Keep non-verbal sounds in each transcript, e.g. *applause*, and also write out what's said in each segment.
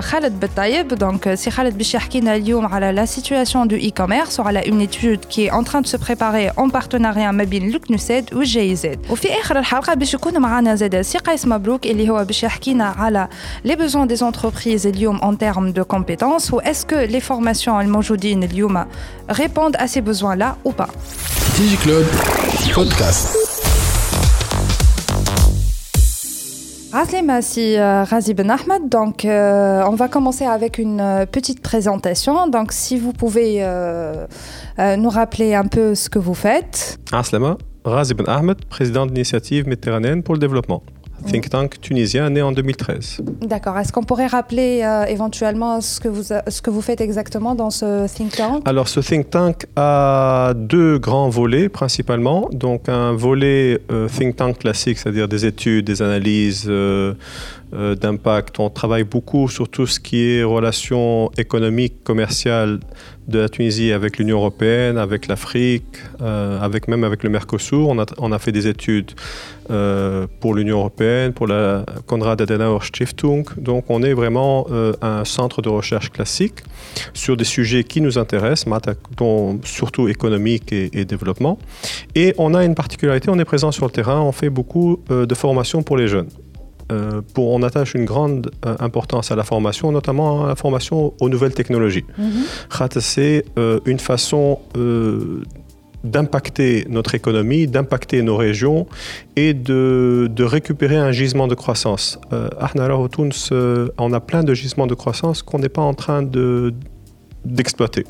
خالد بالطيب donc سي خالد باش يحكي لنا اليوم على la situation du e-commerce وعلى une étude qui est en train de se préparer en partenariat ما بين الكنوسيد والجي زد وفي اخر الحلقه باش يكون معنا زاد سي قيس مبروك اللي هو باش يحكينا على les besoins des entreprises اليوم en termes de compétences و est-ce que les formations الموجودين اليوم répondent à ces besoins là ou pas ديجي كلوب بودكاست Aslema si euh, Razi Ben Ahmed. Donc, euh, on va commencer avec une euh, petite présentation. Donc, si vous pouvez nous rappeler un peu ce que vous faites. Aslama, Razi Ben Ahmed, président de l'initiative méditerranéenne pour le développement, think tank tunisien né en 2013. D'accord. Est-ce qu'on pourrait rappeler euh, éventuellement ce que, vous, ce que vous faites exactement dans ce think tank? Alors ce think tank a deux grands volets principalement. Donc un volet euh, think tank classique, c'est-à-dire des études, des analyses euh, euh, d'impact. On travaille beaucoup sur tout ce qui est relations économiques, commerciales de la Tunisie avec l'Union européenne, avec l'Afrique, euh, avec même avec le Mercosur. On a, fait des études euh, pour l'Union européenne, pour la Konrad Adenauer Stiftung. Donc on est vraiment euh, un centre de recherche classique sur des sujets qui nous intéressent, surtout économique et, et développement. Et on a une particularité, on est présent sur le terrain, on fait beaucoup de formation pour les jeunes. Euh, pour, on attache une grande euh, importance à la formation, notamment à la formation aux nouvelles technologies. Khat, C'est euh, une façon d'impacter notre économie, d'impacter nos régions et de, de récupérer un gisement de croissance. Au Tunis, on a plein de gisements de croissance qu'on n'est pas en train de- d'exploiter.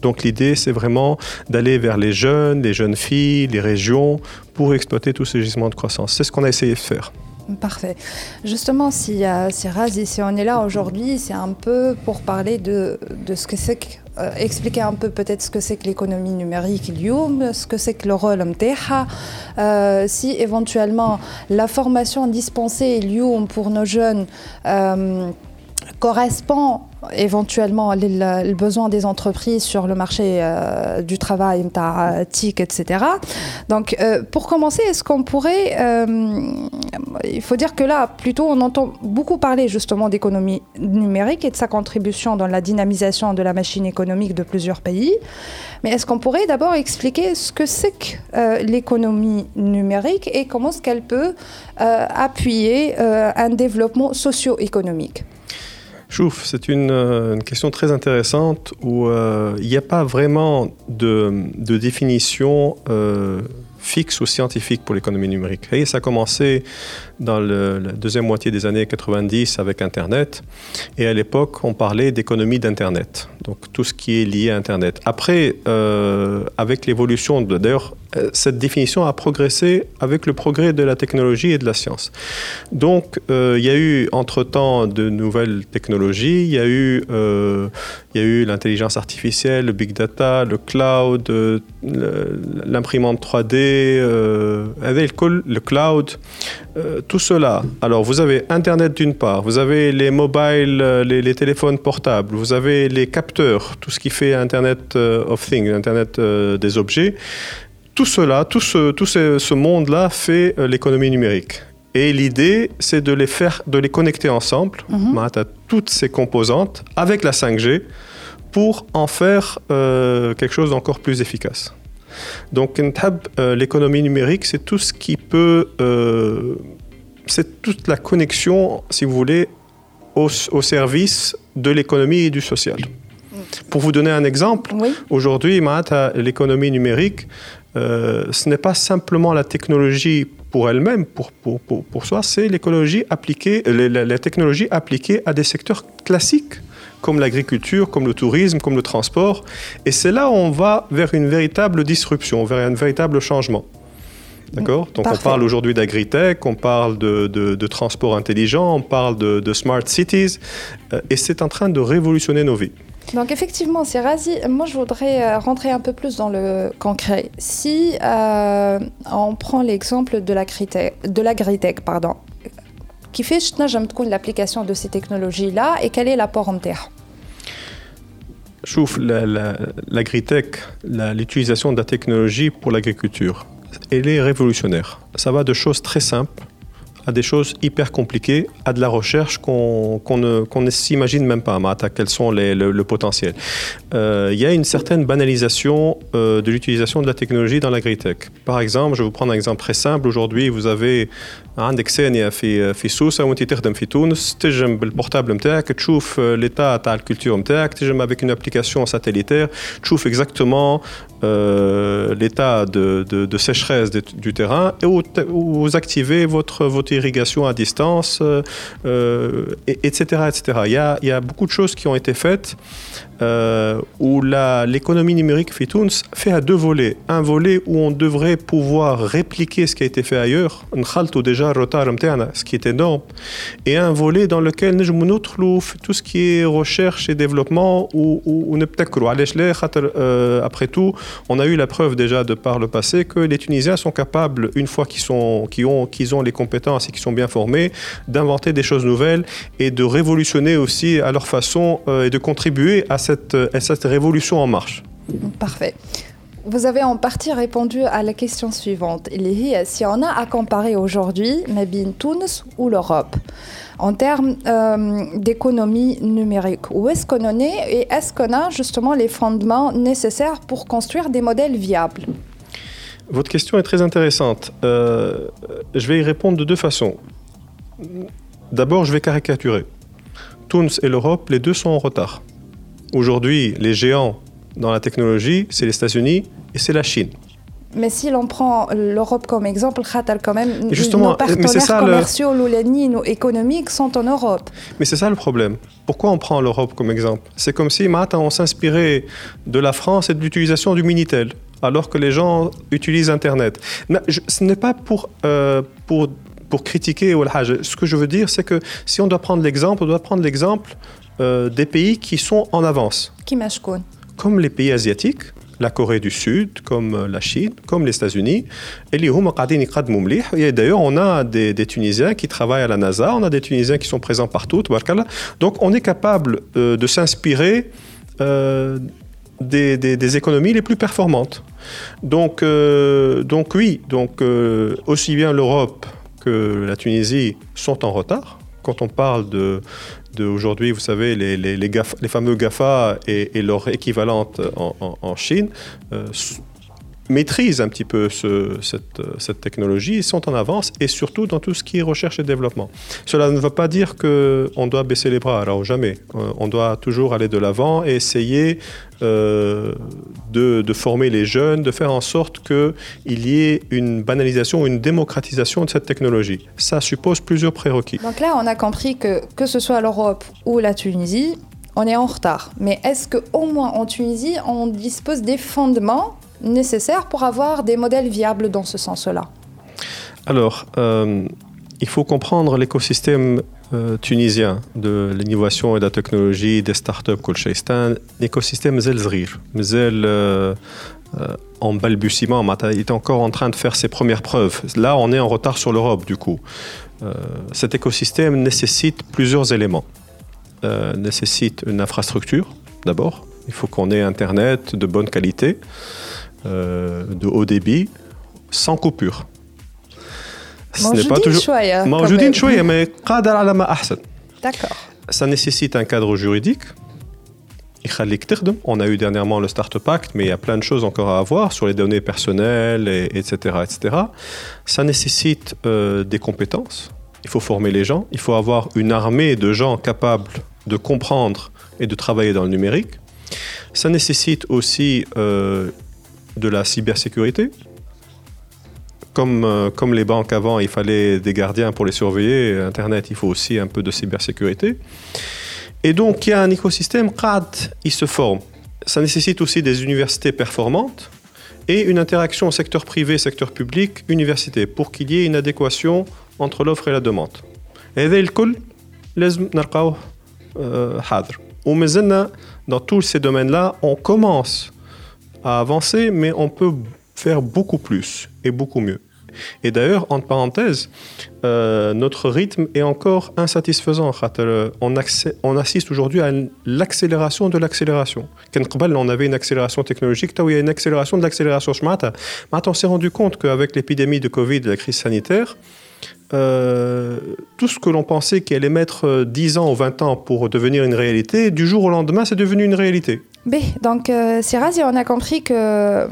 Donc l'idée, c'est vraiment d'aller vers les jeunes, les jeunes filles, les régions, pour exploiter tous ces gisements de croissance. C'est ce qu'on a essayé de faire. Parfait. Justement, si, si, Razi, si on est là aujourd'hui, c'est un peu pour parler de, de ce que c'est euh, expliquer un peu peut-être ce que c'est que l'économie numérique ce que c'est que le rôle Mteha, euh, si éventuellement la formation dispensée pour nos jeunes euh, correspond éventuellement le besoin des entreprises sur le marché euh, du travail, TIC, etc. Donc, euh, pour commencer, est-ce qu'on pourrait. Euh, il faut dire que là, plutôt, on entend beaucoup parler justement d'économie numérique et de sa contribution dans la dynamisation de la machine économique de plusieurs pays. Mais est-ce qu'on pourrait d'abord expliquer ce que c'est que l'économie numérique et comment est-ce qu'elle peut appuyer un développement socio-économique? Chouf, c'est une, euh, une question très intéressante où euh, il n'y a pas vraiment de, de définition euh, fixe ou scientifique pour l'économie numérique. Et ça a commencé dans la deuxième moitié des années 90 avec Internet. Et à l'époque, on parlait d'économie d'Internet, donc tout ce qui est lié à Internet. Après, euh, avec l'évolution, d'ailleurs, euh, cette définition a progressé avec le progrès de la technologie et de la science. Donc, euh, il y a eu entre-temps de nouvelles technologies, il y a eu, il y a eu l'intelligence artificielle, le big data, le cloud, l'imprimante 3D, euh, avec le cloud, tout cela, alors vous avez Internet d'une part, vous avez les mobiles, euh, les, téléphones portables, vous avez les capteurs, tout ce qui fait Internet euh, of Things, Internet euh, des objets. Tout cela, tout ce, tout ce, monde-là fait l'économie numérique. Et l'idée, c'est de les faire, de les connecter ensemble, mm -hmm. toutes ces composantes, avec la 5G, pour en faire quelque chose d'encore plus efficace. Donc, l'économie numérique, c'est tout ce qui peut c'est toute la connexion, si vous voulez, au, au service de l'économie et du social. Pour vous donner un exemple, Oui. aujourd'hui, l'économie numérique, euh, ce n'est pas simplement la technologie pour elle-même, pour, pour, pour, pour soi, c'est l'écologie appliquée, les, les technologies appliquées à des secteurs classiques comme l'agriculture, comme le tourisme, comme le transport. Et c'est là où on va vers une véritable disruption, vers un véritable changement. D'accord Donc Parfait. on parle aujourd'hui d'agritech, on parle de, de- de transport intelligent, on parle de, de smart cities, euh, et c'est en train de révolutionner nos vies. Donc effectivement, c'est Razi. Moi, je voudrais euh, rentrer un peu plus dans le concret. Si euh, on prend l'exemple de l'agritech, l'agritech, pardon, qui fait l'application de ces technologies-là et quel est l'apport en terre? La- la- l'agritech, la- l'utilisation de la technologie pour l'agriculture, elle est révolutionnaire. Ça va de choses très simples à des choses hyper compliquées, à de la recherche qu'on ne, s'imagine même pas, Mata, quels sont les, le, le potentiel. Euh, Il y a une certaine banalisation euh, de l'utilisation de la technologie dans l'agritech. Par exemple, je vais vous prendre un exemple très simple. Aujourd'hui, vous avez عندك ثانيه في في سوسه وانت تخدم في تونس تجم بالبورتابل نتاعك تشوف l'état تاع الكولتور نتاعك تجم avec une application satellitaire تشوف exactement euh, l'état de, de, de sécheresse de- du terrain et où, t- où vous activez votre, votre irrigation à distance, euh, euh, et- etc., etc. Il y, a, il y a beaucoup de choses qui ont été faites euh, où l'économie numérique Fitouns fait à deux volets. Un volet où on devrait pouvoir répliquer ce qui a été fait ailleurs, ou déjà retard ce qui est énorme, et un volet dans lequel nous tout ce qui est recherche et développement ou euh, après tout, on a eu la preuve déjà de par le passé que les Tunisiens sont capables, une fois qu'ils sont, ont, qu'ils ont les compétences et qu'ils sont bien formés, d'inventer des choses nouvelles et de révolutionner aussi à leur façon euh, et de contribuer à cette, à cette révolution en marche. Parfait. Vous avez en partie répondu à la question suivante. Il est, Si on a à comparer aujourd'hui Mabine Tunis ou l'Europe en termes euh, d'économie numérique, où est-ce qu'on en est et est-ce qu'on a justement les fondements nécessaires pour construire des modèles viables? Votre question est très intéressante. Euh, je vais y répondre de deux façons. D'abord, je vais caricaturer. Tunis et l'Europe, les deux sont en retard. Aujourd'hui, les géants dans la technologie, c'est les États-Unis et c'est la Chine. Mais si l'on prend l'Europe comme exemple, Qatar quand même, justement, nos partenaires ça commerciaux, le... nos économiques sont en Europe. Mais c'est ça le problème. Pourquoi on prend l'Europe comme exemple? C'est comme si, maintenant, on s'inspirait de la France et de l'utilisation du Minitel, alors que les gens utilisent Internet. Ce n'est pas pour, euh, pour pour critiquer ou Ce que je veux dire, c'est que si on doit prendre l'exemple, on doit prendre l'exemple euh, des pays qui sont en avance. Comme les pays asiatiques, la Corée du Sud, comme euh, la Chine, comme les États-Unis. Et hum d'ailleurs, on a des, Tunisiens qui travaillent à la NASA, on a des Tunisiens qui sont présents partout. Donc, on est capable euh, de s'inspirer des, économies les plus performantes. Donc, donc oui, donc, aussi bien l'Europe que la Tunisie sont en retard quand on parle de de aujourd'hui, vous savez, les, les, les, les fameux GAFA et, leur équivalente en, en- Chine euh, maîtrisent un petit peu ce- cette, cette technologie, ils sont en avance et surtout dans tout ce qui est recherche et développement. Cela ne veut pas dire qu'on doit baisser les bras, alors jamais. Euh, on doit toujours aller de l'avant et essayer euh, de, de former les jeunes, de faire en sorte qu'il y ait une banalisation, une démocratisation de cette technologie. Ça suppose plusieurs prérequis. Donc là, on a compris que que ce soit l'Europe ou la Tunisie, on est en retard. Mais est-ce qu'au moins en Tunisie, on dispose des fondements nécessaires pour avoir des modèles viables dans ce sens-là Alors, euh, il faut comprendre l'écosystème euh, tunisien de l'innovation et de la technologie, des startups, c'est un écosystème zelzrir, euh, en balbutiement, il est encore en train de faire ses premières preuves. Là, on est en retard sur l'Europe, du coup. Cet écosystème nécessite plusieurs éléments. Euh, nécessite une infrastructure, d'abord. Il faut qu'on ait Internet de bonne qualité. Euh, de haut débit sans coupure. Ce n'est pas toujours. mais D'accord. Ça nécessite un cadre juridique. On a eu dernièrement le Start Pact, mais il y a plein de choses encore à avoir sur les données personnelles, etc., etc. Ça nécessite euh, des compétences. Il faut former les gens. Il faut avoir une armée de gens capables de comprendre et de travailler dans le numérique. Ça nécessite aussi euh, de la cybersécurité. comme, euh, comme les banques avant, il fallait des gardiens pour les surveiller, Internet, il faut aussi un peu de cybersécurité. Et donc, il y a un écosystème, il se forme. Ça nécessite aussi des universités performantes et une interaction secteur privé, secteur public, université, pour qu'il y ait une adéquation entre l'offre et la demande. Et dans tous ces domaines-là, on commence à avancer, mais on peut faire beaucoup plus et beaucoup mieux. Et d'ailleurs, entre parenthèses, euh, notre rythme est encore insatisfaisant. On, on assiste aujourd'hui à l'accélération de l'accélération. on avait une accélération technologique, il y a une accélération de l'accélération. On s'est rendu compte qu'avec l'épidémie de Covid, la crise sanitaire, euh, tout ce que l'on pensait qu'il allait mettre 10 ans ou 20 ans pour devenir une réalité, du jour au lendemain, c'est devenu une réalité. B, donc, euh, Siraz, on a compris que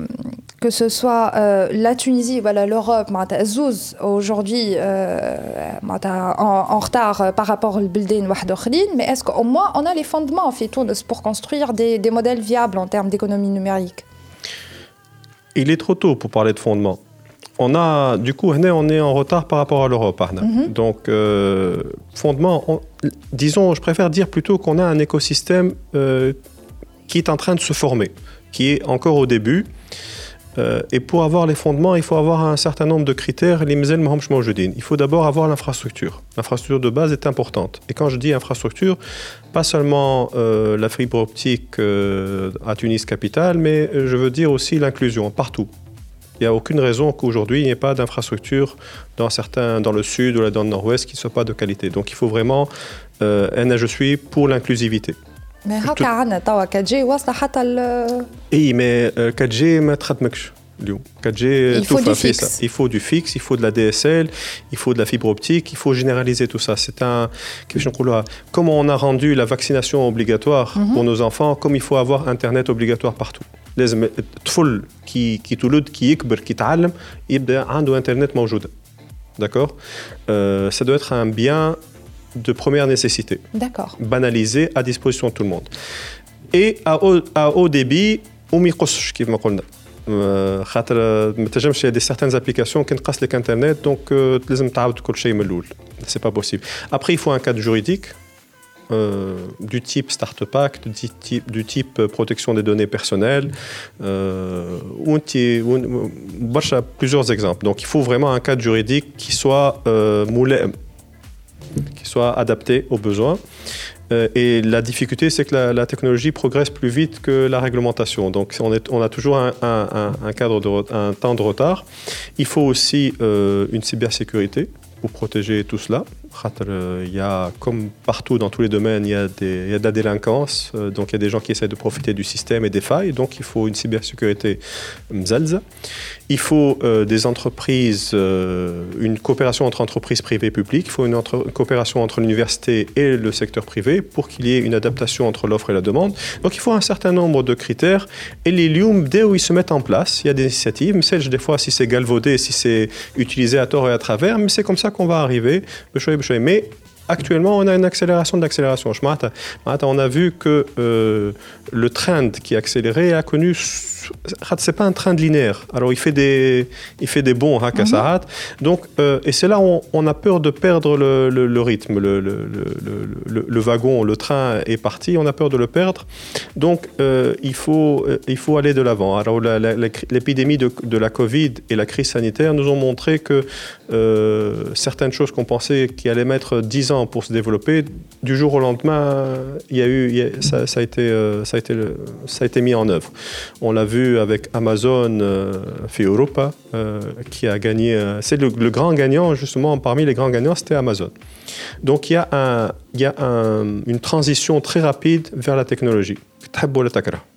que ce soit euh, la Tunisie, voilà, l'Europe, Zouz, aujourd'hui euh, en, en, retard par rapport au building mais est-ce qu'au moins on a les fondements en fait, pour construire des, des modèles viables en termes d'économie numérique? Il est trop tôt pour parler de fondements. On a, du coup, on est en retard par rapport à l'Europe. Mhm. Donc, euh, fondement, disons, je préfère dire plutôt qu'on a un écosystème qui est en train de se former, qui est encore au début. Euh, et pour avoir les fondements, il faut avoir un certain nombre de critères. Il faut d'abord avoir l'infrastructure. L'infrastructure de base est importante. Et quand je dis infrastructure, pas seulement euh, la fibre optique euh, à Tunis capitale, mais je veux dire aussi l'inclusion partout. Il n'y a aucune raison qu'aujourd'hui il n'y ait pas d'infrastructure dans certains, dans le sud ou dans le nord-ouest qui ne soit pas de qualité. Donc il faut vraiment, euh, je suis pour l'inclusivité. Mais هكا عندنا توا 4G واصله حتى ال اي مي 4G ما تخدمكش اليوم 4G il faut du fixe. Ça. il faut du fixe il faut de la DSL il faut de la fibre optique il faut généraliser tout ça c'est un comme on a rendu la vaccination obligatoire mm -hmm. pour nos enfants comme il faut avoir internet obligatoire partout لازم الطفل كي كي تولد كي يكبر كي يتعلم يبدا عنده انترنت موجوده d'accord euh, ça doit être un bien de première nécessité. D'accord. Banalisé à disposition de tout le monde. Et à haut, à haut débit, وما يقصش كيف ما قلنا خاطر ما تنجمش des certaines applications qui نقص لك internet donc لازم تعاود كل شيء من الاول c'est pas possible après il faut un cadre juridique euh, du type Startup Act, du type, du type protection des données personnelles, euh, ou, plusieurs exemples. Donc il faut vraiment un cadre juridique qui soit euh, moulé, qui soit adapté aux besoins. Euh, et la difficulté, c'est que la, technologie progresse plus vite que la réglementation. Donc, on, a toujours un, cadre un temps de retard. Il faut aussi euh, une cybersécurité pour protéger tout cela. Euh, il y a, comme partout dans tous les domaines, il y a, de la délinquance. Donc, il y a des gens qui essaient de profiter du système et des failles. Donc, il faut une cybersécurité mzalza. Il faut euh, des entreprises, euh, une coopération entre entreprises privées et publiques. Il faut une, coopération entre l'université et le secteur privé pour qu'il y ait une adaptation entre l'offre et la demande. Donc il faut un certain nombre de critères. Et les LIUM, dès où ils se mettent en place, il y a des initiatives. Mais des fois, si c'est galvaudé, si c'est utilisé à tort et à travers, mais c'est comme ça qu'on va arriver. Mais actuellement, on a une accélération de l'accélération. On a vu que euh, le trend qui accéléré a connu c'est pas un train linéaire. Alors il fait des, il fait des bons à mhm. Donc, euh, et c'est là où on, a peur de perdre le, le, rythme. Le, le, wagon, le train est parti, on a peur de le perdre. Donc euh, il, faut, euh, il faut aller de l'avant. Alors l'épidémie de, de, la Covid et la crise sanitaire nous ont montré que certaines choses qu'on pensait qui allaient mettre 10 ans pour se développer, du jour au lendemain, il y a eu, ça, ça, a été, ça, a été, ça a été mis en œuvre. On l'a avec Amazon euh, fait Europa, euh, qui a gagné. Euh, c'est le, grand gagnant, justement, parmi les grands gagnants, c'était Amazon. Donc il y a, une transition très rapide vers la technologie.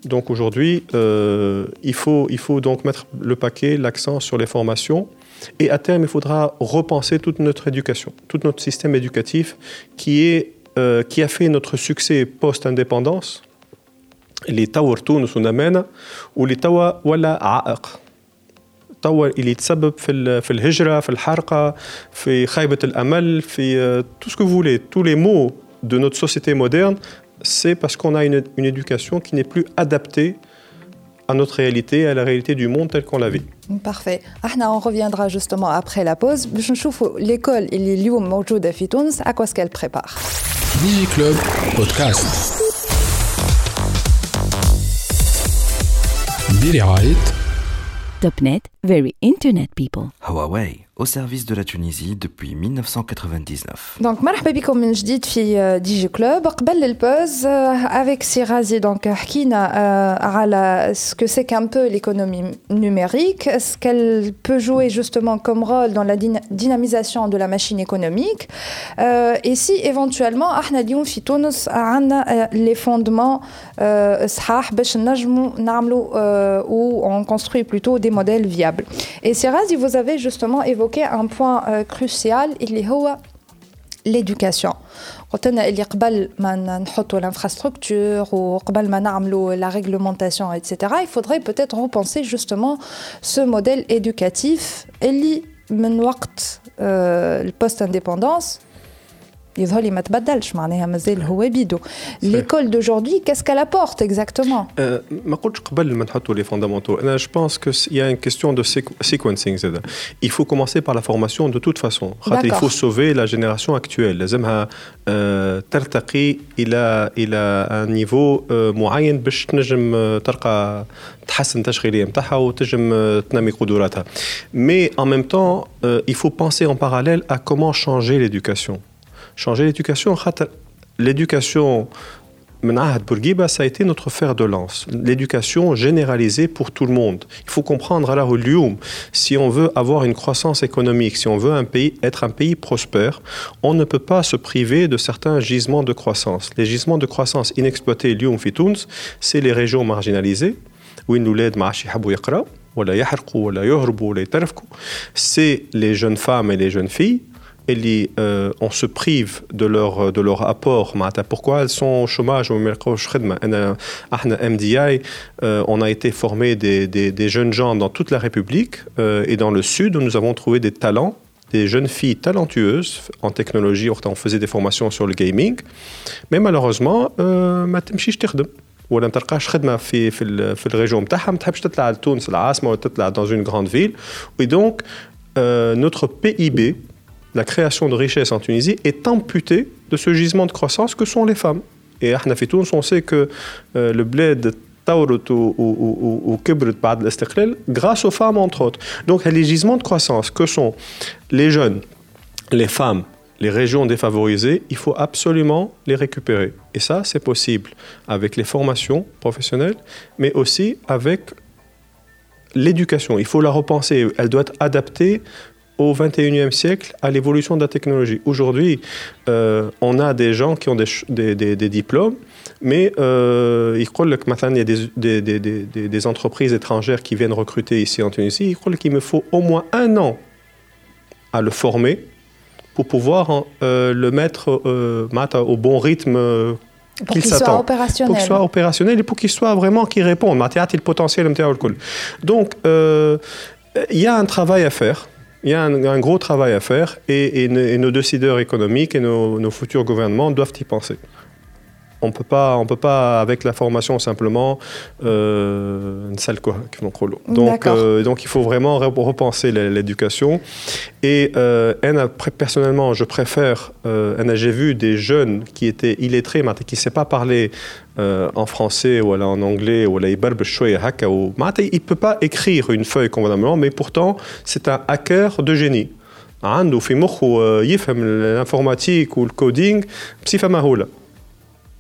Donc aujourd'hui, il, faut, il faut donc mettre le paquet, l'accent sur les formations. Et à terme, il faudra repenser toute notre éducation, tout notre système éducatif qui a fait notre succès post-indépendance اللي طور تونس ونمانا واللي توا ولا عائق توا اللي يتسبب في في الهجره في الحرقه في خيبه الامل في tout ce que vous voulez tous les maux de notre société moderne c'est parce qu'on a une, une éducation qui n'est plus adaptée à notre réalité, à la réalité du monde tel qu'on la vit. Parfait. on reviendra justement après la pause. Je trouve l'école, il est اليوم موجودة في تونس, à quoi est-ce qu'elle prépare DigiClub Podcast. برعاية TopNet, very internet people. Huawei au service de la Tunisie depuis 1999. Donc, مرحبا بكم من جديد في دي كلوب قبل البوز avec Sirazi donc حكينا على ce que c'est qu'un peu l'économie numérique, ce qu'elle peut jouer justement comme rôle dans la dynamisation de la machine économique et si éventuellement احنا اليوم في تونس عندنا les fondements صحاح باش نجموا نعملوا ou on construit plutôt des modèles viables. Et Sirazi vous avez justement évoqué un point euh, crucial il est l'éducation قلنا اللي قبل ما نحطوا l'infrastructure وقبل ما نعملوا la réglementation etc il faudrait peut-être repenser justement ce modèle éducatif اللي من وقت البوست indépendance يظهر لي ما تبدلش معناها مازال هو بيدو l'école d'aujourd'hui qu'est-ce qu'elle apporte exactement ما قلتش قبل ما نحطوا لي فوندامونتو انا je pense que il y a une question de sequencing زاد il faut commencer par la formation de toute façon خاطر il faut sauver la génération actuelle لازمها ترتقي الى الى un niveau معين باش تنجم تلقى تحسن التشغيليه نتاعها وتنجم تنمي قدراتها mais en même temps il faut penser en parallèle à comment changer l'éducation changer l'éducation. L'éducation, ça a été notre fer de lance. L'éducation généralisée pour tout le monde. Il faut comprendre à la si on veut avoir une croissance économique, si on veut un pays, être un pays prospère, on ne peut pas se priver de certains gisements de croissance. Les gisements de croissance inexploités, c'est les régions marginalisées, c'est les jeunes femmes et les jeunes filles euh, on se prive de leur, de leur apport. Pourquoi elles sont au chômage MDI, euh, on a été formé des, des, jeunes gens dans toute la République euh, et dans le Sud où nous avons trouvé des talents des jeunes filles talentueuses en technologie, on faisait des formations sur le gaming, mais malheureusement, ما تمشيش تخدم ولا ما تلقاش خدمه في في في الريجون نتاعها ما تحبش تطلع لتونس العاصمه ولا تطلع dans une grande ville et donc notre PIB la création de richesse en Tunisie est amputée de ce gisement de croissance que sont les femmes. Et à on sait que euh, le bled تورط وكبرت بعد الاستقلال grâce aux femmes entre autres. Donc les gisements de croissance que sont les jeunes, les femmes, les régions défavorisées, il faut absolument les récupérer. Et ça, c'est possible avec les formations professionnelles, mais aussi avec l'éducation. Il faut la repenser. Elle doit être adaptée au 21e siècle à l'évolution de la technologie. Aujourd'hui, euh, on a des gens qui ont des, des, des, diplômes, mais euh, il y a des, entreprises étrangères qui viennent recruter ici en Tunisie. Il croit qu'il me faut au moins un an à le former pour pouvoir euh, le mettre euh, au bon rythme qu'il s'attend. Pour qu'il soit opérationnel et pour qu'il soit vraiment qui réponde. le potentiel. Donc, il y a un travail à faire il y a un, gros travail à faire et, nos décideurs économiques et nos, futurs gouvernements doivent y penser On peut pas, on peut pas avec la formation simplement euh, une salle quoi. Donc, euh, donc il faut vraiment repenser l'éducation. Et euh, personnellement, je préfère. Euh, j'ai vu des jeunes qui étaient illettrés, mais qui ne sait pas parler euh, en français ou en anglais ou il ne peut pas écrire une feuille convenablement, mais pourtant c'est un hacker de génie. عنده في مخه يفهم l'informatique ou le coding بصفه مهوله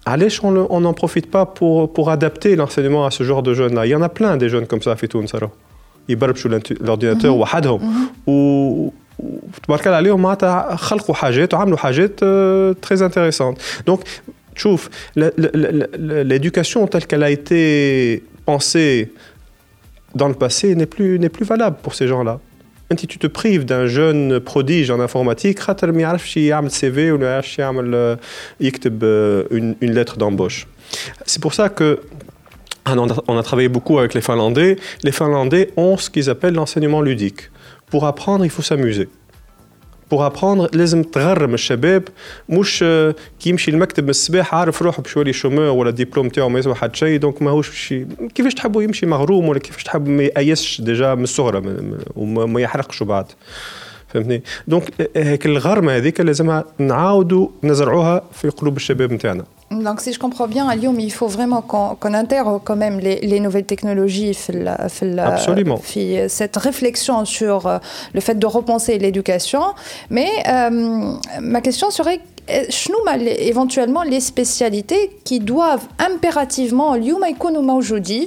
Allez, on n'en profite pas pour, pour adapter l'enseignement à ce genre de jeunes-là. Il y en a plein des jeunes comme ça à Fitoun Saro. Ils sur l'ordinateur وحدهم و تبارك الله عليهم معناتها خلقوا حاجات وعملوا حاجات très intéressantes. Donc, تشوف l'éducation telle qu'elle a été pensée dans le passé n'est plus, n'est plus valable pour ces gens-là si tu te prives d'un jeune prodige en informatique خاطر ما يعرفش يعمل CV ولا يعرفش يعمل يكتب une, une lettre d'embauche c'est pour ça que on a travaillé beaucoup avec les Finlandais. Les Finlandais ont ce qu'ils appellent l'enseignement ludique. Pour apprendre, il faut s'amuser. بور ابروندر لازم تغرم الشباب. مش كي يمشي المكتب من الصباح عارف روحه باش يولي شومور ولا الدبلوم تاعو ما يسوى حد شيء دونك ماهوش باش كيفاش تحبوا يمشي مغروم ولا كيفاش تحب ما يأيسش ديجا من الصغرى وما يحرقش بعد. فهمتني دونك هيك الغرمه هذيك لازمها نعاودوا نزرعوها في قلوب الشباب نتاعنا Donc, si je comprends bien, à Lyon, il faut vraiment qu'on qu intègre quand même les, les nouvelles technologies, Absolument. cette réflexion sur euh, le fait de repenser l'éducation. Mais euh, ma question serait éventuellement les spécialités qui doivent impérativement اليوم يكونوا موجودين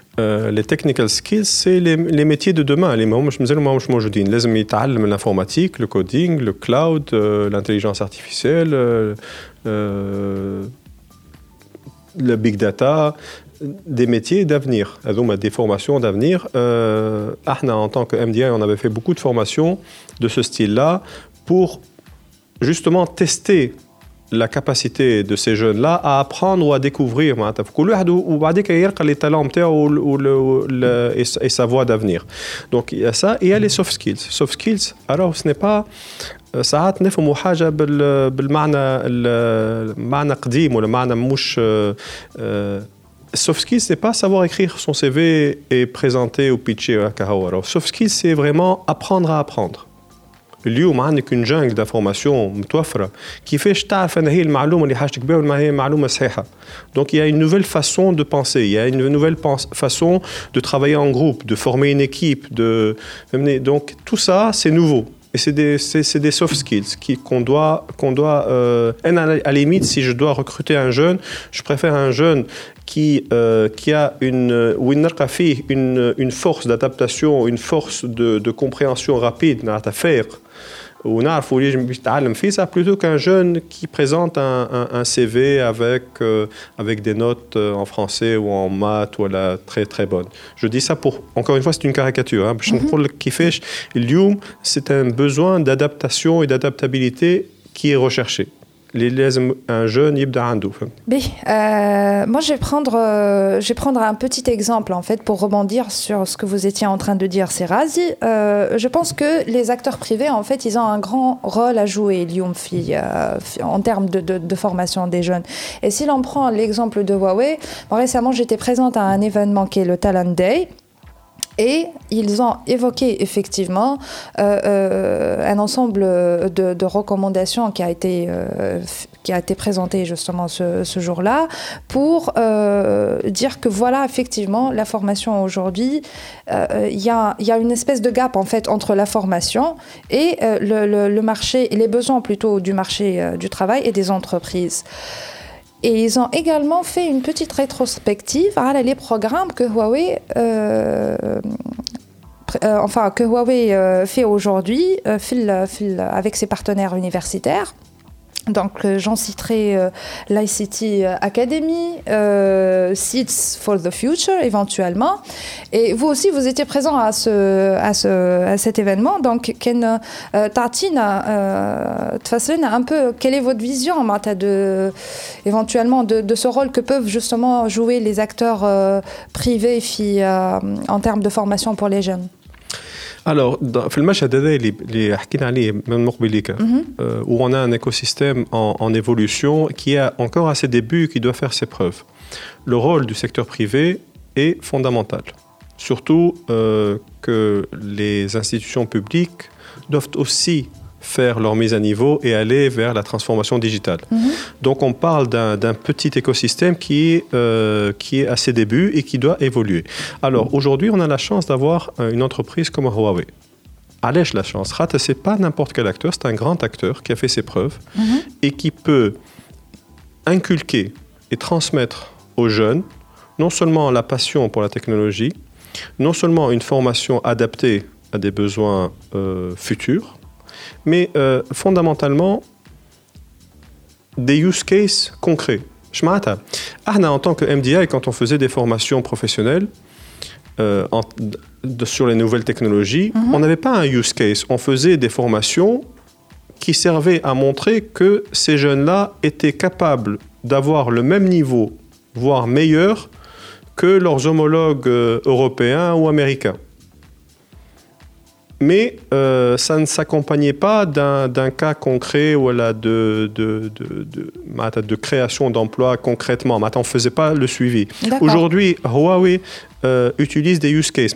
les technical skills, c'est les, les, métiers de demain. Les l'informatique, le coding, le cloud, euh, l'intelligence artificielle, euh, euh, le big data, des métiers d'avenir, des formations d'avenir. Euh, en tant que MDI, on avait fait beaucoup de formations de ce style-là pour justement tester la capacité de ces jeunes-là à apprendre ou à découvrir les talents et sa voie d'avenir. Donc il y a ça et il y a les soft skills. Soft skills, alors ce n'est pas ساعات نفهموا حاجه بالمعنى المعنى قديم ولا معنى مش soft skills c'est pas savoir écrire son CV et présenter ou pitcher soft skills c'est vraiment apprendre à apprendre اليوم عندك اون جانج دافورماسيون متوفره كيفاش تعرف ان هي المعلومه اللي حاجتك بها ولا هي معلومه صحيحه دونك il y a une nouvelle façon de penser il y a une nouvelle façon de travailler en groupe de former une équipe de donc tout ça c'est nouveau et c'est des, c'est, des soft skills qui, qu'on doit, qu'on doit euh, à la limite, si je dois recruter un jeune, je préfère un jeune qui, euh, qui a une, une, une force d'adaptation, une force de, de compréhension rapide à faire ونعرفوا اللي باش يتعلم فيها plutôt qu'un jeune qui présente un, un, un CV avec euh, avec des notes euh, en français ou en maths voilà très très bonnes. Je dis ça pour encore une fois c'est une caricature hein, باش نقول لك كيفاش اليوم c'est un besoin d'adaptation et d'adaptabilité qui est recherché un jeune euh, moi je vais prendre euh, je vais prendre un petit exemple en fait pour rebondir sur ce que vous étiez en train de dire c'est Razi euh, je pense que les acteurs privés en fait ils ont un grand rôle à jouer euh, en termes de, de, formation des jeunes. Et si l'on prend l'exemple de Huawei récemment j'étais présente à un événement qui est le Talent Day et ils ont évoqué effectivement euh, euh, un ensemble de, recommandations qui a été, euh, qui a été présenté justement ce, jour-là pour dire que voilà effectivement la formation aujourd'hui il y, a, y, a, une espèce de gap en fait entre la formation et le, le, les besoins plutôt du marché du travail et des entreprises. Et ils ont également fait une petite rétrospective à les programmes que Huawei, euh, euh, enfin, que Huawei euh, fait aujourd'hui avec ses partenaires universitaires. Donc, euh, j'en citerai euh, l'ICT Academy, euh, Seeds for the Future éventuellement. Et vous aussi, vous étiez présent à, ce, à, ce, à cet événement. Donc, Ken euh, Tartina, euh, un peu quelle est votre vision de, éventuellement de, de, ce rôle que peuvent justement jouer les acteurs euh, privés euh, en termes de formation pour les jeunes? Alors, في المشهد هذا اللي اللي حكينا عليه من مقبليك où on a un écosystème en, en évolution qui est encore à ses débuts qui doit faire ses preuves. Le rôle du secteur privé est fondamental. Surtout euh, que les institutions publiques doivent aussi faire leur mise à niveau et aller vers la transformation digitale. -hmm. Donc on parle d'un petit écosystème qui est, euh, qui est à ses débuts et qui doit évoluer. Alors aujourd'hui, on a la chance d'avoir euh, une entreprise comme Huawei. Allez, la chance. Rata, c'est pas n'importe quel acteur, c'est un grand acteur qui a fait ses preuves -hmm. et qui peut inculquer et transmettre aux jeunes non seulement la passion pour la technologie, non seulement une formation adaptée à des besoins euh, futurs, mais euh, fondamentalement des use cases concrets. Je m'attends. en tant que MDI, quand on faisait des formations professionnelles euh, sur les nouvelles technologies, mhm. on n'avait pas un use case. On faisait des formations qui servaient à montrer que ces jeunes-là étaient capables d'avoir le même niveau, voire meilleur, que leurs homologues euh, européens ou américains mais euh, ça ne s'accompagnait pas d'un cas concret voilà, de, de, de, de, création d'emplois concrètement. on ne faisait pas le suivi. Aujourd'hui, Huawei euh, utilise des use cases.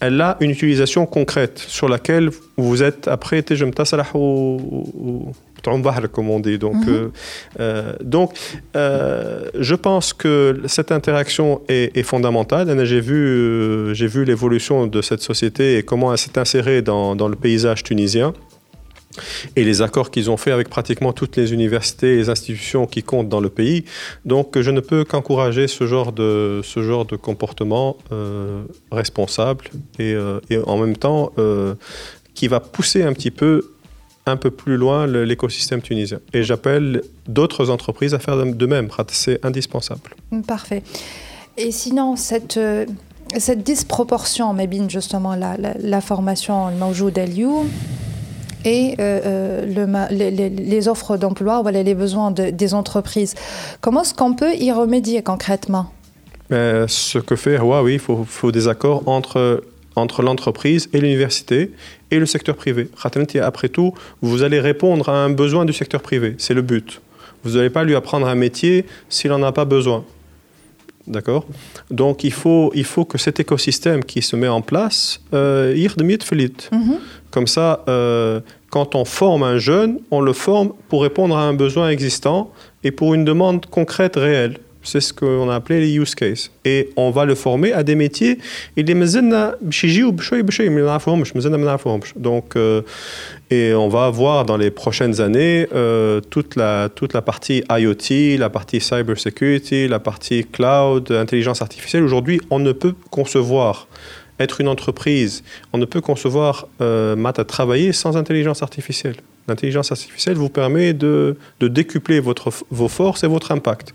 Elle a une utilisation concrète sur laquelle vous êtes après, je me comme on dit. Donc, mhm. euh, euh, donc euh, je pense que cette interaction est, fondamentale. J'ai vu, j'ai vu l'évolution de cette société et comment elle s'est insérée dans, dans le paysage tunisien et les accords qu'ils ont faits avec pratiquement toutes les universités et les institutions qui comptent dans le pays. Donc je ne peux qu'encourager ce, genre de, ce genre de comportement responsable et, et, en même temps qui va pousser un petit peu un peu plus loin l'écosystème tunisien. Et j'appelle d'autres entreprises à faire de même. C'est indispensable. Parfait. Et sinon, cette, euh, cette disproportion, Mébine, justement, la, la, formation Mawjoud Aliou et euh, euh, le, les, offres d'emploi, voilà, les besoins des entreprises, comment est-ce qu'on peut y remédier concrètement? Ce que fait Huawei, il faut, faut des accords entre entre l'entreprise et l'université et le secteur privé. Après tout, vous allez répondre à un besoin du secteur privé. C'est le but. Vous n'allez pas lui apprendre un métier s'il n'en a pas besoin. D'accord? Donc il faut, il faut que cet écosystème qui se met en place, euh, mm Comme ça, euh, quand on forme un jeune, on le forme pour répondre à un besoin existant et pour une demande concrète, réelle. C'est ce qu'on a appelé les use cases. Et on va le former à des métiers. Et les Donc, euh, et on va voir dans les prochaines années euh, toute, la, toute la partie IoT, la partie cyber security, la partie cloud, intelligence artificielle. Aujourd'hui, on ne peut concevoir être une entreprise, on ne peut concevoir euh, à travailler sans intelligence artificielle. L'intelligence artificielle vous permet de, de décupler votre, vos forces et votre impact.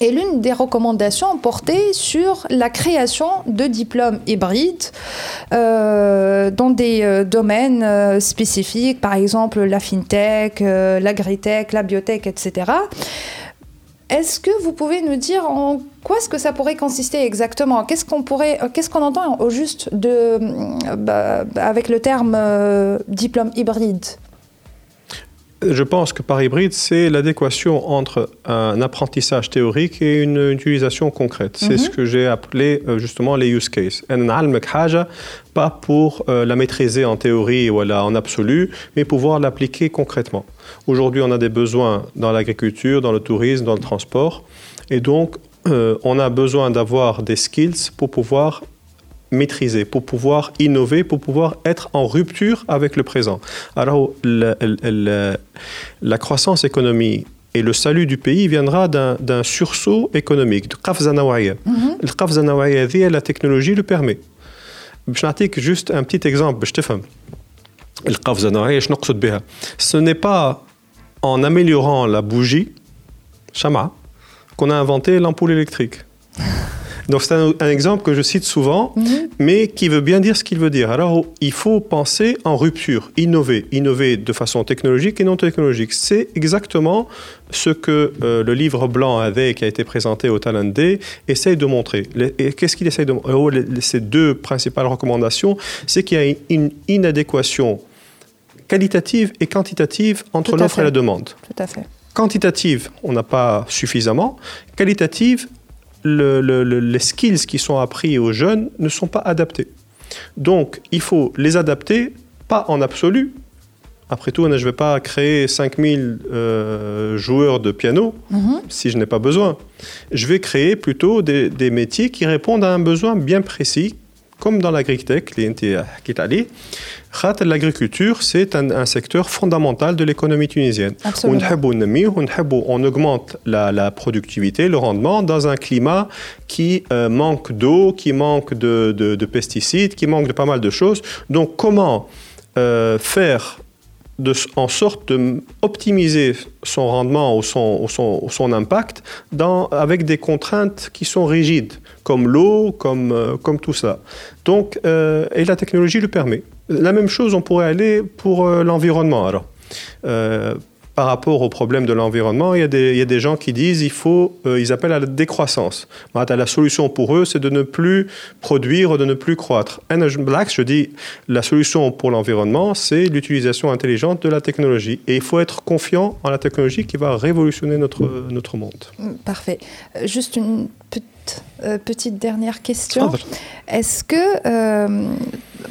et l'une des recommandations portait sur la création de diplômes hybrides euh, dans des euh, domaines euh, spécifiques, par exemple la fintech, l'agritech, la biotech, etc. Est-ce que vous pouvez nous dire en quoi est-ce que ça pourrait consister exactement? Qu'est-ce qu'on pourrait, qu'est-ce qu'on entend au juste de, bah, avec le terme diplôme hybride? Je pense que par hybride, c'est l'adéquation entre un apprentissage théorique et une utilisation concrète. C'est ce mhm. que j'ai appelé euh, justement les use cases. Pas pour euh, la maîtriser en théorie ou en absolu, mais pouvoir l'appliquer concrètement. Aujourd'hui, on a des besoins dans l'agriculture, dans le tourisme, dans le transport. Et donc, euh, on a besoin d'avoir des skills pour pouvoir maîtriser, pour pouvoir innover, pour pouvoir être en rupture avec le présent. Alors, la, croissance économique et le salut du pays viendra d'un sursaut économique, de mhm. Le la technologie le permet. Je vais juste un petit exemple, je te Ce n'est pas en améliorant la bougie, Shama, qu'on a inventé l'ampoule électrique. *laughs* Donc c'est un, exemple que je cite souvent, mhm. mais qui veut bien dire ce qu'il veut dire. Alors il faut penser en rupture, innover, innover de façon technologique et non technologique. C'est exactement ce que euh, le livre blanc avec qui a été présenté au Talent Day essaye de montrer. Et qu'est-ce qu'il essaye de montrer? Oh, Ces deux principales recommandations, c'est qu'il y a une inadéquation qualitative et quantitative entre l'offre et la demande. Tout à fait. Quantitative, on n'a pas suffisamment. Qualitative, les skills qui sont appris aux jeunes ne sont pas adaptés. Donc, il faut les adapter, pas en absolu, Après tout, je ne vais pas créer 5000 euh, joueurs de piano Mhm. si je n'ai pas besoin. Je vais créer plutôt des, des métiers qui répondent à un besoin bien précis, comme dans l'agritech, l'agriculture, c'est un, secteur fondamental de l'économie tunisienne. Absolument. On augmente la, productivité, le rendement dans un climat qui euh, manque d'eau, qui manque de, pesticides, qui manque de pas mal de choses. Donc comment euh, faire en sorte d'optimiser son rendement ou son, impact avec des contraintes qui sont rigides, comme l'eau, comme, euh, tout ça. Donc, et la technologie le permet. La même chose, on pourrait aller pour euh, l'environnement. Euh, par rapport au problème de l'environnement, il, y a des- il y a des gens qui disent il faut, euh, ils appellent à la décroissance. Voilà, La solution pour eux, c'est de ne plus produire, de ne plus croître. Un Black, je dis, la solution pour l'environnement, c'est l'utilisation intelligente de la technologie. Et il faut être confiant en la technologie qui va révolutionner notre, notre monde. Parfait. Euh, Juste une petite, euh, petite dernière question. Est-ce que, euh,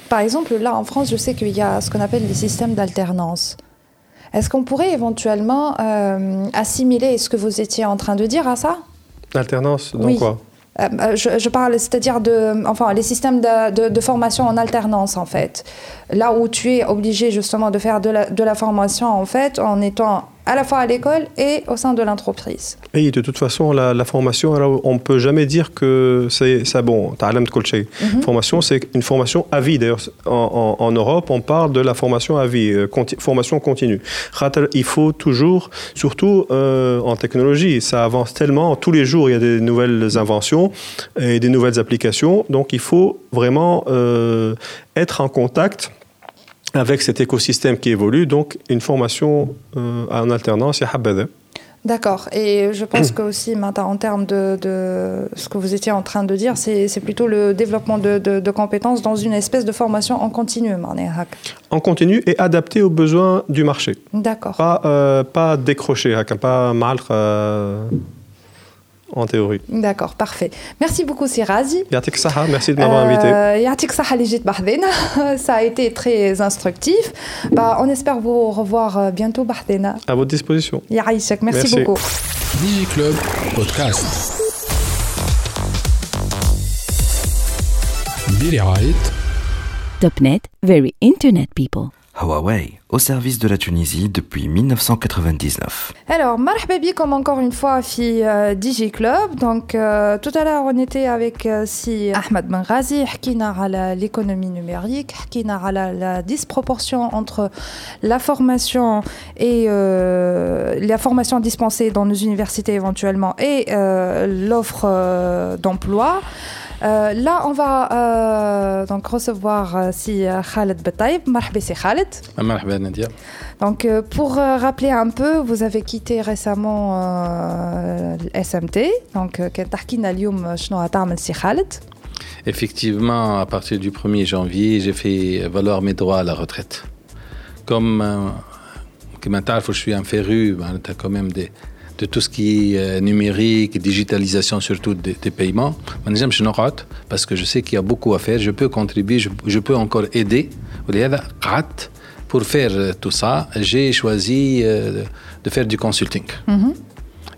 par exemple, là en France, je sais qu'il y a ce qu'on appelle les systèmes d'alternance. Est-ce qu'on pourrait éventuellement euh, assimiler ce que vous étiez en train de dire à ça? Alternance, donc Oui. quoi? Euh, euh, je, je parle, c'est-à-dire de, enfin, les systèmes de, de- de formation en alternance, en fait. Là où tu es obligé justement de faire de la, de la formation, en fait, en étant à la fois à l'école et au sein de l'entreprise. Et de toute façon, la, formation, on ne peut jamais dire que c'est bon, tu. Mhm. Formation, c'est une formation à vie. D'ailleurs, en, Europe, on parle de la formation à vie, euh, formation continue. Il faut toujours, surtout euh, en technologie, ça avance tellement, tous les jours, il y a des nouvelles inventions et des nouvelles applications. Donc, il faut vraiment euh, être en contact avec cet écosystème qui évolue, donc une formation euh, en alternance, D'accord. Et je pense que aussi, maintenant, en termes de, ce que vous étiez en train de dire, c'est plutôt le développement de, compétences dans une espèce de formation en continu, En continu et adapté aux besoins du marché. D'accord. Pas, euh, décroché, hein, pas mal. Euh, en théorie. D'accord, parfait. Merci beaucoup Sirazi. Merci de m'avoir invité. Euh, *laughs* Ça a été très instructif. Bah, on espère vous revoir euh, bientôt Bahdena. À votre disposition. Merci, Merci. beaucoup. DigiClub Podcast. Billy Topnet, very internet people. Huawei, au service de la Tunisie depuis 1999. Alors, marhaba comme encore une fois في euh, Digi Club. Donc, euh, tout à l'heure, on était avec euh, si Ahmed Benrazi, حكينا على l'économie numérique, حكينا على la disproportion entre la formation et euh, la formation dispensée dans nos universités éventuellement et euh, l'offre euh, d'emploi. Euh, là, on va euh, donc recevoir euh, si Khaled Bataïb. Marhaba, c'est Khaled. Ah, marhaba, Nadia. Donc, pour rappeler un peu, vous avez quitté récemment le SMT. Donc, Khaled. Effectivement, à partir du 1er janvier, j'ai fait valoir mes droits à la retraite. Comme, comme je suis un féru, ben, tu as quand même des, de tout ce qui est euh, numérique, digitalisation surtout des, des paiements. Maintenant, je n'aurai parce que je sais qu'il y a beaucoup à faire. Je peux contribuer, je, peux encore aider. Pour faire euh, tout ça, j'ai choisi euh, de faire du consulting. Mm-hmm.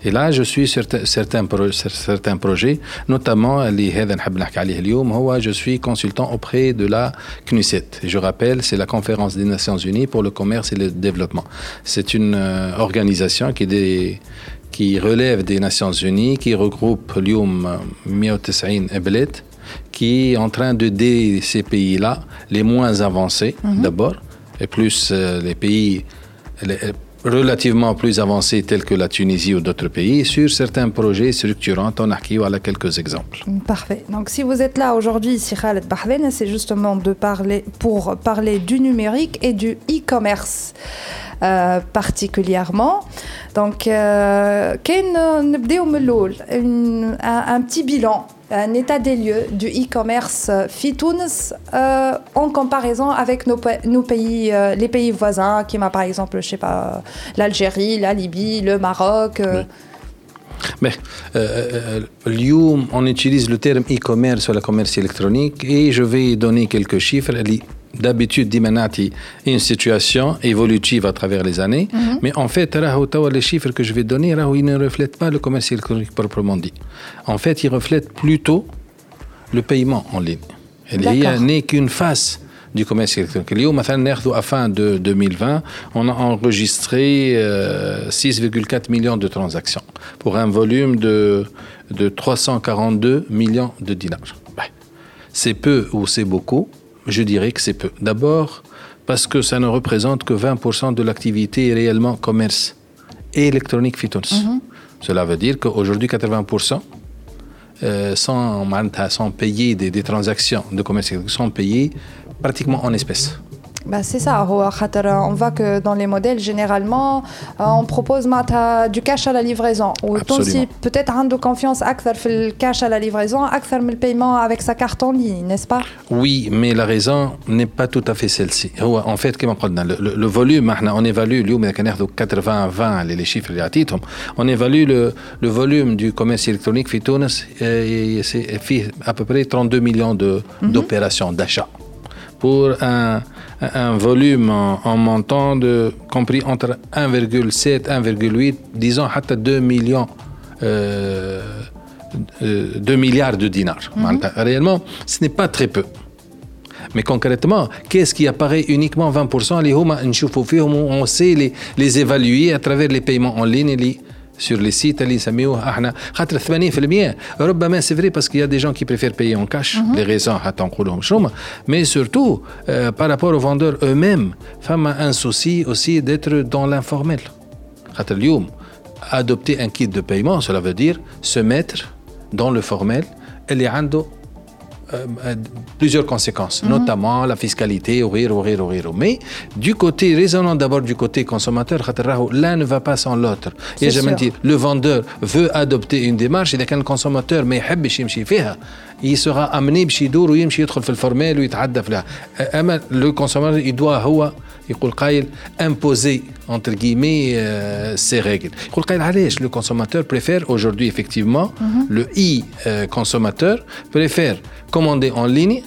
Et là, je suis sur certains, pro certains projets, notamment je suis consultant auprès de la CNUSET. Je rappelle, c'est la conférence des Nations Unies pour le commerce et le développement. C'est une euh, organisation qui, relève des Nations Unies, qui regroupe l'IOM 190 Eblet, qui est en train d'aider ces pays-là, les moins avancés mhm. d'abord, et plus euh, les pays relativement plus avancés tels que la Tunisie ou d'autres pays sur certains projets structurants. On a voilà quelques exemples. Parfait. Donc si vous êtes là aujourd'hui ici Khaled Bahven, c'est justement de parler, pour parler du numérique et du e-commerce euh, particulièrement. Donc, euh, un petit bilan un état des lieux du e-commerce Fitouns euh, en comparaison avec nos, pays, euh, les pays voisins, qui m'a par exemple, je sais pas, l'Algérie, la Libye, le Maroc. Euh. Mais euh, euh, on utilise le terme e-commerce ou la commerce électronique et je vais donner quelques chiffres d'habitude dimanati une situation évolutive à travers les années, mhm. mais en fait, les chiffres que je vais donner, ils ne reflètent pas le commerce électronique proprement dit. En fait, ils reflètent plutôt le paiement en ligne. Il n'est qu'une face du commerce électronique. à la fin de 2020, on a enregistré euh, 6,4 millions de transactions pour un volume de, de 342 millions de dinars. C'est peu ou c'est beaucoup, je dirais que c'est peu. D'abord, parce que ça ne représente que 20% de l'activité réellement commerce et électronique Phytons. Mm -hmm. Cela veut dire qu'aujourd'hui, 80%, euh, sont, payés des, des transactions de commerce, sont payés pratiquement en espèces. Bah c'est ça, on voit que dans les modèles, généralement, euh, on propose du cash à la livraison. Ou si peut-être un de confiance le cash à la livraison, le paiement avec sa carte en ligne, n'est-ce pas? Oui, mais la raison n'est pas tout à fait celle-ci. En fait, le, volume, hein, on évalue, 80-20, les chiffres relatifs, on évalue le, volume du commerce électronique Fitounes, c'est à peu près 32 millions mhm. d'opérations, mm -hmm. d'achats. Pour un un volume en, montant de, compris entre 1,7, 1,8, disons à 2 millions, euh, euh, 2 milliards de dinars. Mhm. Réellement, ce n'est pas très peu. Mais concrètement, qu'est-ce qui apparaît uniquement 20% Les on sait les, les évaluer à travers les paiements en ligne les, sur les sites اللي نسميوه احنا خاطر 80% ربما c'est vrai parce qu'il y a des gens qui préfèrent payer en cash les raisons حتى نقولهم شنو mais surtout euh, par rapport aux vendeurs eux-mêmes فما un souci aussi d'être dans l'informel خاطر اليوم adopter un kit de paiement cela veut dire se mettre dans le formel اللي عنده Euh, euh, plusieurs conséquences, mhm. notamment la fiscalité, mais du côté, raisonnant d'abord du côté consommateur, l'un ne va pas sans l'autre. Et je me dis, le vendeur veut adopter une démarche, et le consommateur, mais il sera amené, euh, il sera amené, il sera amené, il sera amené, il يقول قايل imposer entre guillemets euh, ces règles. يقول قايل علاش le consommateur préfère aujourd'hui effectivement le i euh, consommateur préfère commander en ligne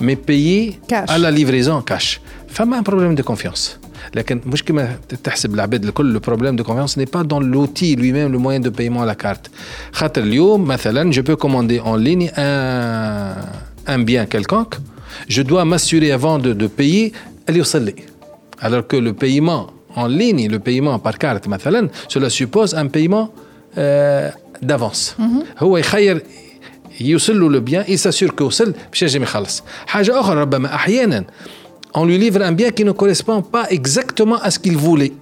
mais payer Cash. à la livraison cash. فما un problème de confiance. لكن مش كما تحسب العباد الكل le problème de confiance n'est pas dans l'outil lui-même le moyen de paiement à la carte. خاطر اليوم مثلا je peux commander en ligne un, un bien quelconque je dois m'assurer avant de, de payer اللي يوصل لي. Alors que le paiement en ligne, le paiement par carte, مثلا, cela suppose un paiement euh, d'avance. هو يخير يوصل له le bien, il s'assure que وصل باش ينجم يخلص. حاجة أخرى ربما أحيانا on lui livre un bien qui ne correspond pas exactement à ce qu'il voulait.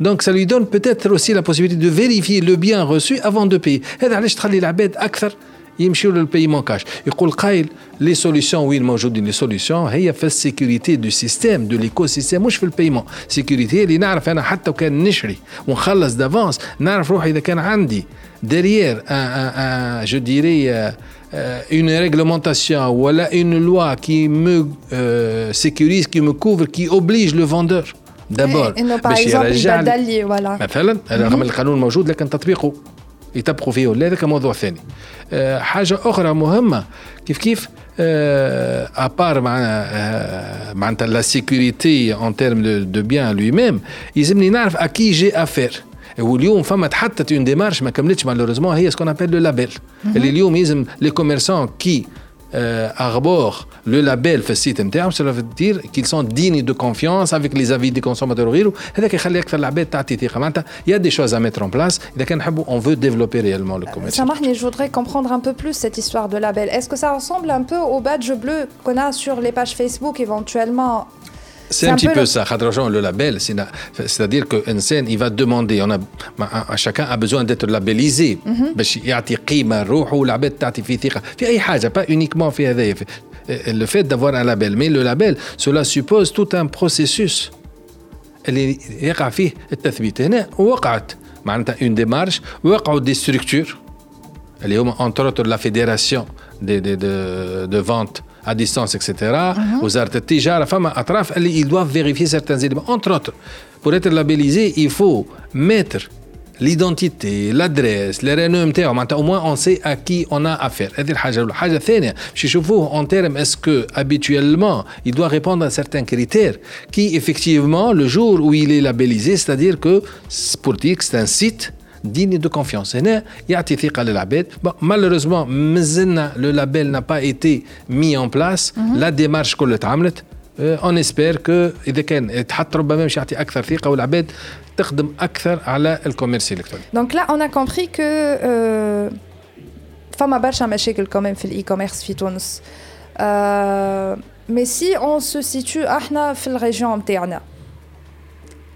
Donc ça lui donne peut-être aussi la possibilité de vérifier le bien reçu avant de payer. هذا علاش تخلي العباد أكثر يمشيوا للبايمون كاش يقول قايل لي سوليسيون وين موجودين لي سوليسيون هي في السيكوريتي دو سيستيم دو ليكو سيستيم مش في البايمون سيكوريتي اللي نعرف أنا حتى وكان نشري. ونخلص دافونس نعرف روحي إذا كان عندي. Derrière un, un, un, je dirais euh, euh, une réglementation voilà une loi qui me euh, sécurise qui me couvre qui oblige le vendeur. d'abord إنه par باش يرجع. مثلا رغم القانون موجود لكن تطبيقه. يطبقوا فيه. ولا هذا موضوع ثاني. آه، حاجة أخرى مهمة. كيف كيف ابار مع آه، معناتها لا سيكوريتي اون تيرم دو بيان لوي ميم يلزمني نعرف اكي جي افير واليوم فما تحطت اون ديمارش ما كملتش مالوريزمون هي سكون ابيل لو لابيل اللي اليوم يلزم لي كوميرسون كي arbore le label في السيت نتاعهم cela veut dire qu'ils sont dignes de confiance avec les avis des consommateurs وغيره هذاك يخلي اكثر العباد تعطي ثقه معناتها il y a des choses à mettre en place اذا كان نحبوا on veut développer réellement le commerce Samahni, je voudrais comprendre un peu plus cette histoire de label. Est-ce que ça ressemble un peu au badge bleu qu'on a sur les pages Facebook éventuellement c'est un, petit peu, peu le... ça, le label. C'est-à-dire qu'un scène, il va demander, on a, chacun a besoin d'être labellisé. Mm-hmm. Pas uniquement eh, le fait d'avoir un label. Mais le label, cela suppose tout un processus. Une démarche, des structures. Entre autres, la fédération de, de, de vente à distance etc وزارة التجارة فما أطراف اللي ils doivent vérifier certains éléments entre autres pour être labellisé il faut mettre ليدونتيتي لادريس لي رينو نتاعو معناتها او موان اون سي ا كي اون ا افير هذه الحاجه الاولى الحاجه الثانيه باش يشوفوه اون تيرم اسكو habituellement il doit répondre à certains critères qui effectivement le jour où il est labellisé c'est-à-dire que pour dire que c'est un site digne de confiance هنا يعطي ثقه للعباد bon, malheureusement مازلنا le label n'a pas été mis en place la démarche كلها اتعملت اون اسبير كو اذا كان يتحط ربما باش يعطي اكثر ثقه والعباد تخدم اكثر على الكوميرس الالكتروني Donc là, on a compris que euh, فما برشا مشاكل quand même في الاي كوميرس في تونس. Euh, mais si on se situe احنا في الريجيون نتاعنا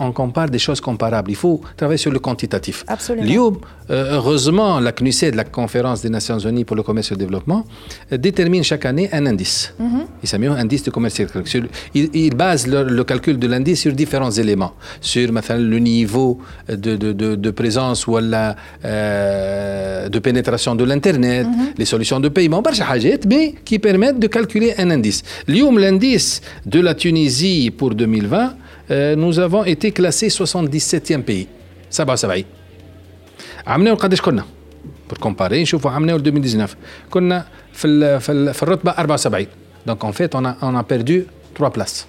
On compare des choses comparables? Il faut travailler sur le quantitatif. Absolument. Euh, heureusement, la CNUSED, la Conférence des Nations Unies pour le commerce et le développement, euh, détermine chaque année un indice. Mhm. Il s'appelle un indice de commerce circulaire. Ils basent le calcul de l'indice sur différents éléments. Sur le niveau de, présence ou la, euh, de pénétration de l'Internet, mhm. les solutions de paiement, mais qui permettent de calculer un indice. L'indice de la Tunisie pour 2020 euh, nous avons été classés 77e pays 77 عملناه قداش كنا بور كومباري نشوفوا عملناه 2019 كنا في ال في, ال في الرتبه 74 دونك اون فيت اون اون بيردو 3 بلاس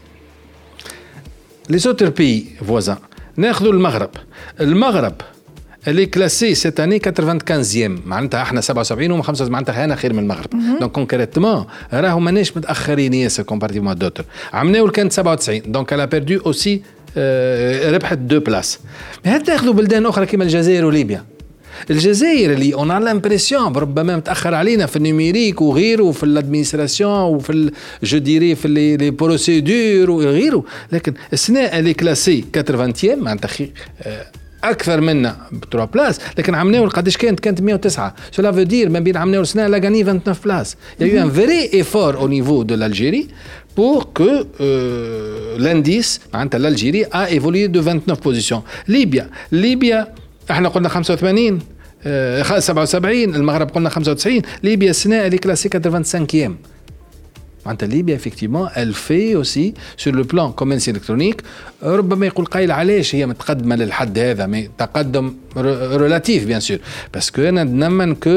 لي زوتر بي فوازان ناخذوا المغرب المغرب اللي كلاسي سيت اني 95 معناتها إحنا 77 وهم 75 معناتها أنا خير من المغرب. دونك كونكريتمون راهو ماناش متأخرين ياسر كومبارتيفمون دوتر عملناه كانت 97 دونك الا بيردو اوسي ربحت دو بلاس هل تاخذوا بلدان أخرى كما الجزائر وليبيا. الجزائر اللي اون ا لامبرسيون ربما متأخر علينا في النيميريك وغيره وفي الادمينستراسيون وفي جو ديري في لي لي بروسيدور وغيره. لكن السنة اللي كلاسي 80 معناتها آه، أكثر منا ب 3 بلاس لكن عملناه قداش كانت؟ كانت 109 سولا فو دير ما بين عملناه السنة لا غاني 29 بلاس un vrai effort au niveau de l'Algérie pour que euh, l'indice معناتها l'Algérie a évolué de 29 positions. ليبيا ليبيا إحنا قلنا 85 آه، 77 المغرب قلنا 95 ليبيا السنة اللي كلاسي 85 معناتها ليبيا افكتيفمون elle fait aussi sur le plan commerce électronique ربما يقول قايل علاش هي متقدمه للحد هذا مي تقدم ريلاتيف بيان سور باسكو انا نمن كو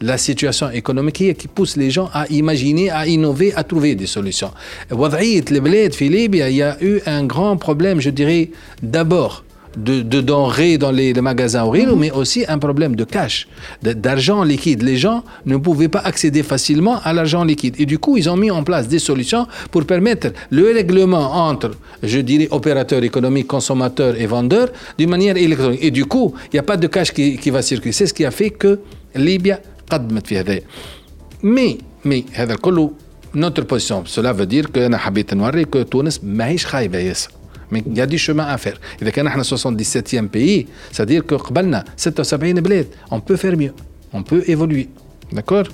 لا سيتواسيون ايكونوميك هي كي بوس لي جون ا ايماجيني ا انوفي ا تروفي دي سوليسيون وضعيه البلاد في ليبيا يا eu un grand problème je dirais d'abord de, de denrées dans les, les magasins ou rien, mais aussi un problème de cash, de- d'argent liquide. Les gens ne pouvaient pas accéder facilement à l'argent liquide. Et du coup, ils ont mis en place des solutions pour permettre le règlement entre, je dirais, opérateurs économiques, consommateurs et vendeurs d'une manière électronique. Et du coup, il n'y a pas de cash qui, qui va circuler. C'est ce qui a fait que Libye قدمت في هذا. مي مي هذا كله notre position cela veut dire que انا حبيت نوري que تونس ماهيش خايبه ياسر mais il y a du chemin à faire. Et dès qu'on est 77e pays, c'est-à-dire que 76 bled, on peut faire mieux, on peut évoluer. D'accord?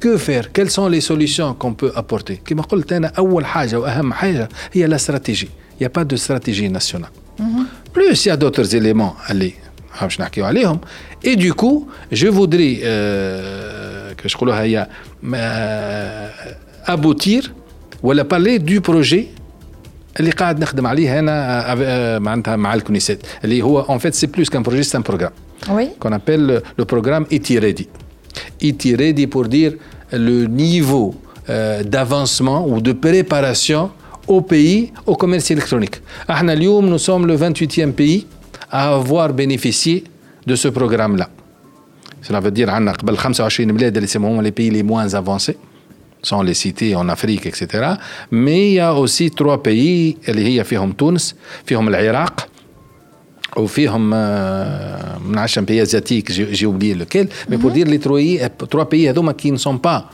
Que faire? Quelles sont les solutions qu'on peut apporter? Comme je l'ai dit, la première la stratégie. Il n'y a pas de stratégie nationale. Mhm. Plus il y a d'autres éléments, allez, ah, hein. et du coup, je voudrais euh, que je euh, aboutir ou parler du projet اللي قاعد نخدم عليه انا آه، معناتها مع الكنيسات اللي هو en fait c'est plus qu'un projet c'est un programme Oui. qu'on appelle le, le programme ET Ready. ET Ready pour dire le niveau euh, d'avancement ou de préparation au pays au commerce électronique. احنا اليوم nous sommes le 28e pays à avoir bénéficié de ce programme-là. Cela veut dire عندنا قبل 25 بلاد اللي يسموهم les pays les moins avancés sans les citer en Afrique etc. Mais il y a aussi trois pays اللي هي فيهم تونس فيهم العراق وفيهم آه، من عشان بيي ازياتيك جي اوبلي لوكيل مي بور دير لي تروي تروا بيي هذوما كي نسون با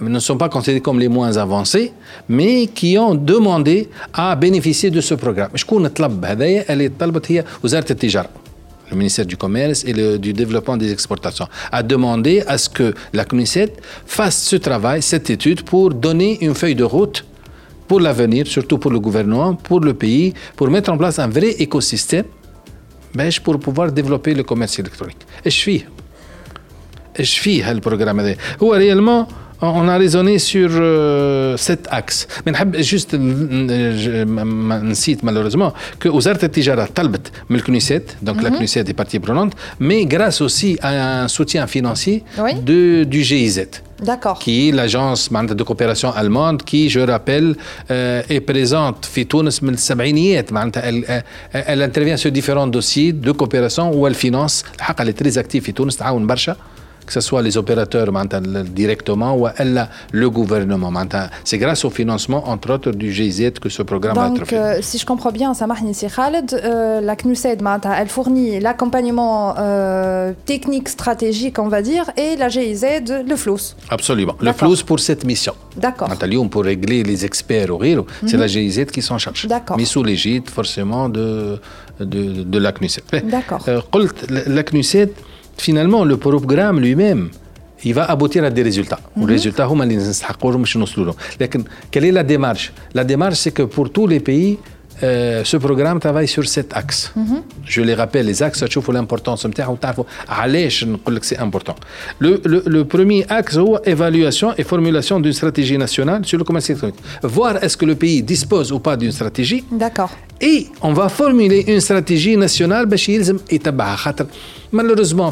ne sont pas considérés comme les moins avancés, mais qui ont demandé à bénéficier de ce programme. شكون طلب هذايا اللي طلبت هي وزارة التجارة. le ministère du Commerce et du Développement des Exportations, a demandé à ce que la CNUSET fasse ce travail, cette étude, pour donner une feuille de route pour l'avenir, surtout pour le gouvernement, pour le pays, pour mettre en place un vrai écosystème pour pouvoir développer le commerce électronique. Et je suis. Et je suis hein, le programme. Ou réellement, on a raisonné sur euh, cet axe mais نحب juste نسيت malheureusement que وزارة التجارة طلبت من الكنيسات donc la CNUSET est partie prenante mais grâce aussi à un soutien financier Oui. de, du GIZ D'accord. qui est l'agence معناتها de coopération allemande qui je rappelle euh, est présente في تونس من السبعينيات معناتها elle, elle, elle intervient sur différents dossiers de coopération où elle finance الحق elle est très active في تونس تعاون برشا que ce soit les opérateurs directement ou le gouvernement. C'est grâce au financement, entre autres, du GIZ que ce programme Donc, va être fait. Euh, si je comprends bien, euh, la CNUSED, elle fournit l'accompagnement euh, technique, stratégique, on va dire, et la GIZ, le FLOUS. Absolument. Le FLOUS pour cette mission. D'accord. Pour régler les experts au RIRO, c'est mhm. la GIZ qui s'en charge. D'accord. Mais sous l'égide, forcément, de, de, de la CNUSED. D'accord. Euh, la CNUSED, finalement, le programme lui-même, il va aboutir à des résultats. Mhm. Les résultats, quelle est la démarche? La démarche, c'est que pour tous les pays, euh, ce programme travaille sur sept axes. Mhm. Je les rappelle, les axes, tu vois l'importance. Ah, c'est important. Le, premier axe, c'est évaluation et formulation d'une stratégie nationale sur le commerce électronique. Voir est-ce que le pays dispose ou pas d'une stratégie. D'accord. Et on va formuler une stratégie nationale Malheureusement,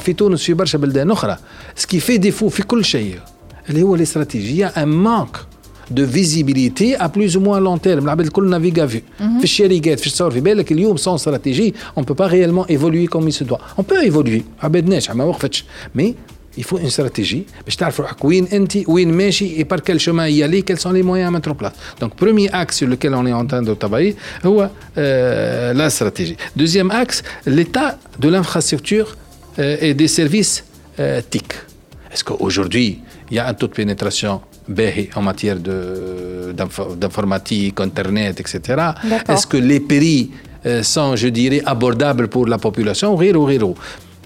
ce qui fait défaut, c'est il y a un manque في كل شيء اللي هو الاستراتيجيه ان مانك de visibilité à plus ou moins long terme العباد الكل نافيغ ا في في الشركات في تصور في بالك اليوم sans stratégie on peut pas réellement évoluer comme il se doit on peut évoluer عباد ناجحه ما وقفتش mais il faut une stratégie باش تعرف روحك وين انت وين ماشي et par quel chemin y aller quels sont les moyens à mettre en place donc premier axe sur lequel on est en train de travailler هو euh, la stratégie deuxième axe l'état de l'infrastructure euh, et des services euh, TIC est-ce qu'aujourd'hui il y a un taux de pénétration باهي en matière de- d'info- d'informatique, internet, etc. D'accord. Est-ce que les prix euh, sont, je dirais, abordables pour la population غيره غيره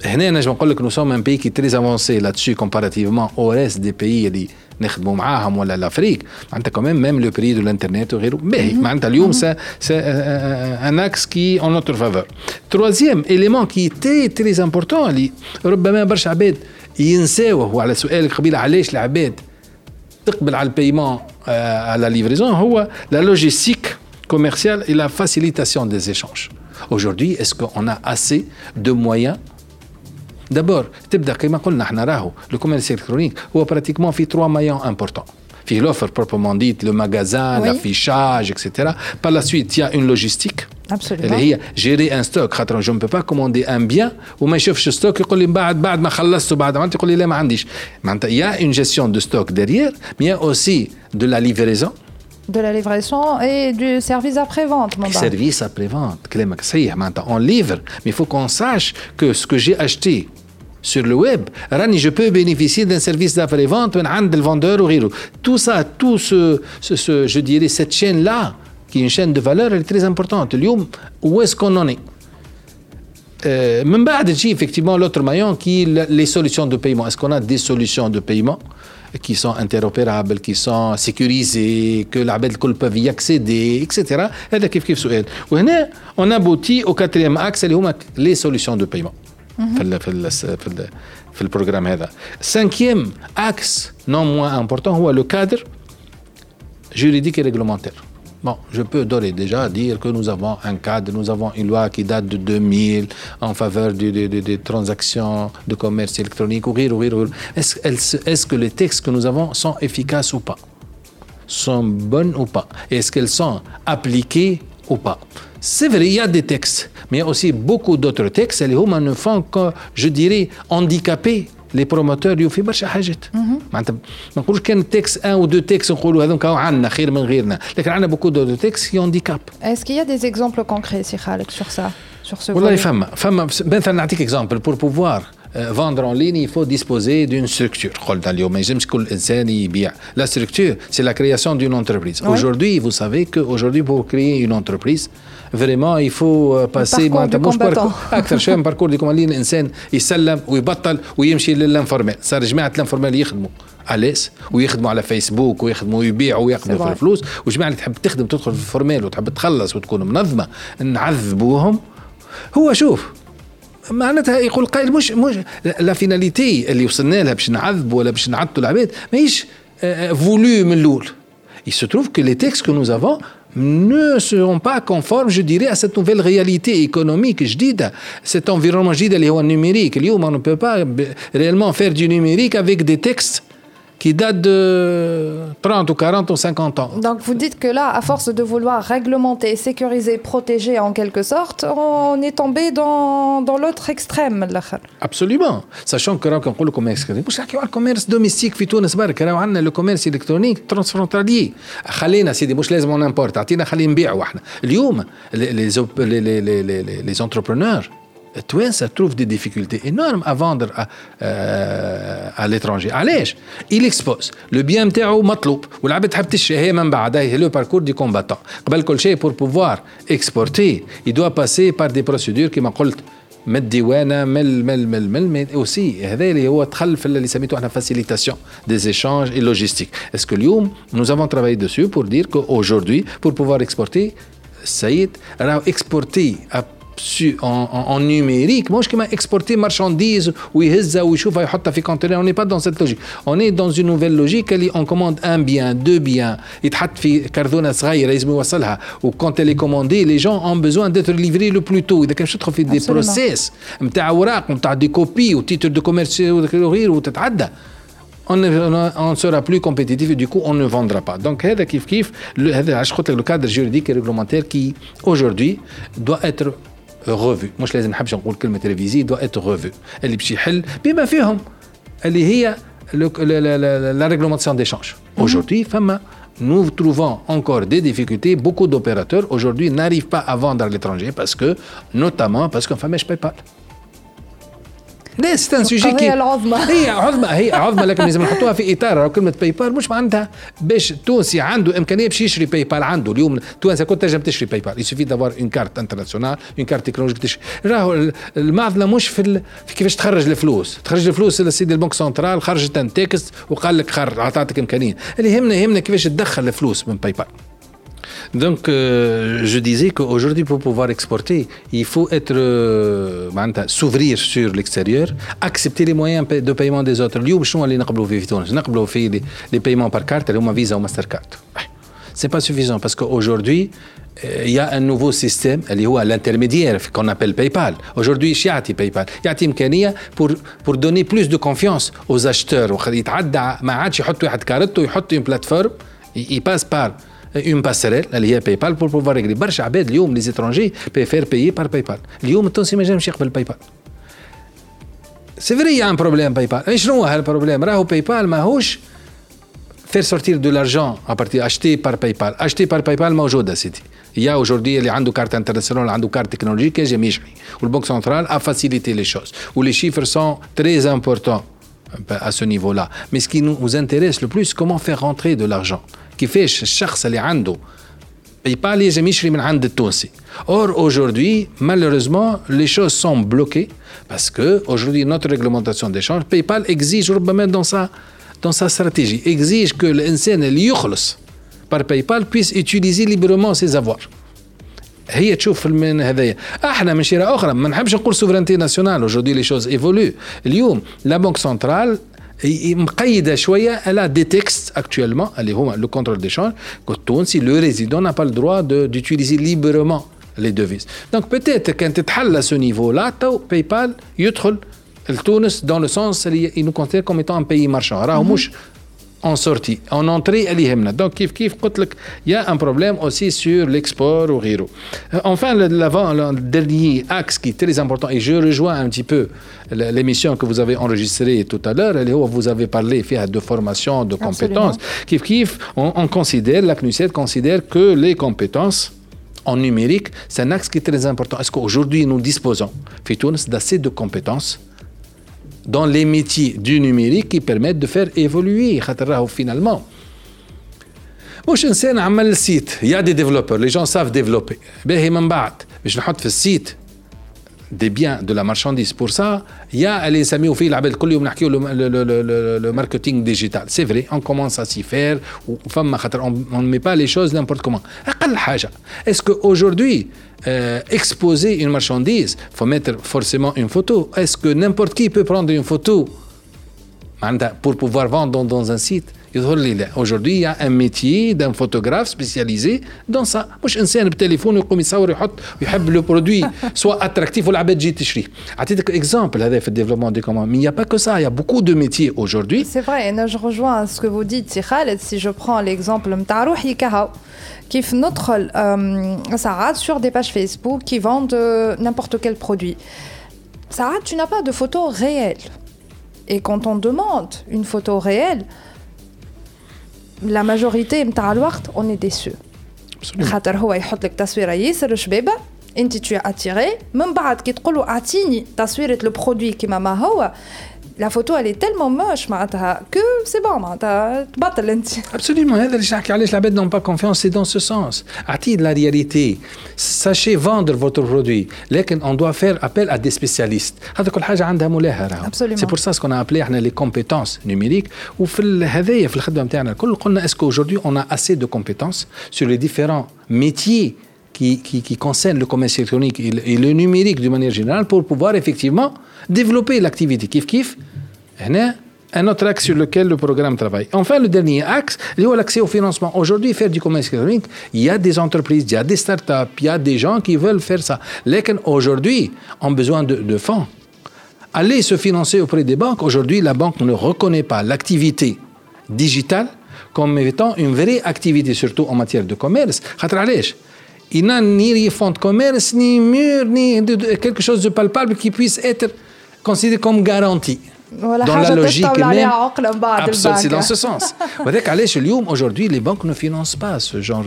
هنا نجم نقول لك nous sommes un pays qui est très avancé là-dessus comparativement au reste des pays اللي نخدموا معاهم ولا l'Afrique معناتها quand même même le prix de l'internet وغيره باهي معناتها اليوم c'est c'est un un axe qui est en notre faveur troisième élément qui est très très important اللي ربما برشا عباد ينساوه هو على سؤالك قبيله علاش العباد تقبل على البيمون à la livraison هو la logistique commerciale et la facilitation des échanges. Aujourd'hui, est-ce qu'on a assez de moyens D'abord, تبدا كما قلنا احنا راهو le commerce électronique هو pratiquement في trois maillons importants. فيه l'offre proprement dite, le magasin, Oui. l'affichage, etc. Par la suite, il y a une logistique. Absolument. اللي هي gérer un stock خاطر je ne peux pas commander un bien وما يشوفش ستوك يقول لي بعد بعد ما خلصته بعد ما عملت يقول لي لا ما عنديش معناتها il y a une gestion de stock derrière mais il y a aussi de la livraison De la livraison et du service après-vente, mon bas. service après-vente كلامك صحيح معناتها on livre mais il faut qu'on sache que ce que j'ai acheté sur le web راني je peux bénéficier d'un service d'après-vente من عند الفندeur وغيره tout ça tout ce, ce, ce je dirais cette chaîne là qui est une chaîne de valeur elle est très importante اليوم où est-ce qu'on en est Euh, من بعد تجي effectivement l'autre maillon qui est le- les solutions de paiement. Est-ce qu'on a des solutions de paiement qui sont interopérables, qui sont sécurisées, que العباد الكل peuvent y accéder, etc. هذا كيف كيف سؤال. وهنا on aboutit au quatrième axe اللي هما les solutions de paiement. في ال في ال في ال في البروجرام هذا. Cinquième axe non moins important هو le cadre juridique et réglementaire. Bon, je peux d'ores et déjà dire que nous avons un cadre, nous avons une loi qui date de 2000 en faveur des, transactions de commerce électronique. Est-ce que les textes que nous avons sont efficaces ou pas? Sont bonnes ou pas? Est-ce qu'elles sont appliquées ou pas? C'est vrai, il y a des textes, mais il y a aussi beaucoup d'autres textes. Les humains ne font que, je dirais, handicapés لي بروموتور اليوم في برشا حاجات. معناتها ما نقولوش كان تيكس ان ودو تيكس نقولوا هذوك عندنا خير من غيرنا. لكن عندنا بوكو دو تيكس كي هانديكاب كاب اسكي يا دي زيكزومبل كونكري سي خالد سور سا والله فما فما مثلا نعطيك اكزامبل بور بوفوار فاندر اون ليني يفو ديسبوزي دون ستركتور قلنا اليوم ما يلزمش كل إنسان يبيع. لا ستركتور سي لا كرياسيون دون اونتربريز اوجوردي فو سافي كو اوجوردي بور كريي اون اونتربريز une entreprise, vraiment, il faut passer أكثر شيء باركور دي كومالين الإنسان يسلم ويبطل ويمشي للانفورمال صار جماعة الانفورمال يخدموا اليس ويخدموا على فيسبوك ويخدموا ويبيعوا وياخذوا في الفلوس وجماعه اللي تحب تخدم تدخل في الفورمال وتحب تخلص وتكون منظمه نعذبوهم هو شوف معناتها يقول قائل مش مش لا فيناليتي اللي وصلنا لها باش نعذبوا ولا باش نعطوا العباد ماهيش فولو من الأول Il se trouve que les textes que nous avons ne seront pas conformes, je dirais, à cette nouvelle réalité économique, je dis, cet environnement, je dis, numérique. on ne peut pas euh, réellement faire du numérique avec des textes qui date de 30 ou 40 ou 50 ans. Donc vous dites que là, à force de vouloir réglementer, sécuriser, protéger en quelque sorte, on est tombé dans, dans l'autre extrême. Absolument. Sachant que quand on le commerce, le commerce domestique في تونس برك راهو عندنا le commerce électronique transfrontalier. خلينا سيدي مش لازم on importe, اعطينا خلينا نبيعوا احنا. اليوم les les les les les les entrepreneurs ça trouve des difficultés énormes à vendre à, euh, à l'étranger. علاش il expose le bien نتاعو مطلوب والعباد تحب تشري هي من بعد هي le parcours du combattant قبل كل شيء pour pouvoir exporter il doit passer par des procédures كما قلت من الديوانه من من من من من اوسي هذا اللي هو دخل في اللي سميته احنا فاسيليتاسيون des échanges et logistique. Est-ce que اليوم nous avons travaillé dessus pour dire qu'aujourd'hui pour pouvoir exporter السيد راه exporter à en, numérique, moi je exporter marchandises ou on n'est pas dans cette logique. On est dans une nouvelle logique, on commande un bien, deux biens, ou quand elle est commandée, les gens ont besoin d'être livrés le plus tôt. Il y a quelque chose fait des process, des copies, ou titres de commerce, ou on ne sera plus compétitif et du coup on ne vendra pas. Donc le cadre juridique et réglementaire qui aujourd'hui doit être revu مش لازم نحبش نقول كلمه ريفيزي دو اتر revu اللي باش يحل بما فيهم اللي هي la réglementation d'échange. Aujourd'hui, femme, nous trouvons encore des difficultés. Beaucoup d'opérateurs aujourd'hui n'arrivent pas à vendre à l'étranger parce que, notamment parce qu'un femme, je paye pas. لا سوجي كي العظمى هي عظمى هي عظمى لكن لازم نحطوها في إطار كلمة باي بال مش معناتها باش تونسي عنده إمكانية باش يشري باي بال عنده. اليوم تونس كنت تنجم تشري باي بال يسوفي دافوار اون كارت انترناسيونال اون كارت تكنولوجيك تشري راهو المعضلة مش في, ال... في كيفاش تخرج الفلوس. تخرج الفلوس للسيد البنك سنترال خرجت ان تكست وقال لك خر عطاتك إمكانية. اللي يهمنا يهمنا كيفاش تدخل الفلوس من باي بال Donc, euh, je disais qu'aujourd'hui, pour pouvoir exporter, il faut être euh, s'ouvrir sur l'extérieur, accepter les moyens de paiement des autres. اليوم شنو اللي نقبلوا فيه في تونس؟ نقبلوا فيه les paiements par carte اللي هما فيزا وماستر C'est pas suffisant parce qu'aujourd'hui, il y a un nouveau système اللي هو l'intermédiaire qu'on appelle PayPal. Aujourd'hui, ايش يعطي PayPal؟ يعطي إمكانية pour pour donner plus de confiance aux acheteurs. يتعدى ما عادش يحط واحد كارته يحط une plateforme, il passe par اون باسريل اللي هي باي بال بور بوفوار ريغلي برشا عباد اليوم لي زيترونجي بي فير بايي بار باي بال اليوم التونسي ما ينجمش يقبل باي بال سي فري ان بروبليم باي بال شنو هو البروبليم راهو باي بال ماهوش فير سورتير دو لارجون ابارتي اشتي بار باي بال اشتي بار باي بال موجوده سيدي يا اوجوردي اللي عنده كارت انترناسيونال عنده كارت تكنولوجيك ينجم يشحي والبنك سنترال ا فاسيليتي لي شوز ولي شيفر سون تري امبورتون à ce niveau-là. Mais ce qui nous intéresse le plus, comment faire rentrer de l'argent. كيفاش الشخص اللي عنده باي بال يجم يشري من عند التونسي اور aujourd'hui malheureusement les choses sont bloquées parce que aujourd'hui notre réglementation d'échange PayPal exige ربما dans sa dans sa stratégie exige que الانسان اللي يخلص par PayPal puisse utiliser librement ses avoirs هي تشوف من هذايا احنا من شراء اخرى ما نحبش نقول سوفرانتي ناسيونال اجوردي لي شوز ايفولو اليوم لا بنك سنترال مقيده شويه elle a des textes actuellement, le contrôle d'échange, que le résident n'a pas le droit d'utiliser librement les devises. Donc peut-être quand tu à ce niveau-là, PayPal, dans le sens, il nous considère comme étant un pays marchand en sortie. En entrée, elle Donc, kif, kif, il y a un problème aussi sur l'export au Riro. Euh, enfin, le, le, dernier axe qui est très important, et je rejoins un petit peu l'émission que vous avez enregistrée tout à l'heure, où vous avez parlé de formation, de compétences. Kif, kif, on, on considère, la CNUSET considère que les compétences en numérique, c'est un axe qui est très important. Est-ce qu'aujourd'hui, nous disposons, d'assez de compétences dans les métiers du numérique qui permettent de faire évoluer finalement مش انسان عمل site il y a des développeurs les gens savent développer باهي من بعد باش نحط في السيت des biens de la marchandise pour ça il y a les amis au fil العباد كل يوم نحكيو le marketing digital c'est vrai on commence à s'y faire وفما خاطر on ne met pas les choses n'importe comment اقل حاجه est-ce que aujourd'hui euh, exposer une marchandise faut mettre forcément une photo est-ce que n'importe qui peut prendre une photo pour pouvoir vendre dans un site Aujourd'hui, il y a un métier d'un photographe spécialisé dans ça. مش انسان بتليفونه يقوم يصور يحط ويحب le produit soit attractif والعباد تجي تشريه. اعطيتك exemple هذا في الديفلوبمون دي كومون. Mais il n'y a pas que ça, il y a beaucoup de métiers aujourd'hui. C'est vrai, et je rejoins ce que vous dites, si Khaled, si je prends l'exemple نتاع روحي كهو كيف ندخل ساعات sur des pages Facebook qui vendent n'importe quel produit. Saad, tu n'as pas de photo réelle. Et quand on demande une photo réelle, la majorité نتاع الوقت est déçu خاطر هو يحط لك تصويره ياسر شبابه انت es attiré. من بعد كي تقول له اعطيني تصويره البرودوي كيما ما هو la photo elle est tellement moche que c'est bon absolument هذا اللي نحكي علاش العباد n'ont pas confiance c'est dans ce sens اعطيه la réalité sachez vendre votre produit لكن on doit faire appel à des spécialistes هذا كل حاجه عندها مولاها راهو c'est pour ça ce qu'on a appelé احنا les compétences numériques وفي هذايا في الخدمه نتاعنا الكل قلنا est-ce qu'aujourd'hui on a assez de compétences sur les différents métiers qui, concernent le commerce électronique et le, numérique d'une manière générale pour pouvoir effectivement développer l'activité. Kif kif, un autre axe sur lequel le programme travaille. Enfin, le dernier axe, l'accès au financement. Aujourd'hui, faire du commerce électronique, il y a des entreprises, il y a des startups, il y a des gens qui veulent faire ça. Lesquels aujourd'hui ont besoin de, de fonds. Aller se financer auprès des banques, aujourd'hui, la banque ne reconnaît pas l'activité digitale comme étant une vraie activité, surtout en matière de commerce. Il n'a ni fonds de commerce, ni mur, ni quelque chose de palpable qui puisse être considéré comme garantie Voilà, dans la logique même. C'est dans ce sens. Aujourd'hui, les banques ne financent pas ce genre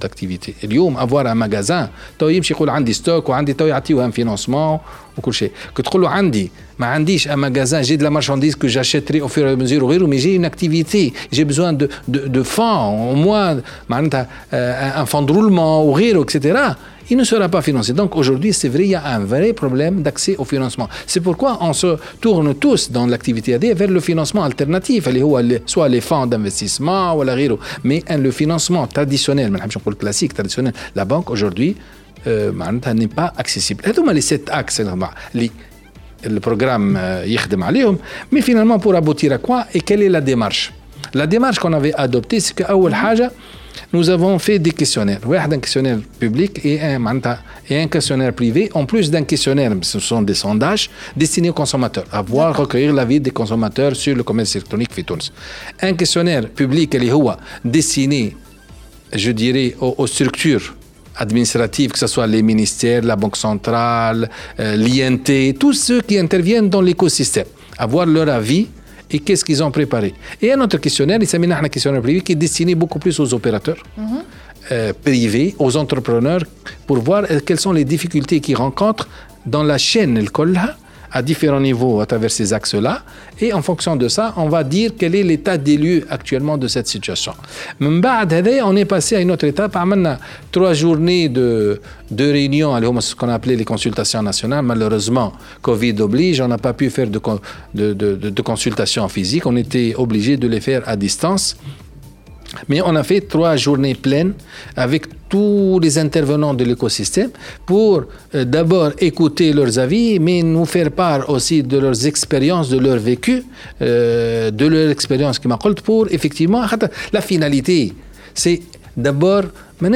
d'activité. اليوم avoir un magasin تو يمشي يقول عندي ستوك وعندي تو يعطيه un financement وكل شيء كي تقول له عندي ما عنديش un magasin j'ai de la marchandise que j'achèterai au fur et à mesure وغيره mais j'ai une activité j'ai besoin de de, de fonds au moins معناتها un fonds de roulement وغيره etc il ne sera pas financé. Donc aujourd'hui, c'est vrai, il y a un vrai problème d'accès au financement. C'est pourquoi on se tourne tous dans l'activité AD vers le financement alternatif, soit les fonds d'investissement ou la Mais hein, le financement traditionnel, le classique traditionnel, la banque aujourd'hui euh, n'est pas accessible. Et les sept axes, le programme euh, يخدم عليهم mais finalement pour aboutir à quoi et quelle est la démarche la démarche qu'on avait adoptée c'est que أول حاجة nous avons fait des questionnaires. Un questionnaire public et un, et un questionnaire privé. En plus d'un questionnaire, ce sont des sondages destinés aux consommateurs, à voir recueillir l'avis des consommateurs sur le commerce électronique Fitons. Un questionnaire public, est destiné, je dirais, aux, structures administratives, que ce soit les ministères, la Banque centrale, euh, l'INT, tous ceux qui interviennent dans l'écosystème, avoir leur avis et qu'est-ce qu'ils ont préparé? Et un autre questionnaire, il s'appelle un questionnaire privé qui est destiné beaucoup plus aux opérateurs mhm. euh, privés, aux entrepreneurs, pour voir euh, quelles sont les difficultés qu'ils rencontrent dans la chaîne, le à différents niveaux à travers ces axes-là. Et en fonction de ça, on va dire quel est l'état des lieux actuellement de cette situation. On est passé à une autre étape. On trois journées de, de réunions, ce qu'on appelait les consultations nationales. Malheureusement, Covid oblige, on n'a pas pu faire de, de, de, de consultations physiques. On était obligé de les faire à distance. Mais on a fait trois journées pleines avec tous les intervenants de l'écosystème pour euh, d'abord écouter leurs avis, mais nous faire part aussi de leurs expériences, de leur vécu, euh, de leur expérience qui m'a pour effectivement la finalité. C'est d'abord tout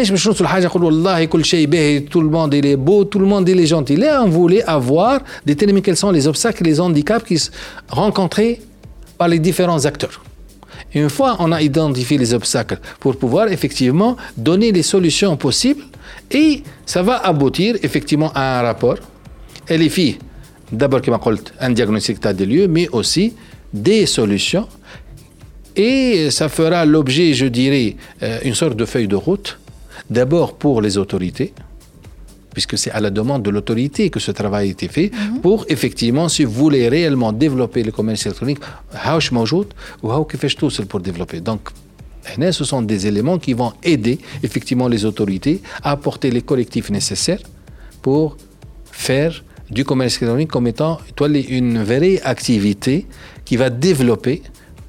le monde est beau, tout le monde est gentil. Là, on voulait avoir, déterminer quels sont les obstacles, les handicaps qui sont rencontrés par les différents acteurs. Une fois on a identifié les obstacles pour pouvoir effectivement donner les solutions possibles et ça va aboutir effectivement à un rapport. Et les filles, d'abord un diagnostic des lieux, mais aussi des solutions. Et ça fera l'objet, je dirais, euh, une sorte de feuille de route, d'abord pour les autorités, puisque c'est à la demande de l'autorité que ce travail a été fait, mhm. pour effectivement, si vous voulez réellement développer le commerce électronique, how ou how tout seul pour développer. Donc, ce sont des éléments qui vont aider effectivement les autorités à apporter les collectifs nécessaires pour faire du commerce électronique comme étant une vraie activité qui va développer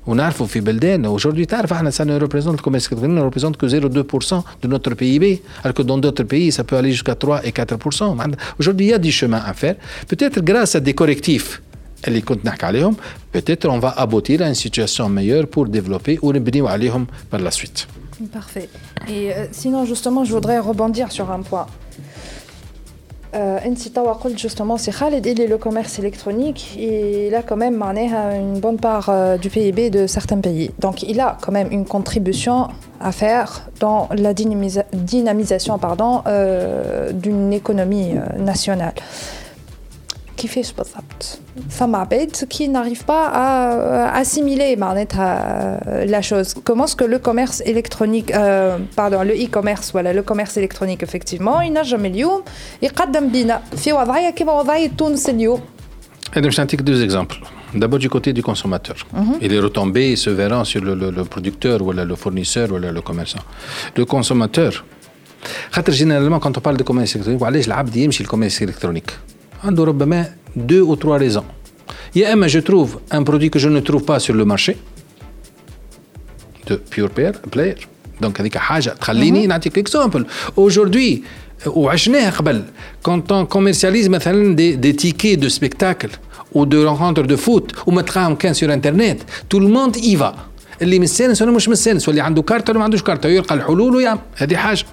ونعرفوا في بلدان aujourd'hui تعرف احنا ça ne représente le commerce électronique ne représente que 0,2% de notre PIB alors que dans d'autres pays ça peut aller jusqu'à 3 et 4% معناتها aujourd'hui il y a du chemin à faire peut-être grâce à des correctifs اللي كنت نحكي عليهم peut-être on va aboutir à une situation meilleure pour développer ونبنيو عليهم par la suite Parfait. Et euh, sinon, justement, je voudrais rebondir sur un point. Euh, انت توا قلت justement c'est Khaled il est le commerce électronique il a quand même معناها une bonne part euh, du PIB de certains pays donc il a quand même une contribution à faire dans la dynamisa- dynamisation pardon euh, d'une économie euh, nationale كيفاش بالضبط فما عباد qui n'arrive pas à euh, assimiler معناتها euh, la chose comment est-ce que le commerce électronique euh, pardon le e-commerce voilà le commerce électronique effectivement ينجم اليوم يقدم بينا في وضعيه كما وضعيه تونس اليوم Et donc, je t'indique deux exemples. D'abord du côté du consommateur. Et les retombées se verront sur le, le- le producteur, ou le fournisseur, ou le commerçant. Le consommateur. خاطر généralement quand on parle de commerce électronique وعلاش العبد يمشي الكوميرس électronique عنده ربما دو أو تروا ريزون يا اما جو تروف ان برودوي كو جو نو تروف با سور لو مارشي دو بيور بير بلاير دونك هذيك حاجة تخليني نعطيك اكزومبل اوجوردي وعشناها قبل كون تون كوميرسياليز مثلا دي, دي تيكي دو سبيكتاكل ou de دو فوت وما تلقاهم كان سور انترنت تو الموند ايفا اللي مستانس ولا مش مستانس واللي عنده كارت ولا ما عندوش كارت يلقى الحلول ويعمل هذه حاجة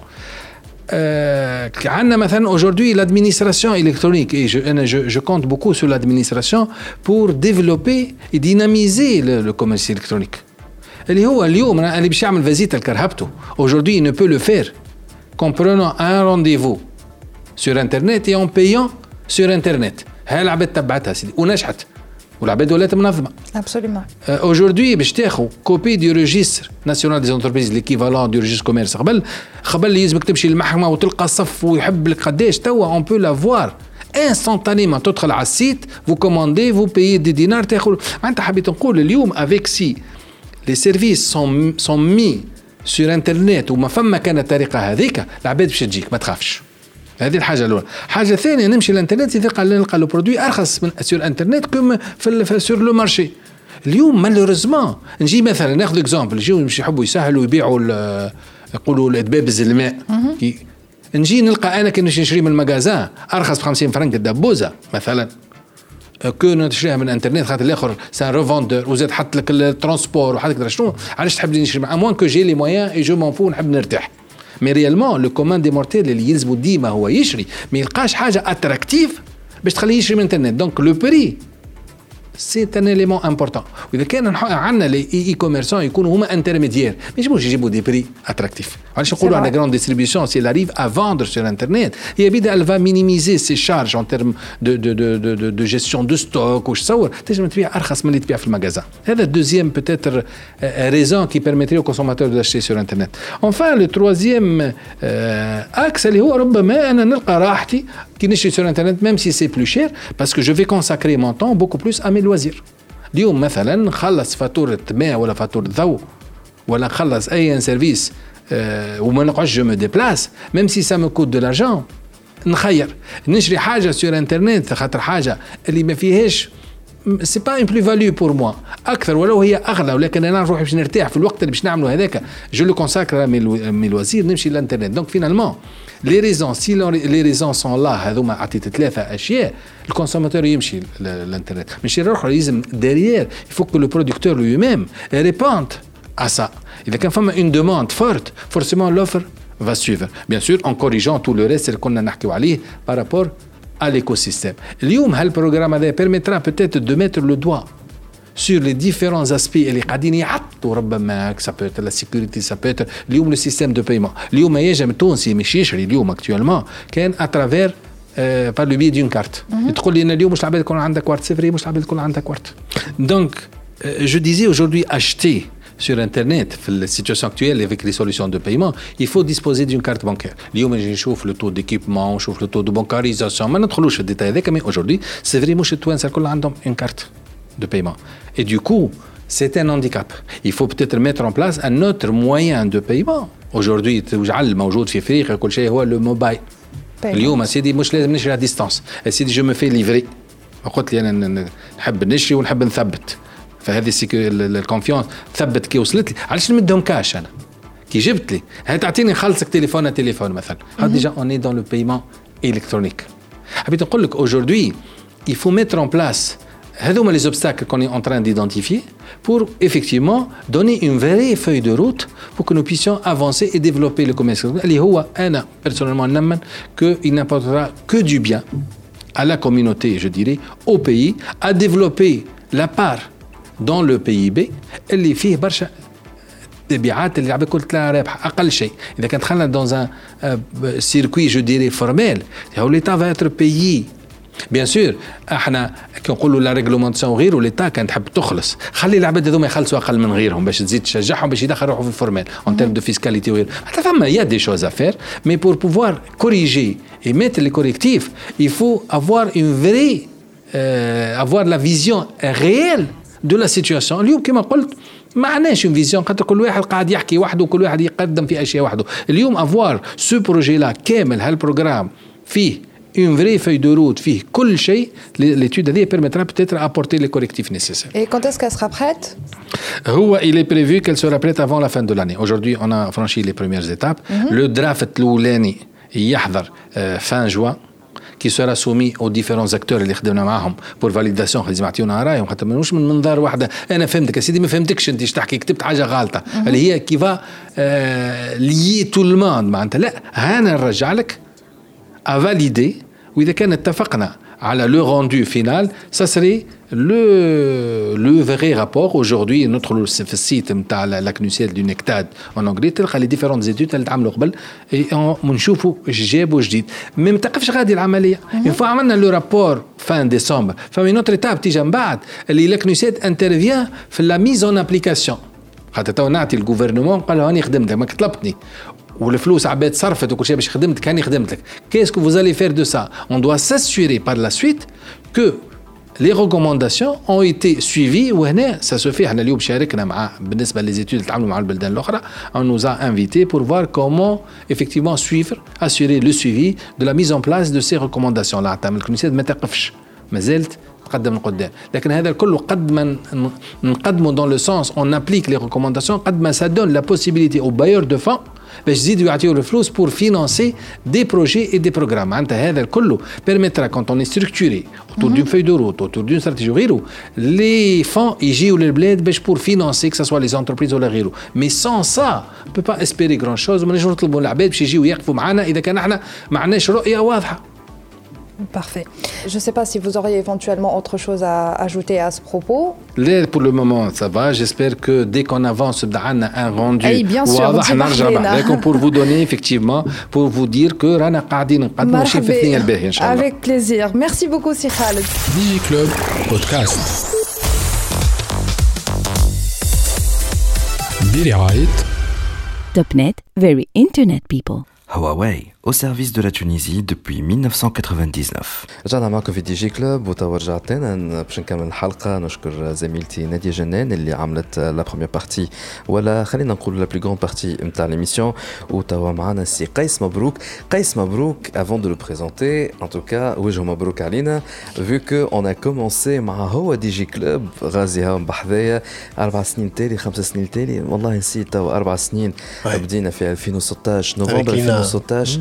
Euh, aujourd'hui l'administration électronique, et je, compte beaucoup sur l'administration pour développer et dynamiser le, le commerce électronique. Aujourd'hui, il ne peut le faire qu'en prenant un rendez-vous sur Internet et en payant sur Internet. والعباد ولات منظمة. Absolument. Euh, aujourd'hui باش تاخذ كوبي دي ريجستر ناسيونال دي زونتربريز ليكيفالون دي ريجستر كوميرس قبل قبل يلزمك تمشي للمحكمة وتلقى صف ويحب لك قداش توا اون بو لافوار انستانتانيمون تدخل على السيت فو كوموندي فو بايي دي دينار تاخذ. معناتها حبيت نقول اليوم افيك سي لي سيرفيس سون سون مي سور انترنت وما فما كان الطريقة هذيك العباد باش تجيك ما تخافش. هذه الحاجة الأولى. حاجة ثانية نمشي للانترنت نلقى نلقى لو برودوي أرخص من سور انترنت كوم في سور لو مارشي. اليوم مالوريزمون نجي مثلا ناخذ اكزومبل يجيو مش يحبوا يسهلوا يبيعوا يقولوا الادباب الزلماء كي- نجي نلقى أنا كي نشري من المجازان أرخص ب 50 فرنك الدبوزة مثلا. كو نشريها من الإنترنت خاطر الآخر سان ريفوندور وزاد حط لك الترونسبور وحط لك شنو علاش تحب نشري موان كو جي لي مويان اي جو مون فو نحب نرتاح. مي ريالمون لو كومان دي مورتيل اللي يلزمو ديما هو يشري ما يلقاش حاجة اتراكتيف باش تخليه يشري من الانترنت دونك لو بري سي ان اليمون امبورتون واذا كان نح- عندنا لي اي كوميرسون يكونوا هما انترميديير ما يجيبوش يجيبوا دي بري اتراكتيف علاش نقولوا vrai. على grande distribution, si elle arrive à vendre sur Internet, et évidemment, elle va minimiser ses charges en termes de, de, de, de, de, de gestion de stock, ou je sais تنجم تبيع أرخص من اللي تبيع في المجازان. هذا deuxième peut-être euh, raison qui permettrait aux consommateurs d'acheter sur Internet. Enfin, le troisième euh, axe اللي هو ربما أنا نلقى راحتي كي نشتري sur Internet même si c'est plus cher parce que je vais consacrer mon temps beaucoup plus à mes loisirs. اليوم مثلا نخلص فاتورة ماء ولا فاتورة ضوء ولا نخلص اي سيرفيس آه وما نقعدش جو مو ديبلاس ميم سي سا مو كوت دو لارجون نخير نشري حاجه سور انترنت خاطر حاجه اللي ما فيهاش سي با اون بلو فاليو بور موا اكثر ولو هي اغلى ولكن انا نروح باش نرتاح في الوقت اللي باش نعملوا هذاك جو لو كونساكر مي لوازير نمشي للانترنت دونك فينالمون لي ريزون سي لي ريزون سون لا هذوما عطيت ثلاثه اشياء الكونسوماتور يمشي للانترنت مش الاخر لازم ديريير يفك لو برودكتور لو ميم ريبوند à ça. إذا كان فما une demande forte, forcément l'offre va suivre. Bien sûr, en corrigeant tout le reste اللي كنا نحكيو عليه par rapport à l'écosystème. اليوم هالبروغرام هذا permettra peut-être de mettre le doigt sur les différents aspects. Ça peut être la sécurité, ça peut être le système de paiement. Actuellement, à travers euh, par le biais d'une carte. Mhm. C'est vrai, Donc, euh, je disais aujourd'hui acheter sur Internet, la situation actuelle avec les solutions de paiement, il faut disposer d'une carte bancaire. Aujourd'hui, je chauffe le taux d'équipement, je chauffe le taux de bancarisation. Maintenant, je ne détail, mais aujourd'hui, c'est vraiment chez toi, une carte de paiement. Et du coup, c'est un handicap. Il faut peut-être mettre en place un autre moyen de paiement. Aujourd'hui, موجود في افريقيا كل شيء هو le mobile. اليوم سيدي مش لازم نشري à distance. سيدي je me fais livrer. قلت لي انا نحب نشري ونحب نثبت. فهذه سيكو الكونفيونس ثبت كي وصلت لي علاش نمدهم كاش انا كي جبت لي هاي تعطيني نخلصك تليفون تليفون مثلا هذا ديجا اون دون لو بايمون الكترونيك حبيت نقول لك اجوردي il faut mettre en place هذوما les obstacles qu'on est en train d'identifier pour effectivement donner une vraie feuille de route pour que nous puissions avancer et développer le commerce اللي هو انا personnellement نمن que il n'apportera que du bien à la communauté je dirais au pays à développer la part dans le PIB اللي فيه برشا تبعات اللي العباد قلت لها رابحه اقل شيء اذا كان دخلنا دون ان سيركوي جو ديري فورميل هو ليتا فا اتر بيي بيان سور إحنا كي نقولوا لا ريغلومونتاسيون غير ليتا كان تحب تخلص. خلي العباد هذوما يخلصوا أقل من غيرهم باش تزيد تشجعهم باش يدخلوا روحهم في الفورميل اون تيرم دو فيسكاليتي وغيره حتى فما يا دي شوز افير مي بور بوفوار كوريجي اي ميتر لي كوريكتيف avoir une vraie euh, avoir la vision réelle دو لا سيتياسيون اليوم كما قلت ما عندناش اون فيزيون خاطر كل واحد قاعد يحكي وحده وكل واحد يقدم في أشياء وحده. اليوم افوار سو بروجي لا كامل هالبروغرام فيه اون فري فeuille دو روت فيه كل شيء l'étude هذه permettra peut-être apporter les correctifs nécessaires. Et quand est-ce qu'elle sera prête هو il est prévu qu'elle sera prête avant la fin de l'année. Aujourd'hui, on a franchi les premières étapes. Mm -hmm. Le draft الاولاني يحضر fin juin. qui sera soumis aux différents acteurs اللي خدمنا معاهم بور فاليداسيون لازم يعطيونا رايهم حتى مش من منظار واحده انا فهمتك يا سيدي ما فهمتكش انت تحكي كتبت حاجه غلطه اللي هي كيفا لي تو الموند معناتها لا انا نرجع لك افاليدي وإذا كان اتفقنا على لو روندو فينال سا سري لو لو فري رابور اجوردي ندخلوا في السيت نتاع لا كنوسيال دو نكتاد اون انغلي تلقى لي ديفيرونت زيتود اللي تعملوا قبل ونشوفوا جابوا جديد ما تقفش غادي العملية فوا عملنا لو رابور فان ديسمبر فمي نوتر تاب ايتاب تيجي من بعد اللي لا كنوسيال انترفيان في لا ميز اون ابليكاسيون خاطر تو نعطي الجوفرنمون قال هاني خدمتك ما طلبتني والفلوس عباد صرفت وكل شيء باش خدمتك هاني خدمتك qu'est-ce que vous allez faire de ça on doit s'assurer par la suite que les recommandations ont été suivies وهنا ça se fait احنا اليوم شاركنا مع بالنسبه للزيتود اللي تعاملوا مع البلدان الاخرى on nous a invités pour voir comment effectivement suivre assurer le suivi de la mise en place de ces recommandations لا تعمل الكنيسات ما تقفش ما زالت تقدم لقدام لكن هذا الكل قد ما نقدمه دون لو سونس اون ابليك لي ريكومونداسيون قد ما سا دون لا بوسيبيليتي أو بايور دو فون باش يزيدوا يعطيو الفلوس بور فينانسي دي بروجي اي دي بروغرام معناتها هذا كله بيرميترا كونت اون ستركتوري اوتور دون فوي دو روت اوتور دون استراتيجي وغيره لي فون يجيو للبلاد باش بور فينانسي كو سوا لي زونتربريز ولا غيره. مي سان سا بو با اسبيري غران شوز ما نجمش نطلبوا العباد باش يجيو يقفوا معنا إذا كان إحنا ما عندناش رؤية واضحة. Parfait. Je ne sais pas si vous auriez éventuellement autre chose à ajouter à ce propos. Là, pour le moment, ça va. J'espère que dès qu'on avance, on a un rendu. Et bien sûr, pour vous donner effectivement, pour vous dire que Rana Qadin Avec plaisir. Merci beaucoup, Sikhal. Digi Club Podcast. برعاية TopNet, very internet people. Huawei, au service de la Tunisie depuis 1999. رجعنا معكم في دي جي كلوب وتوا رجعت لنا باش نكمل الحلقه نشكر زميلتي ناديه جنان اللي عملت لا بروميير بارتي ولا خلينا نقول لا بلو غران بارتي نتاع ليميسيون وتوا معنا السي قيس مبروك قيس مبروك avant de le présenter en tout cas وجه مبروك علينا vu que on a commencé مع هو دي جي كلوب غازي هاو بحذايا اربع سنين تالي خمس سنين تالي والله نسيت توا اربع سنين بدينا في 2016 نوفمبر 2016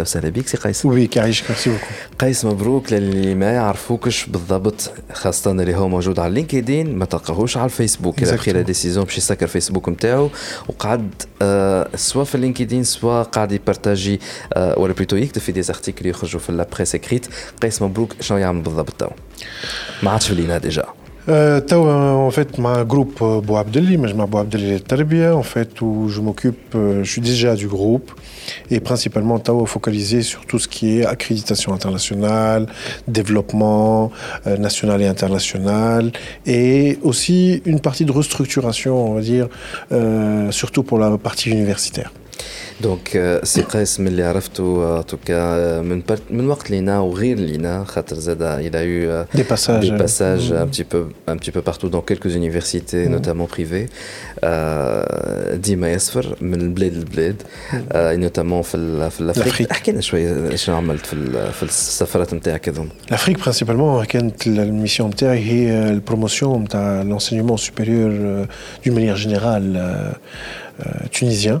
Note Sahara Salabik, c'est Qaïs. Oui, Karish, merci beaucoup. قيس مبروك للي ما يعرفوكش بالضبط خاصة اللي هو موجود على لينكدين ما تلقاهوش على الفيسبوك. إذا بخي لا ديسيزيون باش يسكر فيسبوك نتاعو. وقعد آه سوا في لينكدين سوا قاعد يبارتاجي آه ولا بلوتو يكتب في دي زارتيكل يخرجوا في لا بريس اكريت قيس مبروك. شنو يعمل بالضبط؟ تو ما عادش في لينا ديجا Euh, Tao, en fait, ma groupe euh, Boabdeli, mais je m'appelle Boabdeli Tarbia, en fait, où je m'occupe, euh, je suis déjà du groupe, et principalement Tao focalisé sur tout ce qui est accréditation internationale, développement euh, national et international, et aussi une partie de restructuration, on va dire, euh, surtout pour la partie universitaire. دونك سي قيس من اللي عرفته توكا من من وقت لينا وغير لينا خاطر زاد il a eu des passages des passages un petit peu un petit peu partout dans quelques universités notamment privées ديما يسفر من البلاد للبلاد notamment في في الافريق احكي لنا شويه شنو عملت في في السفرات نتاعك هذوما الافريق برينسيبالمون كانت الميسيون نتاعي هي البروموسيون نتاع l'enseignement supérieur d'une manière générale tunisien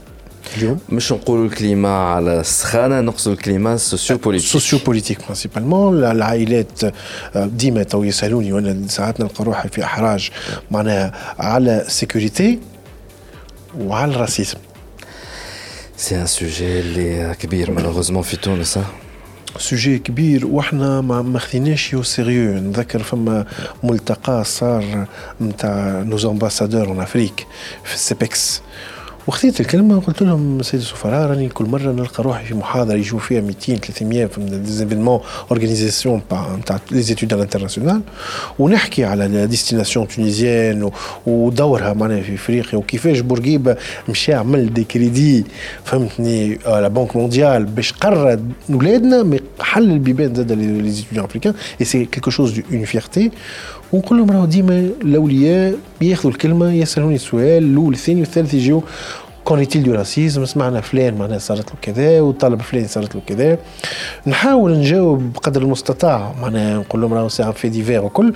اليوم؟ مش نقولوا الكليما على السخانة نقصدوا الكليما سوسيو بوليتيك سوسيو بوليتيك برينسيبالمون العائلات ديما تو يسألوني وأنا ساعات نلقى روحي في إحراج معناها على السيكوريتي وعلى الراسيزم سي ان سوجي اللي كبير مالوغوزمون في تونس سوجي كبير وإحنا ما ماخذيناش يو سيريو نذكر فما ملتقى صار نتاع نوز امباسادور اون افريك في السيبكس. وخذيت الكلمة وقلت لهم سيد السفراء راني كل مرة نلقى روحي في محاضرة يجوا فيها 200 300 في ديزيفينمون اورغانيزاسيون نتاع لي زيتود الانترناسيونال ونحكي على ديستيناسيون تونيزيان ودورها معناها في إفريقيا وكيفاش بورقيبة مشى عمل دي كريدي فهمتني لا بنك مونديال باش قرر اولادنا حل البيبان زاد لي زيتوديون افريكان اي سي كيلكو شوز اون فيرتي ونقول لهم راهو ديما الأولياء ياخذوا الكلمة يسألوني السؤال الأول الثاني والثالث يجيو كونيتيل دو راسيزم سمعنا فلان معناها صارت له كذا والطالب فلان صارت له كذا. نحاول نجاوب بقدر المستطاع معناها نقول لهم راهو ساعه في ديفير وكل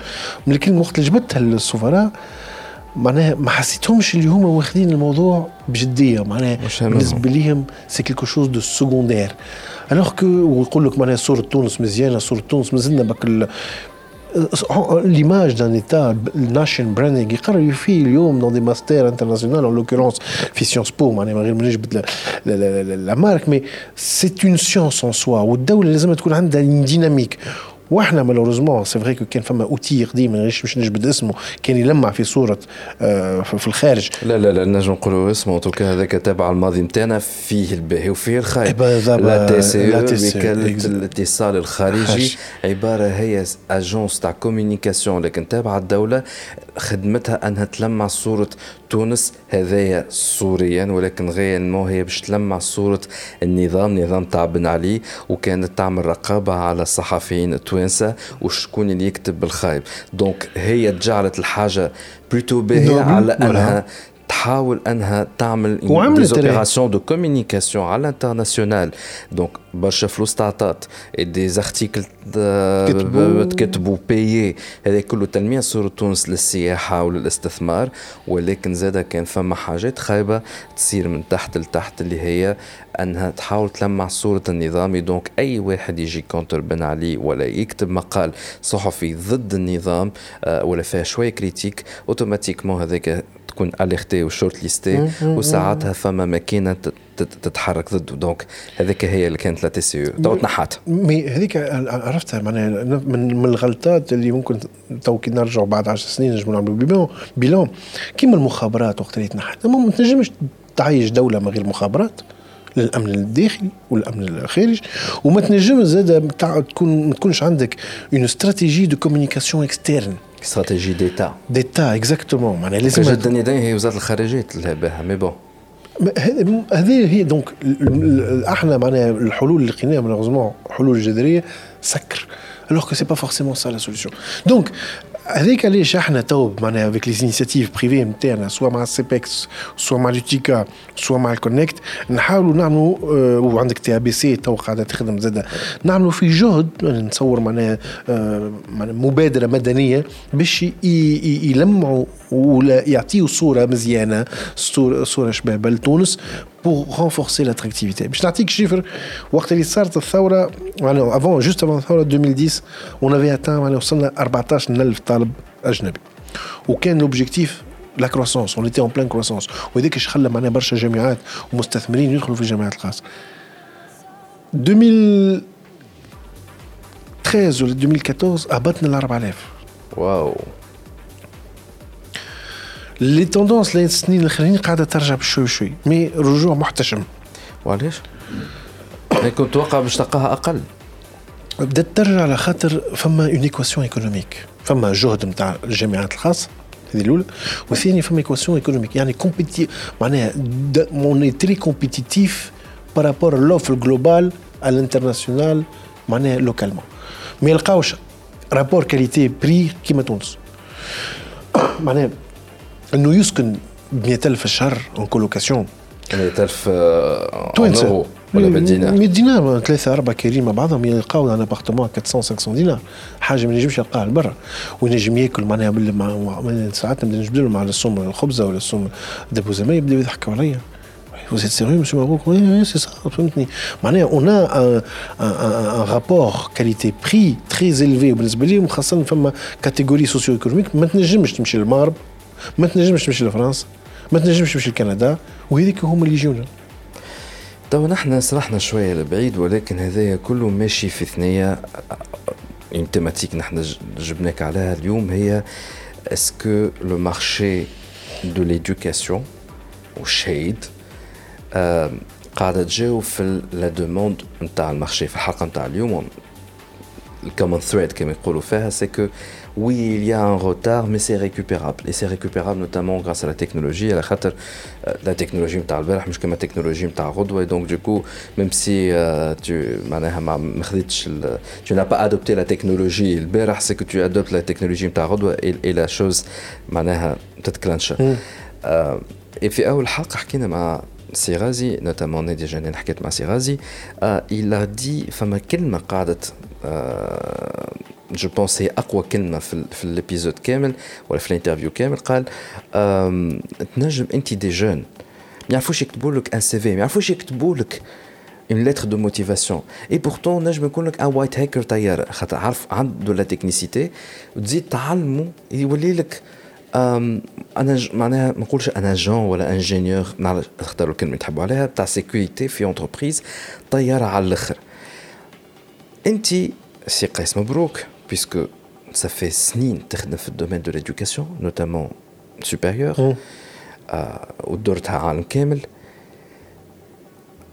لكن وقت اللي جبتها للسفراء معناها ما حسيتهمش اللي هما واخدين الموضوع بجدية معناها بالنسبة ليهم سي كيلكو شوز دو سكوندير الوغ كو ويقول لك معناها صوره تونس مزيانة صوره تونس مازلنا بك Euh, l'image d'un État, Nation Branding, il fait dans des masters internationaux, en l'occurrence, Sciences Po, la marque, mais c'est une science en soi. Ou une dynamique. وإحنا مالوريزمون سي فري كان فما اوتي قديم مانيش باش نجبد اسمه كان يلمع في صورة آه في الخارج. لا لا لا نجم نقولوا اسمه توكا هذاك تابع الماضي نتاعنا فيه الباهي وفيه الخايب لا تي سي وكالة الاتصال الخارجي. عبارة هي أجونس تاع كوميونيكاسيون لكن تابعة الدولة خدمتها أنها تلمع صورة تونس هذايا سوريا ولكن غير هي باش تلمع صورة النظام نظام تاع بن علي وكانت تعمل رقابة على الصحفيين التوانسه وشكون اللي يكتب بالخايب. دونك هي تجعلت الحاجة بلوتو باهية على أنها تحاول أنها تعمل وعملت اوبيراسيون دو كوميونيكاسيون على الانترناسيونال دونك برشا فلوس تعطات دي زارتيكل تكتبوا بيي هذا كله تنمية صورة تونس للسياحة وللاستثمار. ولكن زاد كان فما حاجات خايبة تصير من تحت لتحت اللي هي أنها تحاول تلمع صورة النظام دونك أي واحد يجي كونتر بن علي ولا يكتب مقال صحفي ضد النظام آه، ولا فيها شوية كريتيك أوتوماتيكمون هذاك تكون اليرتي وشورت ليستي وساعتها فما ماكينة تتحرك ضده. دونك هذيك هي اللي كانت لا تي سي تو تنحات. مي هذيك عرفتها معناها من, من الغلطات اللي ممكن تو كي نرجعوا بعد 10 سنين نجموا نعملوا بيلون بيلون. كيما المخابرات وقت اللي تنحت ما تنجمش تعيش دولة من غير مخابرات. للامن الداخلي والامن الخارجي. وما تنجمش زاد تكون ما تكونش عندك اون استراتيجي دو كوميونيكاسيون اكسترن استراتيجي ديتا ديتا اكزاكتومون معناها لازم جد النداء هي وزاره الخارجيه تلعب بها مي بون هذه هي دونك إحنا معناها الحلول اللي لقيناها مالوغوزمون حلول جذرية سكر. Alors que c'est pas forcément ça la solution. Donc, هذيك علاش إحنا تو معناها افيك لي انيسياتيف بريفي نتاعنا سوا مع السيبكس سوا مع لوتيكا سوا مع الكونكت نحاولوا نعملوا آه وعندك تي بي سي تو قاعدة تخدم زادة. نعملوا في جهد نتصور معناها آه مبادرة مدنية باش يلمعوا ولا يعطيوا صورة مزيانة صورة شبابه لتونس pour renforcer l'attractivité. باش نعطيك شيفر وقت اللي صارت الثورة يعني افون جوست افون الثورة 2010 on avait atteint يعني وصلنا 14000 طالب أجنبي. وكان لوبجيكتيف لا كروسونس اون ايتي اون بلان كروسونس وهذاك اش خلى معنا برشا جامعات ومستثمرين يدخلوا في الجامعات الخاصه 2013 ولا 2014 هبطنا ل 4000 واو. لي توندونس السنين الأخرين قاعدة ترجع بشوي شوي. مي رجوع محتشم. وعلاش؟ كنت توقع باش تلقاها أقل. بدات ترجع على خاطر فما اون ايكواسيون ايكونوميك فما جهد نتاع الجامعات الخاصه هذه الأولى. والثانية فما ايكواسيون ايكونوميك يعني كومبيتي معناها اون تري كومبيتيتيف بارابور لوفر جلوبال على الانترناسيونال معناها لوكالمون ما يلقاوش رابور كاليتي بري كيما تونس. *coughs* معناها انه يسكن ب 100000 في الشهر اون كولوكاسيون 100000 اورو ولا بالدينار 100 دينار ثلاثة أربعة كايرين مع بعضهم يلقاو ان ابارتمون 400 500 دينار. حاجة ما ينجمش يلقاها لبرا. وينجم ياكل معناها مع ساعات نبدا نجبد لهم على السوم الخبزة ولا السوم دبوزة ما يبداو يضحكوا عليا. Vous êtes sérieux, monsieur Marouk Oui, oui c'est ça. معناها on a un, un, un rapport qualité-prix très élevé. وبالنسبة لي وخاصة فما كاتيجوري سوسيو ايكونوميك ما تنجمش تمشي للمغرب ما تنجمش تمشي لفرنسا ما تنجمش تمشي لكندا وهذيك هما اللي يجونا تو نحن سرحنا شوية لبعيد ولكن هذايا كله ماشي في ثنية. اون تيماتيك نحن جبناك عليها اليوم هي اسكو لو مارشي دو ليدوكاسيون والشهيد قاعدة تجاوب في لا دوموند نتاع المارشي في الحلقة نتاع اليوم. الكومون ثريد كما يقولوا فيها سي كو oui, il y a un retard, mais c'est récupérable. Et c'est récupérable notamment grâce à la technologie. À la, euh, la technologie متاع البارح مش كما technologie متاع غدوة. Et donc du coup, même si euh, tu tu n'as pas adopté la technologie البارح, c'est que tu adoptes la technologie متاع غدوة et, et la chose معناها تتكلانش. Et في أول حلقة حكينا مع سي غازي نوتامون نادي جنان حكيت مع سي غازي il a dit فما كلمة قاعدة جو بونس هي اقوى كلمه في, في الابيزود كامل ولا في الانترفيو كامل قال تنجم انت دي جون ما يعرفوش يكتبوا لك ان سي في ما يعرفوش يكتبوا لك اون ليتر دو موتيفاسيون اي بورتون نجم يكون لك ان وايت هاكر طياره خاطر عارف عنده لا تكنيسيتي وتزيد تعلمه يولي لك أنا معناها ما نقولش أنا جون ولا انجينيور نختاروا الكلمة تحبوا عليها تاع سيكوريتي في اونتربريز طياره على الآخر انت سي قيس مبروك puisque ça fait سنين تخدم في الدومين دو ليدوكاسيون نوتامون سوبيريور ودورتها عالم كامل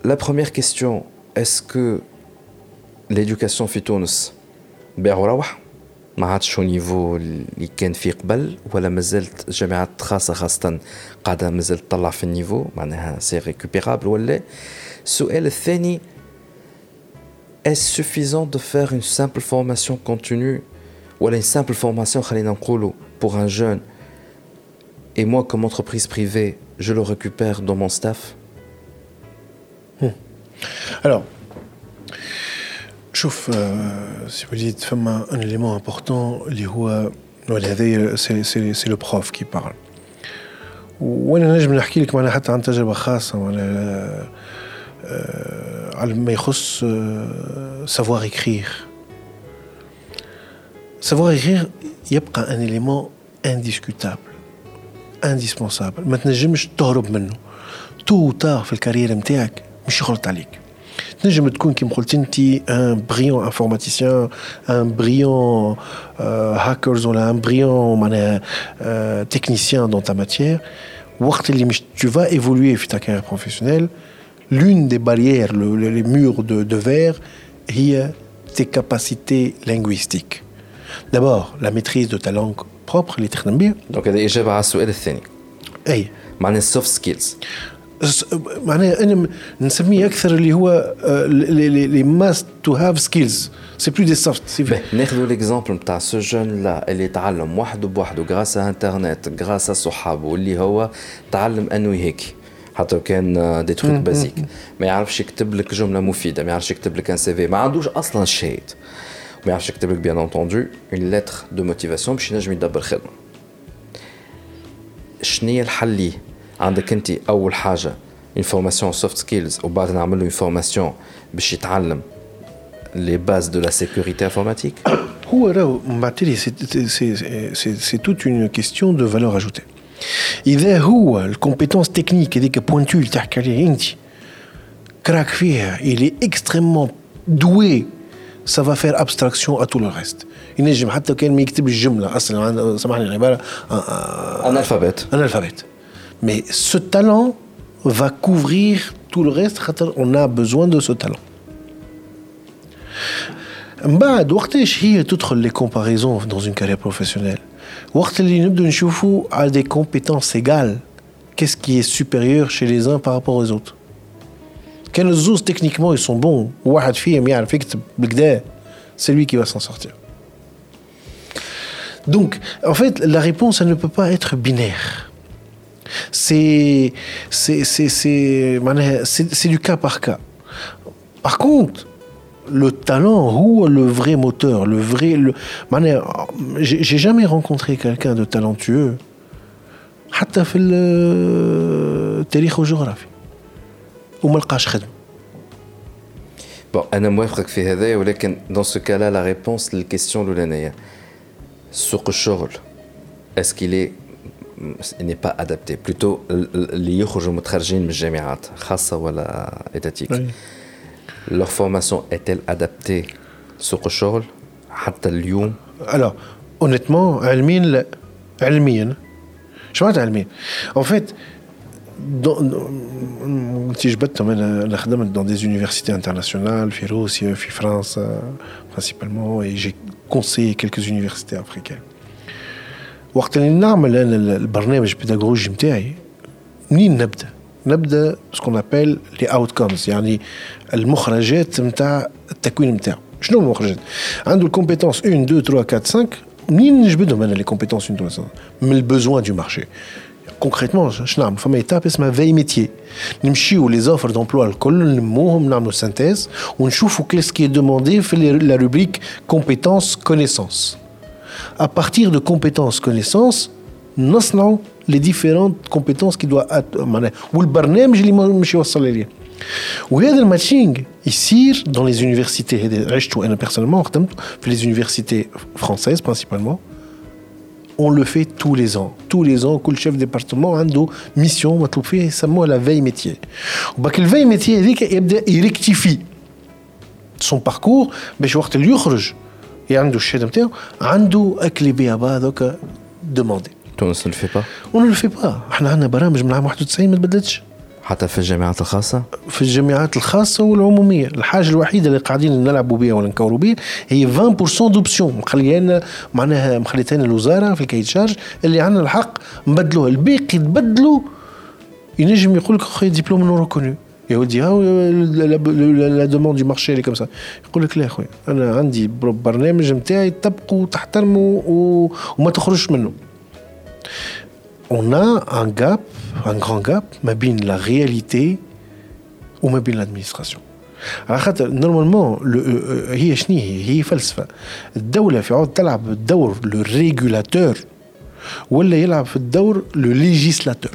لا بروميير كيستيون اسكو ليدوكاسيون في تونس بيع وروح ما عادش نيفو اللي كان فيه قبل ولا مازالت جامعات خاصة خاصة قاعدة مازالت تطلع في النيفو معناها سي ريكوبيرابل ولا السؤال الثاني est-ce suffisant de faire une simple formation continue ou une simple formation pour un jeune et moi comme entreprise privée je le récupère dans mon staff hmm. alors شوف si vous dites un élément important c'est le prof qui parle وانا نجم نحكي لك معناها حتى عن تجربه خاصه على ما يخص savoir écrire savoir écrire يبقى un élément indiscutable indispensable ما تنجمش تهرب منه تو تار في الكارير نتاعك مش يخلط عليك تنجم تكون كيما قلت انت ان بريون انفورماتيسيان ان بريون هاكرز ولا ان بريون معناها تكنيسيان دون تا ماتيير وقت اللي مش tu vas évoluer في ta carrière professionnelle l'une des barrières le, les murs de, de verre هي tes capacités linguistiques d'abord la maîtrise de ta langue propre اللي تخدم بها دونك هذا اجابه على السؤال الثاني اي معناها السوفت سكيلز معناها انا نسميه اكثر اللي هو لي ماست تو هاف سكيلز سي بلو دي سوفت سي ناخذوا ليكزومبل نتاع سو جون لا اللي تعلم وحده بوحده غراس انترنت غراس صحابه اللي هو تعلم انه هيك حتى لو كان دي تروك بازيك ما يعرفش يكتب لك جمله مفيده ما يعرفش يكتب لك ان سي في ما عندوش اصلا شهاد ما يعرفش يكتب لك بيان انتوندو اون لتر دو موتيفاسيون باش ينجم يدبر خدمه شنو الحل ليه عندك انت اول حاجه اون فورماسيون سوفت سكيلز وبعد نعمل له اون فورماسيون باش يتعلم لي باز دو لا سيكوريتي انفورماتيك *coughs* هو راهو بعتلي سي توت اون كيستيون دو فالور اجوتي اذا هو الكومبيتونس تكنيك هذيك بوينتو اللي تحكي عليها انت كراك فيها الي اكستريمون دوي ça va faire abstraction à tout le reste ينجم حتى كان ما يكتب الجمله اصلا سامحني العباره analphabète analphabète mais ce talent va couvrir tout le reste on a besoin de ce talent من بعد وقتاش هي تدخل لي كومباريزون dans une carrière professionnelle وقت اللي نبدو نشوفوا à des compétences égales qu'est-ce qui est supérieur chez les uns par rapport aux autres كان الزوز تكنيكمون ils sont bons واحد فيهم يعرف يكتب بالكدا c'est lui qui va s'en sortir donc en fait la réponse elle ne peut pas être binaire c'est c'est c'est c'est du cas par cas par contre le talent ou le vrai moteur le vrai le j'ai jamais rencontré quelqu'un de talentueux حتى في التاريخ والجغرافيا وما لقاش خدمه بون انا موافقك في هذايا ولكن دون سو كالا لا ريبونس للكيستيون الاولانيه سوق الشغل اسكيلي ني با ادابتي بلوتو اللي يخرجوا متخرجين من الجامعات خاصه ولا اداتيك لور فورماسيون اتيل ادابتي سوق الشغل حتى اليوم الو اونيتمون علميا لا علميا شو معناتها علميا ان فيت si je bête, dans des universités internationales, Russie, en France principalement, et j'ai conseillé quelques universités africaines. وقت اللي نعمل انا البرنامج البيداغوجي نتاعي منين نبدا؟ نبدا سكون ابل لي اوتكمز يعني المخرجات نتاع التكوين نتاعو شنو المخرجات؟ عنده الكومبيتونس 1 2 3 4 5 منين نجبدهم انا لي كومبيتونس 1 2 3 من البوزوان دو مارشي كونكريتمون شنو نعمل فما ايتاب اسمها في ميتيي نمشيو لي زوفر دومبلوا الكل نلموهم نعملوا سانتيز ونشوفوا كيس كي دوموندي في لا روبريك كومبيتونس كونيسونس à partir de compétences connaissances نصنعوا les différentes compétences qui doivent معناها والبرنامج اللي مش يوصل ليه وهذا الماتشينغ يصير dans les universités هذا عشته انا بيرسونيلمون خدمت في les universités françaises principalement on le fait tous les ans tous les ans كل chef département عنده ميسيون مطلوب فيها يسموها لا في ميتيي وباك الفي ميتيي هذيك يبدا يريكتيفي سون باركور باش وقت اللي يخرج عنده الشهاده نتاعو عنده اكلي بها هذوك دوموندي تونس ne le fait pas on ne le fait pas احنا عندنا برامج من عام 91 ما تبدلتش حتى في الجامعات الخاصة؟ في الجامعات الخاصة والعمومية، الحاجة الوحيدة اللي قاعدين نلعبوا بها ولا نكوروا بها هي 20% دوبسيون مخليها لنا معناها مخليتها لنا الوزارة في الكاي تشارج اللي عندنا الحق نبدلوها، الباقي تبدلوا ينجم يقول لك أخي ديبلوم نو ريكونو يا ودي هاو لا دوموند دو مارشي اللي كم سا يقول لك لا خويا أنا عندي برنامج نتاعي تبقوا تحترموا وما تخرجش منه. on a un gap, un grand gap, ما بين la réalité وما بين l'administration. على خاطر نورمالمون هي شنو هي؟ هي فلسفه الدوله في عود تلعب الدور لو ريغولاتور ولا يلعب في الدور لو ليجيسلاتور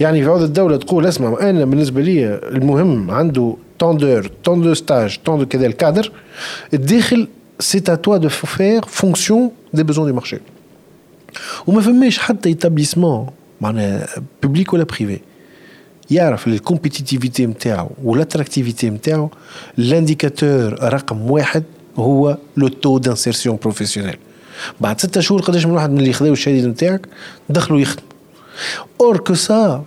يعني في عوض الدوله تقول اسمع انا بالنسبه لي المهم عنده طون دور طون دو ستاج طون دو كذا الكادر الداخل سي à toi de faire fonction des besoins du marché وما فماش حتى ايتابليسمون معناها بوبليك ولا بريفي يعرف الكومبيتيتيفيتي نتاعو والاتراكتيفيتي نتاعو الانديكاتور رقم واحد هو لو تو دانسيرسيون بروفيسيونيل بعد ستة شهور قداش من واحد من اللي خذاو الشهاده نتاعك دخلوا يخدموا Or que ça,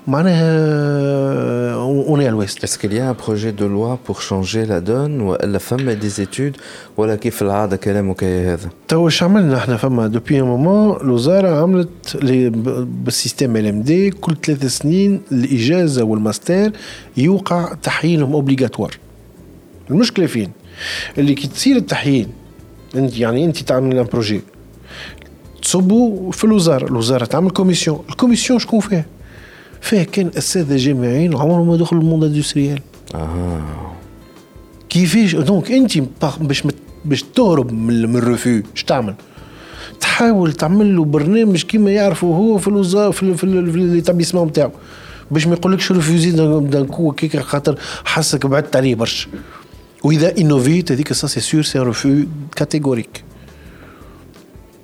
on est à l'ouest. Est-ce qu'il y a un projet de loi pour changer la donne ou la femme des études ولا كيف العادة كلامك هذا؟ تو واش عملنا إحنا فما دوبي ان مومون الوزارة عملت بالسيستم ال ام دي كل ثلاث سنين الإجازة والماستر يوقع تحيينهم اوبليغاتوار. المشكلة فين؟ اللي كي تصير التحيين انت يعني انت تعمل ان بروجي تصبوا في الوزارة. الوزارة تعمل كوميسيون الكوميسيون شكون فيها فيها كان اساتذه جامعيين عمرهم ما دخلوا الموند اندستريال آه كيفاش؟ دونك انت باش باش تهرب من الرفو اش تعمل؟ تحاول تعمل له برنامج كيما يعرفوا هو في الوزاره في, في, في ليتابليسمون نتاعو باش ما يقولكش ريفوزي دان كو كيك خاطر حاسك بعدت عليه برشا. وإذا انوفيت هذيك سا سي سور سي ريفو كاتيجوريك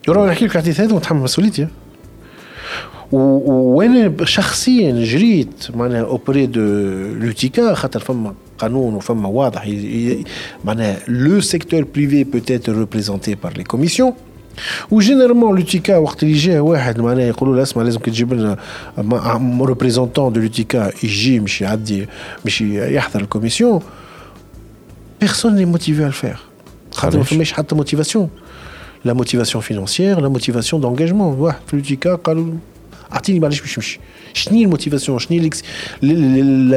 يروح نحكي لك حديث هذا وتحمل مسؤوليتي وانا شخصيا جريت معناها اوبري دو لوتيكا خاطر فما قانون وفما واضح معناها لو سيكتور بريفي بوت être ريبريزونتي بار لي كوميسيون وجينيرالمون لوتيكا وقت اللي جا واحد معناها يقولوا له اسمع لازم تجيب لنا ريبريزونتون دو لوتيكا يجي مش يعدي مش يحضر الكوميسيون بيرسون ني موتيفي à le faire خاطر ما فماش حتى موتيفاسيون la motivation financière, la motivation d'engagement. واحد في لوتيكا قالوا اعطيني معليش باش نمشي شنو الموتيفاسيون شنو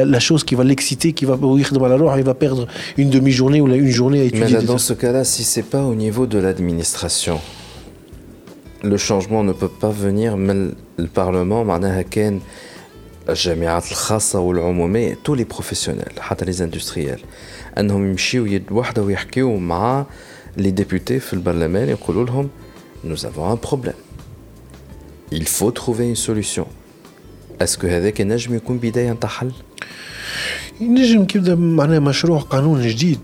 la chose qui va l'exciter qui va يخدم على روحه il va perdre une demi-journée ou une journée à étudier Mais là, dans ce cas-là si c'est pas au niveau de l'administration le changement ne peut pas venir من البرلمان معناها كان الجامعات الخاصة والعمومية tous les professionnels حتى les industriels انهم يمشيو يد واحدة ويحكيو مع les députés في البرلمان يقولوا لهم nous avons un problème il faut trouver une solution est-ce que هذاك ينجم يكون بداية نتاع حل؟ ينجم كيبدا معناها مشروع قانون جديد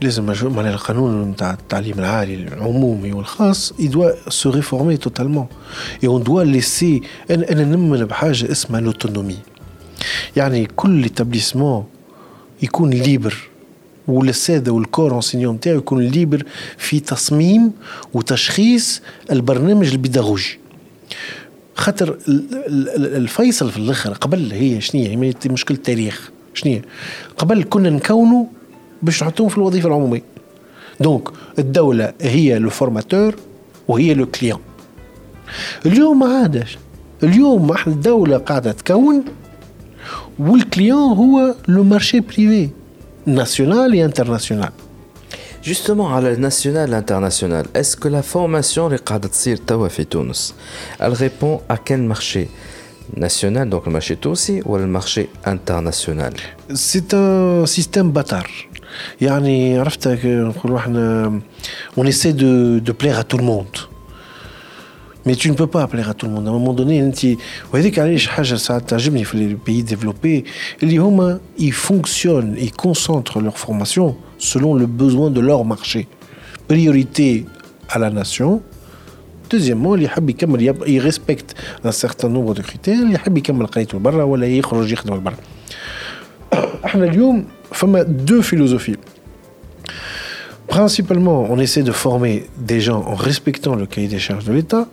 لازم مشروع معناها القانون نتاع التعليم العالي العمومي والخاص il doit se réformer totalement et on doit laisser انا انا نؤمن بحاجه اسمها لوتونومي يعني كل établissement يكون ليبر والسادة والكور انسينيون نتاعو يكون ليبر في تصميم وتشخيص البرنامج البيداغوجي. خاطر الفيصل في الآخر قبل هي شنو مشكله تاريخ شنو قبل كنا نكونوا باش نحطوهم في الوظيفة العمومية. دونك الدولة هي لو فورماتور وهي لو كليون اليوم ما عادش. اليوم إحنا الدولة قاعدة تكون والكليون هو لو مارشي بريفي national et international. Justement, à la nationale et internationale, est-ce que la formation elle répond à quel marché national, donc le marché aussi, ou le marché international? C'est un système bâtard. on essaie de, de plaire à tout le monde. Mais tu ne peux pas appeler à tout le monde. À un moment donné, وهذيك علاش حاجه ساعات تعجبني في les pays développés اللي هما ils fonctionnent, ils concentrent leur formation selon le besoin de leur marché. Priorité à la nation. Deuxièmement, اللي يحب يكمل il respecte un certain nombre de critères اللي يحب يكمل قرايته لبرا ولا يخرج يخدم لبرا. احنا اليوم فما deux philosophies. Principalement, on essaie de former des gens en respectant le cahier des charges de l'État.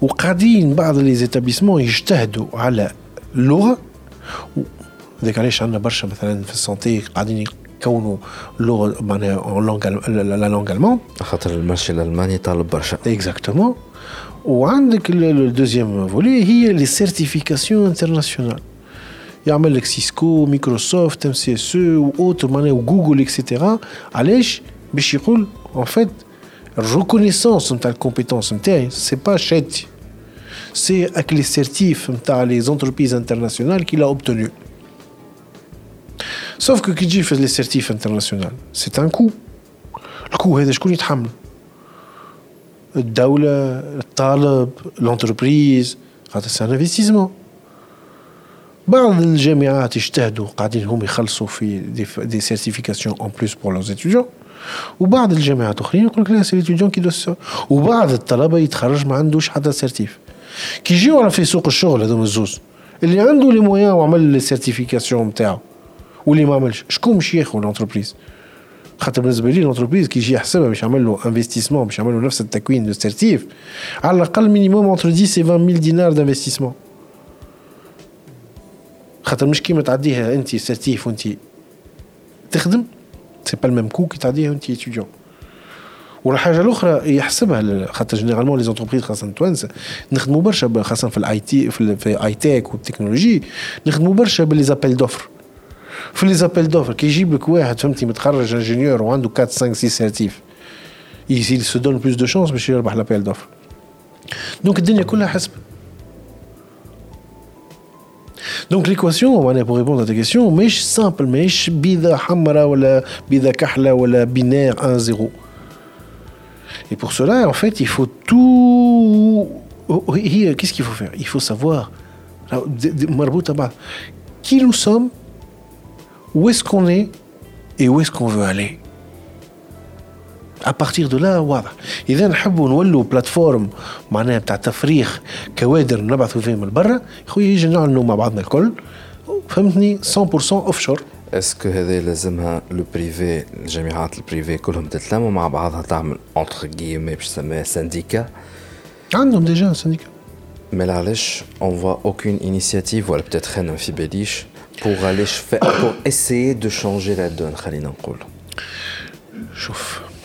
وقاعدين بعض les établissements يجتهدوا على اللغة هذاك علاش عندنا برشا مثلا في السونتي قاعدين يكونوا لغة معناها لا لونغ المون خاطر المارشي الالماني طالب برشا اكزاكتومون وعندك الدوزيام فولي هي لي سيرتيفيكاسيون انترناسيونال يعمل لك سيسكو مايكروسوفت ام سي اس او اوتر معناها وجوجل اكسيتيرا علاش باش يقول en fait reconnaissance نتاع الكومبيتونس نتاعي سي با شهادتي سي avec les certifs نتاع les entreprises internationales qu'il a obtenu sauf que كي تجي في les certifs internationaux c'est un coût الكو هذا شكون يتحمل الدولة الطالب l'entreprise خاطر سي ان انفستيسمون بعض الجامعات اجتهدوا قاعدين هم يخلصوا في دي سيرتيفيكاسيون اون بلوس بور لوز اتيديون وبعض الجامعات أخرين يقول لك لا سي ليتيديون كي دوس وبعض الطلبة يتخرج ما عندوش حتى سيرتيف كي يجيو على في سوق الشغل هذوما الزوز اللي عنده لي مويان وعمل السيرتيفيكاسيون نتاعو واللي ما عملش شكون باش ياخذ لونتربريز خاطر بالنسبة لي لونتربريز كي يجي يحسبها باش يعمل له انفستيسمون باش يعمل له نفس التكوين دو سيرتيف على الأقل مينيموم اونتر 10 و 20 ميل دينار دانفستيسمون خاطر مش كيما تعديها انت سيرتيف وانت تخدم؟ سي با الميم كو كي تعديها وانت اتيديون والحاجة الاخرى يحسبها خاطر جينيرالمون لي زونتربريز خاصه توانسه نخدموا برشا خاصه في الاي تي في اي تيك والتكنولوجي نخدموا برشا باللي زابيل دوفر في لي زابيل دوفر كي يجيب لك واحد فهمتي متخرج انجينيور وعنده 4 5 6 سيرتيف il se donne plus de chance باش يربح لابيل دوفر دونك الدنيا كلها حسبه Donc l'équation, pour répondre à ta question, mais simple, mais bida hamra ou bida kahla ou binaire 1-0. Et pour cela, en fait, il faut tout. Qu'est-ce qu'il faut faire? Il faut savoir qui nous sommes où est-ce qu'on est et où est-ce qu'on veut aller? Partir de là واضح إذا نحبوا نولوا بلاتفورم معناها بتاع تفريغ كوادر نبعثوا فيهم لبرا خويا يجي نعلنوا مع بعضنا الكل. فهمتني؟ 100% اوف شور اسكو هذا لازمها لو بريفي الجامعات البريفي كلهم تتلموا مع بعضها تعمل اونتر كيمي باش تسميها سانديكا عندهم ديجا سانديكا مي علاش اون فوا اوكين انيسياتيف ولا بتاتر أنا في باليش aller faire pour essayer de changer la donne خلينا نقول. شوف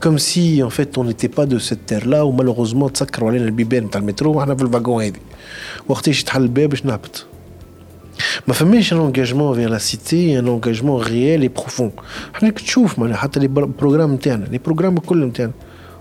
Comme si en fait on n'était pas de cette terre-là ou malheureusement تسكروا علينا البيبان نتاع المترو واحنا في الفاغون هذي وقتاش يتحل الباب باش نهبط ما فماش ان انجاجمون فيغ لا سيتي ان انجاجمون ريال اي بروفون حنا تشوف معناها حتى لي بروغرام نتاعنا لي بروغرام الكل نتاعنا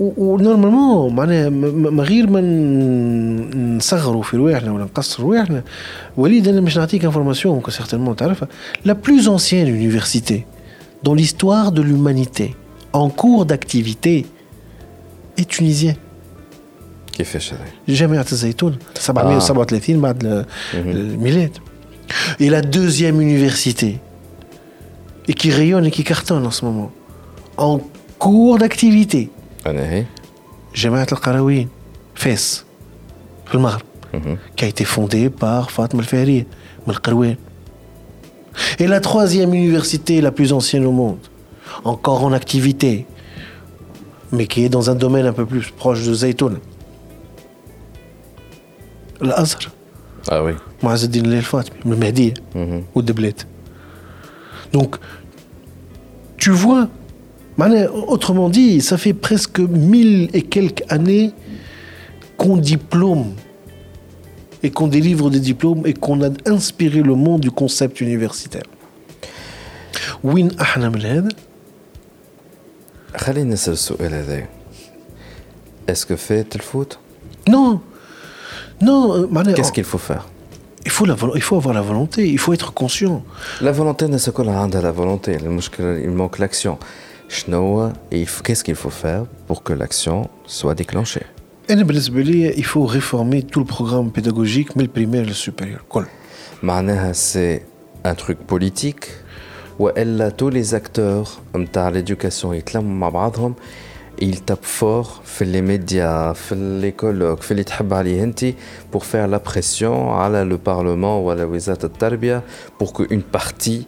ونورمالمون معناها من غير ما نصغروا في رواحنا ولا نقصروا رواحنا وليد انا مش نعطيك انفورماسيون كو سيغتينمون تعرفها لا بلوز انسيان يونيفرسيتي dans l'histoire de l'humanité en cours d'activité est tunisien كيفاش هذا؟ جامعة الزيتون 737 بعد الميلاد et la deuxième université et qui rayonne et qui cartonne en ce moment en cours d'activité انا هي جامعة القرويين فاس في المغرب qui a été fondée par Fatma El-Fahri من القروان Et la troisième université la plus ancienne au monde, encore en activité, mais qui est dans un domaine un peu plus proche de Zaytoun. L'Azhar. Ah oui. Moazeddin El Fatmi, le Mahdi, ou Deblet. Donc, tu vois, Autrement dit, ça fait presque mille et quelques années qu'on diplôme et qu'on délivre des diplômes et qu'on a inspiré le monde du concept universitaire. وين احنا من هذا؟ خلينا نسال السؤال هذا اسكو فات الفوت؟ Non, non, Qu'est-ce qu'il faut faire il faut, la, il faut avoir la volonté, il faut être conscient. La volonté, c'est quoi la volonté Il manque l'action. et qu'est-ce qu'il faut faire pour que l'action soit déclenchée? Il faut réformer tout le programme pédagogique, mais le primaire et le supérieur. C'est un truc politique? Où tous les acteurs de l'éducation ils tapent fort dans les médias, dans les colloques, pour faire la pression à le Parlement ou à la Wizat al-Tarbia pour qu'une partie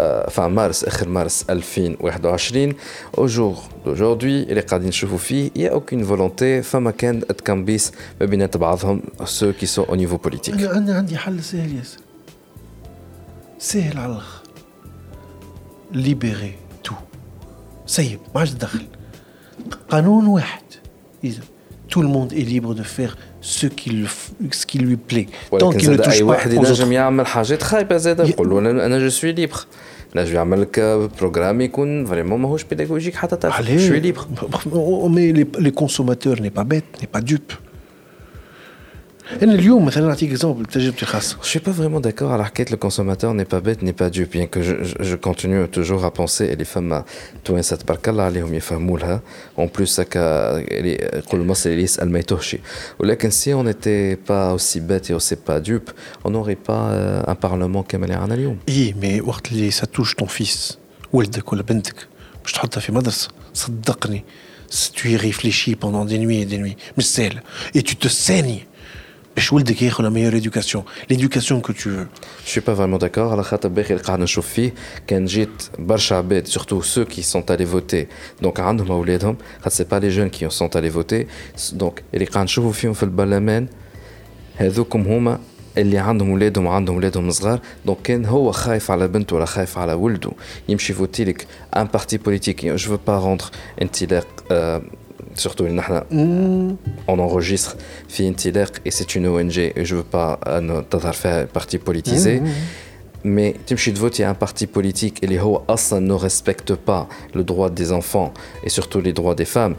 enfin مارس اخر مارس 2021 au jour d'aujourd'hui اللي قاعدين نشوفوا فيه يا اوكين فولونتي فما كان تكمبيس ما بينات بعضهم ceux qui sont au niveau politique انا انا عندي حل سهل ياسر سهل على الاخر ليبيري تو سيب ما عادش تدخل قانون واحد اذا tout le monde est libre de faire ce qui, le f- ce qui lui plaît tant ولكن qu'il ne زاد touche اي pas واحد aux ينجم autres. يعمل حاجات خايبه نجم يعمل لك بروجرام يكون فريمون ماهوش بيداغوجيك حتى طرف شوي ليبر مي لي كونسوماتور ني با بيت ني با دوب Je suis pas vraiment d'accord à l'arquette, le consommateur n'est pas bête, n'est pas dupe, bien que je, je, continue toujours à penser, et les femmes, à tout un certain parcala, les hommes, les femmes, hein. en plus, ça que qu'a, c'est les elles almaitoshi. Ou là, si on n'était pas aussi bête et aussi pas dupe, on n'aurait pas euh, un parlement comme les Arnalium. Oui, mais ça touche ton fils, ou la bentec, je te rends fait madrasa, ça te tu y réfléchis pendant des nuits et des nuits, mais c'est et tu te saignes la meilleure éducation l'éducation que tu veux Je suis pas vraiment d'accord على خاطر باقي اللي قاعد نشوف فيه كان جيت برشا عباد surtout ceux qui sont allés voter donc عندهم اولادهم خاطر سي با لي جون qui sont allés voter donc اللي قاعد نشوفوا فيهم في البرلمان هذوكم هما اللي عندهم ولادهم وعندهم ولادهم صغار دونك كان هو خايف على بنته ولا خايف على ولده يمشي يفوتي لك ان بارتي بوليتيك جو فو با روندر انطلاق surtout اللي نحن on enregistre في انطلاق et c'est une ONG et je veux pas أنه تظهر فيها parti politisé mais تمشي تفوتي un parti politique اللي هو أصلا ne respecte pas le droit des enfants et surtout les droits des femmes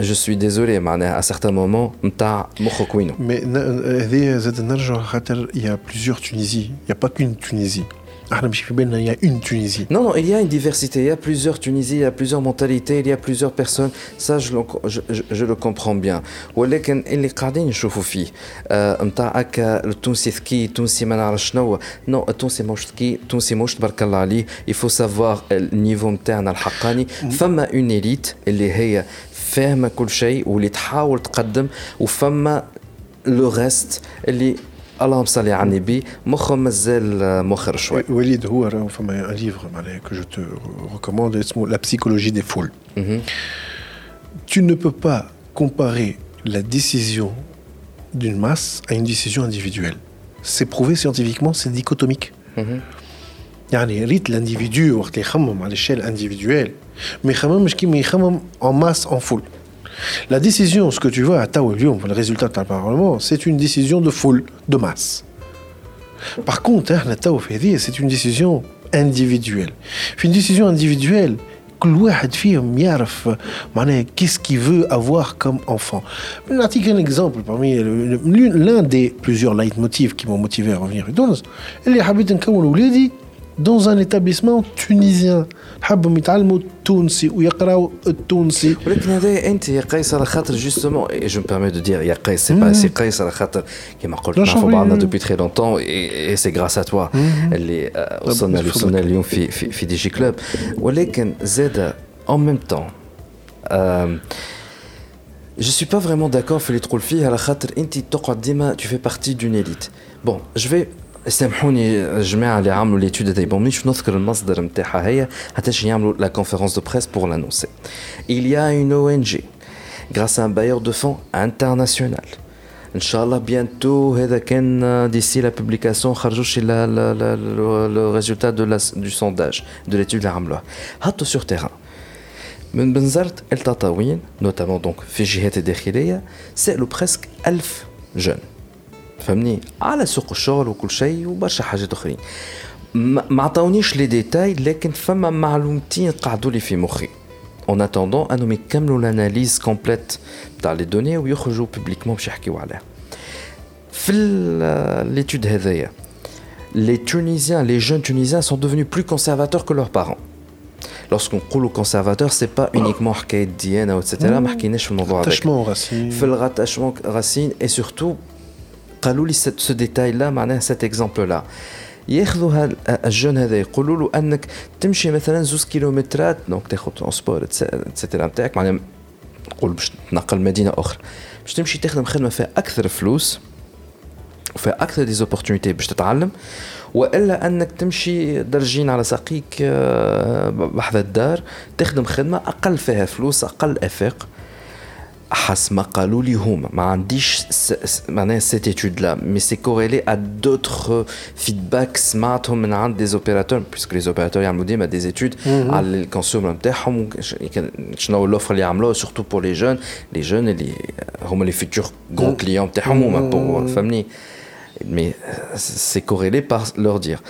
je suis désolé معناها à certains moments نتاع مخك وينه مي ن- هذه زاد نرجع خاطر يا بليزيور تونيزي يا با كون تونيزي احنا مش في بالنا يا اون تونيزي Non, non, il y a une diversité, il y a plusieurs Tunisie, il y a plusieurs mentalités, il y a plusieurs personnes, ça je, le- je, je, je le comprends bien. ولكن اللي قاعدين نشوفوا فيه آه، متاع هكا التونسي ذكي التونسي ما نعرف شنو نو التونسي ماهوش ذكي التونسي ماهوش تبارك الله عليه يفو سافوار النيفو نتاعنا الحقاني فما اون اليت اللي هي فاهمه كل شيء واللي تحاول تقدم وفما لو ريست اللي اللهم صل على النبي مخهم مازال آه، مخر شوي وليد هو راهو فما ان ليفر معناها que je te recommande اسمه La psychologie des foules مهم. tu ne peux pas comparer la décision d'une masse à une décision individuelle. C'est prouvé scientifiquement, c'est dichotomique. مهم. يعني ريت l'individu وقت اللي يخمم على l'échelle individuelle ما يخممش كيما يخمم en masse en foule. La décision, ce que tu vois à Tao Lyon, le résultat de Parlement, c'est une décision de foule, de masse. Par contre, hein, Tao Fedi, c'est une décision individuelle. Puis une décision individuelle, كل واحد فيهم يعرف معناها qu'est-ce qu'il veut avoir comme enfant. نعطيك un exemple parmi le- le- l'un des plusieurs leitmotifs qui m'ont motivé à revenir à Tunis اللي حبيت نكون ولادي dans un établissement tunisien حبهم يتعلموا التونسي ويقراوا التونسي ولكن هذا انت يا قيس على خاطر جوستومون جو مي بيرمي دو دير يا قيس سي با سي قيس على خاطر كيما قلت لا نعرفوا شغل. بعضنا دوبي تري لونتون اي سي غراس ا توا اللي آه، وصلنا اللي وصلنا اليوم في في في دي جي كلوب ولكن زاد en même temps euh, je suis pas vraiment d'accord في اللي تقول فيه على خاطر انت تقعد ديما tu fais partie d'une élite bon je vais سامحوني الجماعه اللي عملوا ليتود هذي بون مش نذكر المصدر نتاعها هي حتى يعملوا لا كونفérence de presse pour l'annoncer il y a une ONG grâce à un bailleur de fonds international ان شاء الله bientôt هذا كان d'ici la publication خرجوش لا لا لا le résultat de la, du sondage de l'étude اللي عملوها حطوا sur terrain من بنزرت التطاوين نوتامون دونك في الجهات الداخليه سالوا بريسك ألف جون فهمني على سوق الشغل وكل شيء وبرشا حاجات اخرين ما ما عطاونيش لي ديتاي لكن فما معلومتين قعدوا لي في مخي en attendant انهم يكملوا l'analyse complète تاع لي دوني ويخرجوا بوبليكمون باش يحكيوا عليها في l'étude هذايا les Tunisiens, les jeunes Tunisiens sont devenus plus conservateurs que leurs parents. lorsqu'on parle conservateur c'est pas uniquement حكايه ديانه etc ما حكيناش في الموضوع هذاك Attachement aux racines. في الغاتاشمون راسين et surtout قالوا لي ce détail là معناها cet exemple là ياخذوا الجون هذا يقولوا له أنك تمشي مثلا زوز كيلومترات دونك تاخذ ترونسبور اتسيتيرا نتاعك معناها نقول باش تنقل مدينة أخرى. باش تمشي تخدم خدمة فيها أكثر فلوس وفيها أكثر دي زوبورتونيتي باش تتعلم وإلا أنك تمشي درجين على ساقيك آه، بحذا الدار تخدم خدمة أقل فيها فلوس أقل إفاق. ما قالوا لي هما ما عنديش س- س- معناها سيت ايتود لا مي سي كوريلي ا دوتر فيدباك سمعتهم من عند دي زوبيراتور بيسك لي زوبيراتور يعملوا ديما دي ايتود على الكونسيومر نتاعهم وش- كان- شنو لوفر اللي عملوها سورتو بور لي جون لي جون اللي هما لي فيتور غون كليون نتاعهم هما بور فهمني mais euh, c'est corrélé par leur dire.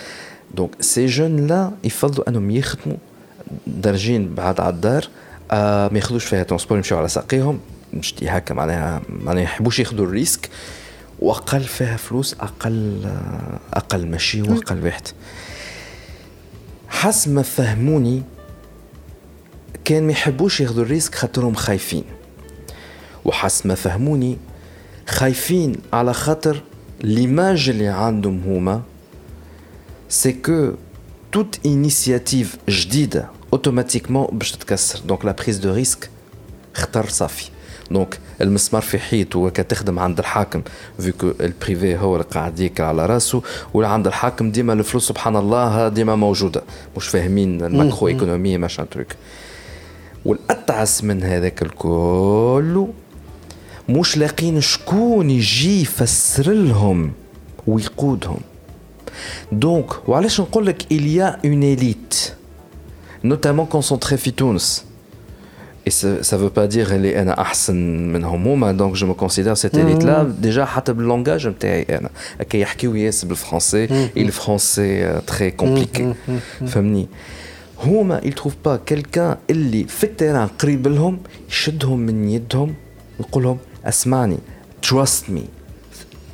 Donc ces jeunes-là, يفضلوا انهم يخدموا دارجين بعد على الدار آه ما ياخذوش فيها ترونسبور يمشيو على ساقيهم مش دي هكا معناها معناها يحبوش ياخذوا الريسك وأقل فيها فلوس أقل أقل مشي وأقل واحد حسب ما فهموني كان ما يحبوش ياخذوا الريسك خاطرهم خايفين. وحسب ما فهموني خايفين على خاطر ليماج اللي عندهم هما سي كو توت انيسياتيف جديدة اوتوماتيكمون باش تتكسر. دونك لا بريز دو ريسك اختار صافي. دونك المسمار في حيط وكا تخدم عند الحاكم. فيكو البريفي هو اللي قاعد ياكل على راسه. ولا عند الحاكم ديما الفلوس سبحان الله ديما موجودة. مش فاهمين الماكرو ايكونومي ماشان تروك والأتعس من هذاك الكل مش لاقين شكون يجي يفسر لهم ويقودهم. دونك وعلاش نقول لك اليا اون اليت نوتامون كونسونتري في تونس. Et ça, ça veut pas dire اللي انا احسن منهم هما دونك جو مو كونسيدير سيت اليت لا ديجا حتى باللونجاج نتاعي انا هكا يحكيو ياس بالفرنسي اي الفرنسي تري كومبليكي فهمني هما ils trouvent pas quelqu'un اللي في التيران قريب لهم يشدهم من يدهم ويقول لهم اسمعني trust me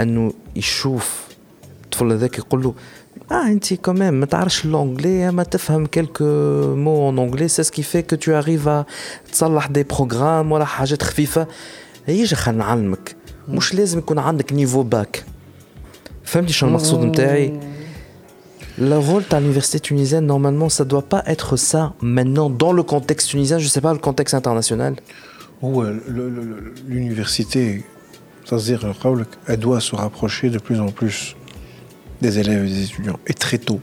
انه يشوف الطفل هذاك يقول له اه انت كمان ما تعرفش لونجلي ما تفهم كيلكو مو ان انجلي سي سكي في كو تو اريف تصلح دي بروغرام ولا حاجات خفيفه يجي خلينا نعلمك مش لازم يكون عندك نيفو باك فهمتي شنو المقصود نتاعي Le rôle de l'université tunisienne, normalement, ça doit pas être ça maintenant dans le contexte tunisien, je sais pas, le contexte international. هو ال- ال- ال- l'université تصديق قولك euh, elle doit se rapprocher de plus en plus des élèves et des étudiants, et très tôt.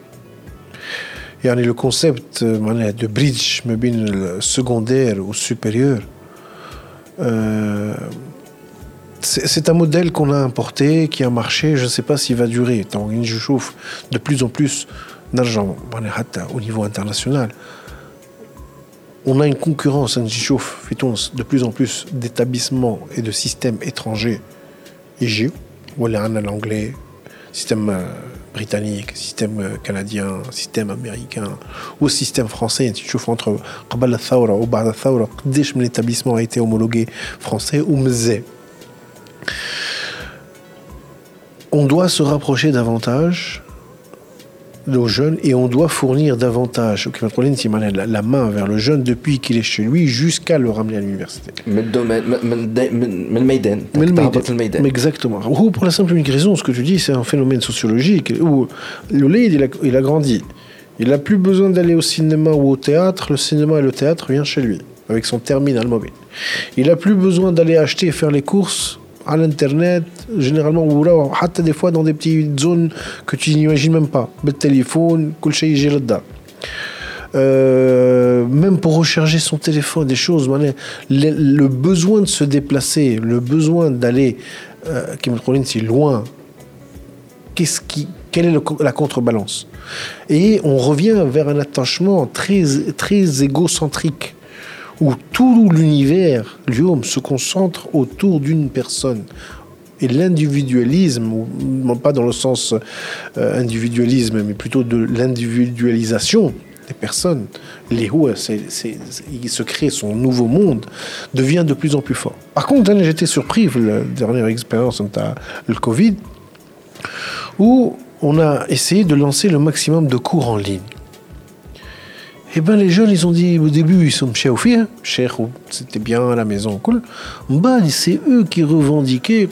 Et le concept euh, de bridge, le secondaire ou supérieur, euh, c'est un modèle qu'on a importé, qui a marché, je ne sais pas s'il va durer. Tant je chauffe de plus en plus d'argent, au niveau international on a une concurrence, de plus en plus d'établissements et de systèmes étrangers IGO, voilà l'anglais, système euh, britannique, système euh, canadien, système américain, ou système français, tu chauffes entre Qabal al-Thawra ou Ba'd al-Thawra, l'établissement a été homologué français ou Mzé. On doit se rapprocher davantage aux jeunes et on doit fournir davantage la main vers le jeune depuis qu'il est chez lui jusqu'à le ramener à l'université. Exactement. Ou pour la simple unique raison, ce que tu dis, c'est un phénomène sociologique où le lead, il a, il a grandi. Il n'a plus besoin d'aller au cinéma ou au théâtre. Le cinéma et le théâtre viennent chez lui avec son terminal mobile. Il n'a plus besoin d'aller acheter et faire les courses à l'internet, généralement, ou là, des fois dans des petites zones que tu n'imagines même pas. Le téléphone, là euh, même pour recharger son téléphone, des choses. Le, besoin de se déplacer, le besoin d'aller, euh, si loin, qu'est-ce qui, quelle est la contrebalance? Et on revient vers un attachement très, très égocentrique où tout l'univers, l'homme, se concentre autour d'une personne. Et l'individualisme, pas dans le sens euh, individualisme, mais plutôt de l'individualisation des personnes, les il se crée son nouveau monde, devient de plus en plus fort. Par contre, j'étais surpris, la dernière expérience, le Covid, où on a essayé de lancer le maximum de cours en ligne. Eh bien, les jeunes, ils ont dit au début, ils sont chers hein, c'était bien à la maison. Cool. c'est eux qui revendiquaient,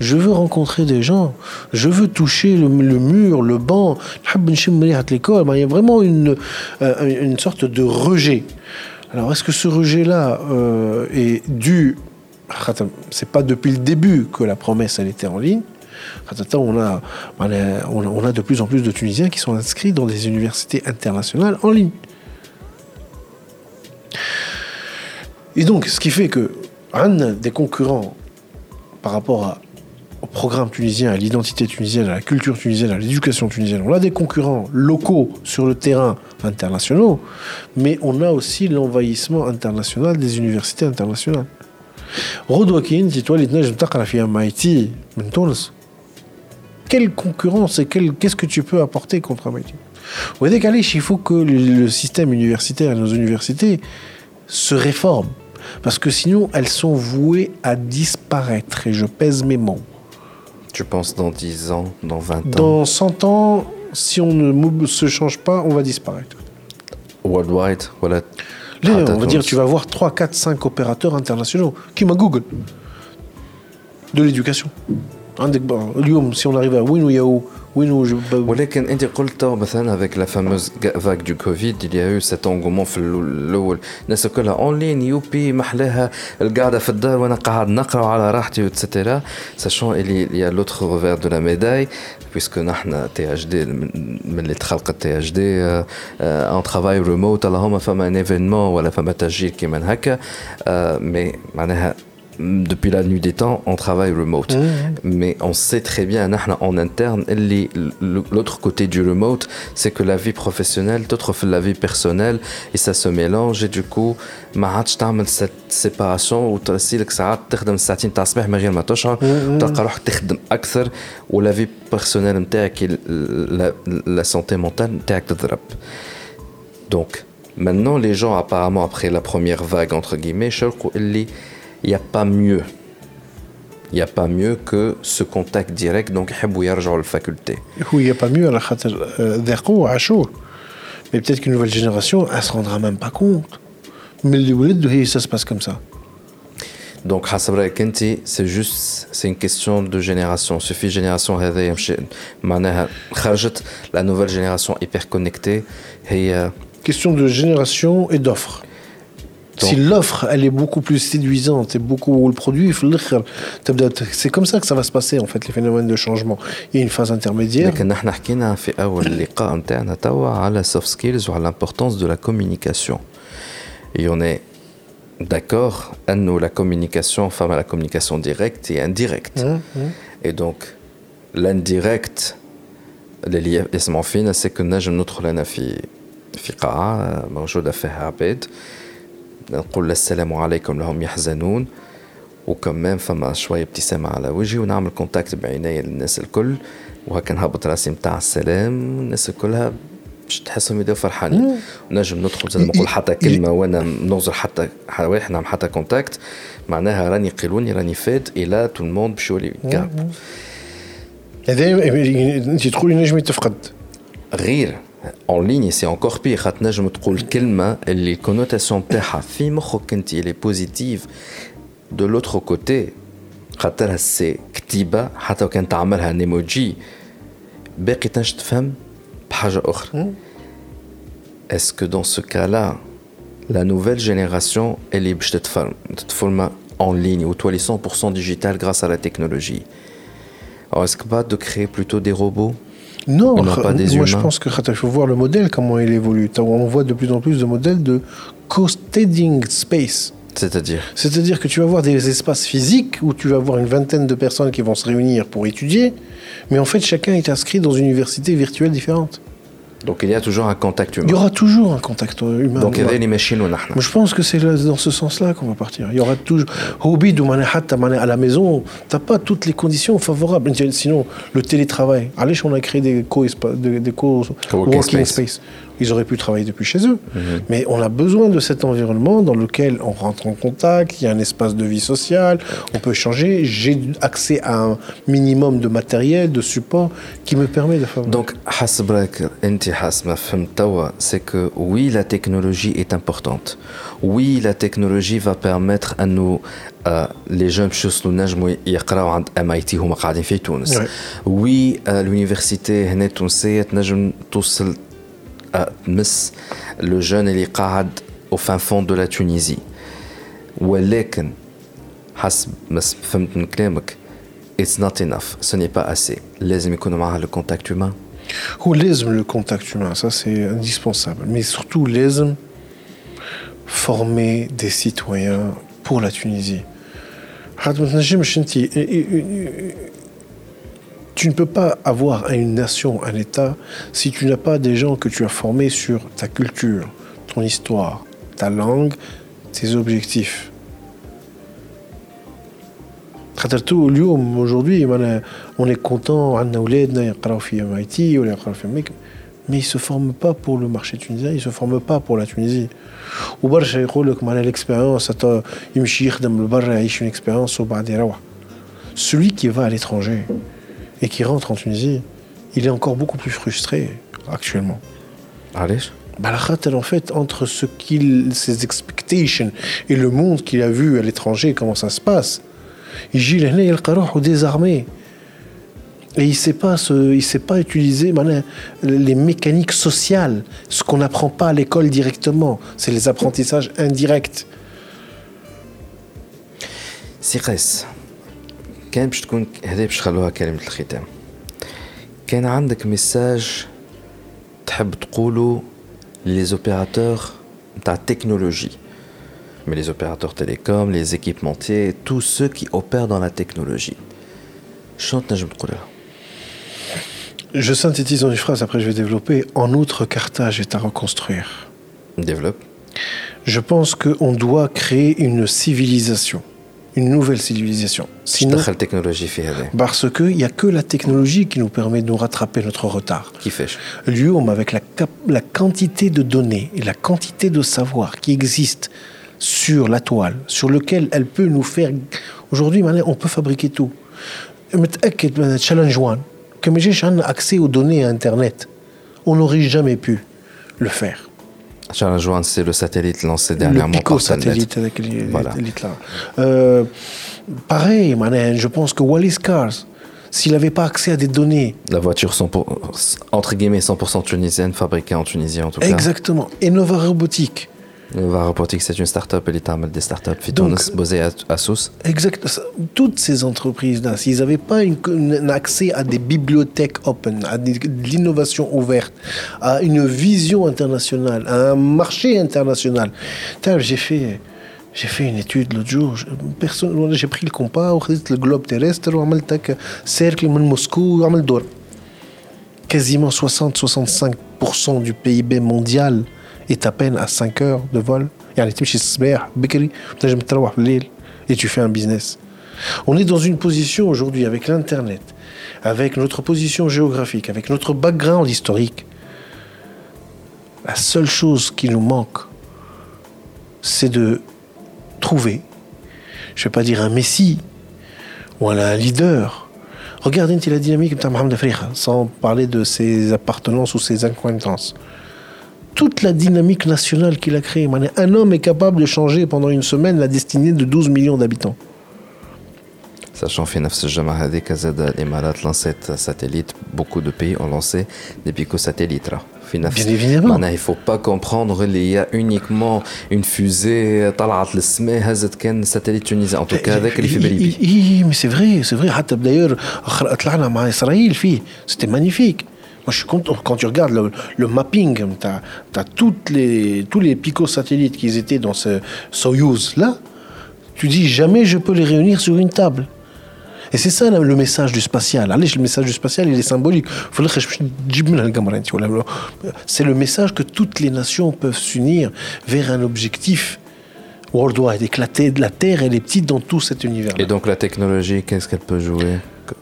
je veux rencontrer des gens, je veux toucher le, mur, le banc, l'école. Il y a vraiment une, euh, une sorte de rejet. Alors, est-ce que ce rejet-là euh, est dû. C'est pas depuis le début que la promesse, elle était en ligne? On a, on a de plus en plus de Tunisiens qui sont inscrits dans des universités internationales en ligne. Et donc, ce qui fait que un des concurrents par rapport au programme tunisien, à l'identité tunisienne, à la culture tunisienne, à l'éducation tunisienne, on a des concurrents locaux sur le terrain internationaux, mais on a aussi l'envahissement international des universités internationales. Quelle concurrence et qu'est-ce que tu peux apporter contre un il faut que le système universitaire et nos universités se réforment. Parce que sinon, elles sont vouées à disparaître. Et je pèse mes mots. Tu penses dans 10 ans, dans 20 ans Dans 100 ans, si on ne se change pas, on va disparaître. Worldwide, voilà. on va dire, tu vas voir 3, 4, 5 opérateurs internationaux qui m'a Google de l'éducation. Si on arrive à وين وياو وين ولكن انت قلت مثلا avec la fameuse vague du Covid il y a eu cet engouement في الاول الناس كلها اونلاين يوبي محلاها القعده في الدار وانا قاعد نقرا على راحتي etc sachant il y a l'autre revers de la médaille puisque نحن تي اتش دي من اللي تخلقت تي اتش دي ان ترافاي ريموت اللهم فما ان ايفينمون ولا فما تسجيل كيما هكا مي معناها depuis la nuit des temps, on travaille remote. Mais on sait très bien, en interne, l'autre côté du remote, c'est que la vie professionnelle, d'autres la vie personnelle, et ça se mélange, et du coup, ما عادش تعمل cette séparation وترسيلك ساعات تخدم ساعتين تاع الصباح من غير ما تشعر تلقى روحك تخدم اكثر ولا في بيرسونيل نتاعك la santé mentale نتاعك تضرب donc maintenant les gens apparemment après la première vague entre guillemets شرقوا اللي il n'y a pas mieux. Il n'y a pas mieux que ce contact direct, donc il a la faculté. Oui, il n'y a pas mieux, euh, mais peut-être qu'une nouvelle génération, elle ne se rendra même pas compte. Mais ça se passe comme ça. Donc, c'est juste, c'est une question de génération. Suffit génération, la nouvelle génération hyper connectée. Question de génération et d'offres. Si l'offre, elle est beaucoup plus séduisante et beaucoup le produit, c'est comme ça que ça va se passer en fait les phénomènes de changement. Il y a une phase intermédiaire. لكن نحن حكينا في أول لقاء نتاعنا توا على soft skills وعلى l'importance de la communication. Et on est d'accord أنه la communication, enfin la communication directe et indirecte. Et donc l'indirect اللي يسمعوا فينا c'est que نجم ندخل أنا في في قاعة موجودة فيها عباد نقول السلام عليكم لهم يحزنون وكمان فما شوية ابتسامة على وجهي ونعمل كونتاكت بعيني للناس الكل وهكا نهبط راسي متاع السلام الناس كلها باش تحسهم يدوا فرحانين ونجم ندخل زاد نقول حتى كلمة وأنا نوزر حتى واحد نعمل حتى كونتاكت معناها راني قيلوني راني فات إلى تو الموند باش يولي كاب هذا انت تقول نجم يتفقد غير en ligne c'est encore pire خاطر نجم تقول كلمة اللي الكونوتاسيون تاعها في مخك انت اللي بوزيتيف دو لوتر كوتي خاطرها سي كتيبة حتى وكان تعملها نيموجي باقي تنجم تفهم بحاجة أخرى اسكو دون سو كالا la nouvelle génération, elle est تتفورم en ligne ou toi les 100% digital grâce à la technologie. Alors est-ce que pas de créer plutôt des robots Non, pas des moi je pense que il faut voir le modèle, comment il évolue. On voit de plus en plus de modèles de co-steading space. C'est-à-dire C'est-à-dire que tu vas avoir des espaces physiques où tu vas avoir une vingtaine de personnes qui vont se réunir pour étudier, mais en fait chacun est inscrit dans une université virtuelle différente. Donc il y a toujours un contact humain. Il y aura toujours un contact humain. Donc il y a les machines ou Je pense que c'est dans ce sens-là qu'on va partir. Il y aura toujours. à la maison, tu n'as pas toutes les conditions favorables. Sinon, le télétravail. Allez, on a créé des co-working space ils auraient pu travailler depuis chez eux. Mhm. Mais on a besoin de cet environnement dans lequel on rentre en contact, il y a un espace de vie sociale, on peut changer. J'ai accès à un minimum de matériel, de support qui me permet de faire. Donc, c'est que oui, la technologie est importante. Oui, la technologie va permettre à nous les jeunes يوصلوا نجموا يقراو عند ام اي تي هما قاعدين في تونس وي l'université هنا التونسيه تنجم توصل تمس لو جون اللي قاعد au fin fond de la Tunisie ولكن حسب ما فهمت من كلامك it's not enough ce n'est pas assez لازم يكون معها le contact humain هو لازم le contact humain ça c'est indispensable mais surtout لازم former des citoyens pour la Tunisie ما تنجمش انت tu ne peux pas avoir une nation, un État, si tu n'as pas des gens que tu as formés sur ta culture, ton histoire, ta langue, tes objectifs. Aujourd'hui, on est content, mais ils se forment pas pour le marché tunisien, ils se forment pas pour la Tunisie. l'expérience une expérience celui qui va à l'étranger et qui rentre en Tunisie, il est encore beaucoup plus frustré actuellement. Allez. en fait, entre ce qu'il, ses expectations et le monde qu'il a vu à l'étranger, comment ça se passe, il est désarmé. Et il ne sait pas, il sait pas utiliser les mécaniques sociales, ce qu'on n'apprend pas à l'école directement. C'est les apprentissages indirects. Sires, كان باش تكون هذا باش خلوها كلمة الختام كان عندك ميساج تحب تقوله les opérateurs ta technologie mais les opérateurs télécoms, les équipementiers, tous ceux qui opèrent dans la technologie. Je synthétise dans une phrase, après je vais développer. En outre, Carthage est à reconstruire. Développe. Je pense qu'on doit créer une civilisation une nouvelle civilisation. Sinon, parce qu'il n'y a que la technologie qui nous permet de nous rattraper notre retard. Qui fait? L'UOM, avec la, la quantité de données et la quantité de savoir qui existe sur la toile, sur lequel elle peut nous faire... Aujourd'hui, on peut fabriquer tout. Challenge One, comme j'ai accès aux données à Internet, on n'aurait jamais pu le faire. Challenge One, c'est le satellite lancé dernièrement le par satellite avec les, voilà. là. Euh, pareil, je pense que Wallis Cars, s'il n'avait pas accès à des données. La voiture, entre guillemets, 100% tunisienne, fabriquée en Tunisie en tout cas. Exactement. Et Nova Robotique. Nova Robotics, c'est une start-up, elle est des start-up basées à, Sousse. Exact. Toutes ces entreprises-là, s'ils n'avaient pas un accès à des bibliothèques open, à de l'innovation ouverte, à une vision internationale, à un marché international. J'ai fait, j'ai fait une étude l'autre jour. J'ai pris le compas, le globe terrestre, un cercle de Moscou, quasiment 60-65% du PIB mondial est à peine à 5 heures de vol. Et tu fais un business. On est dans une position aujourd'hui avec l'Internet, avec notre position géographique, avec notre background historique. La seule chose qui nous manque, c'est de trouver, je ne vais pas dire un messie ou un leader. Regardez la dynamique de Mohamed sans parler de ses appartenances ou ses acquaintances toute la dynamique nationale qu'il a créée. Un homme est capable de changer pendant une semaine la destinée de 12 millions d'habitants. Sachant في نفس الجمعة هذيك زاد الإمارات لانسيت ساتellite beaucoup de pays ont lancé des picosatellites راه في نفس Bien évidemment. معناها il faut pas comprendre qu'il y a uniquement une fusée طلعت للسماء هزت كان ساتellite tunisien en tout cas هذاك اللي في بريبي اي مي سي فري سي فري حتى d'ailleurs آخر- طلعنا مع اسرائيل فيه سيتي مانيفيك moi, je suis content quand tu regardes le, mapping, tu as, toutes les, tous les picosatellites qui étaient dans ce Soyuz là. Tu dis jamais je peux les réunir sur une table. Et c'est ça le message du spatial. Allez, le message du spatial, il est symbolique. C'est le message que toutes les nations peuvent s'unir vers un objectif worldwide, éclater de la Terre, elle est petite dans tout cet univers. Et donc la technologie, qu'est-ce qu'elle peut jouer?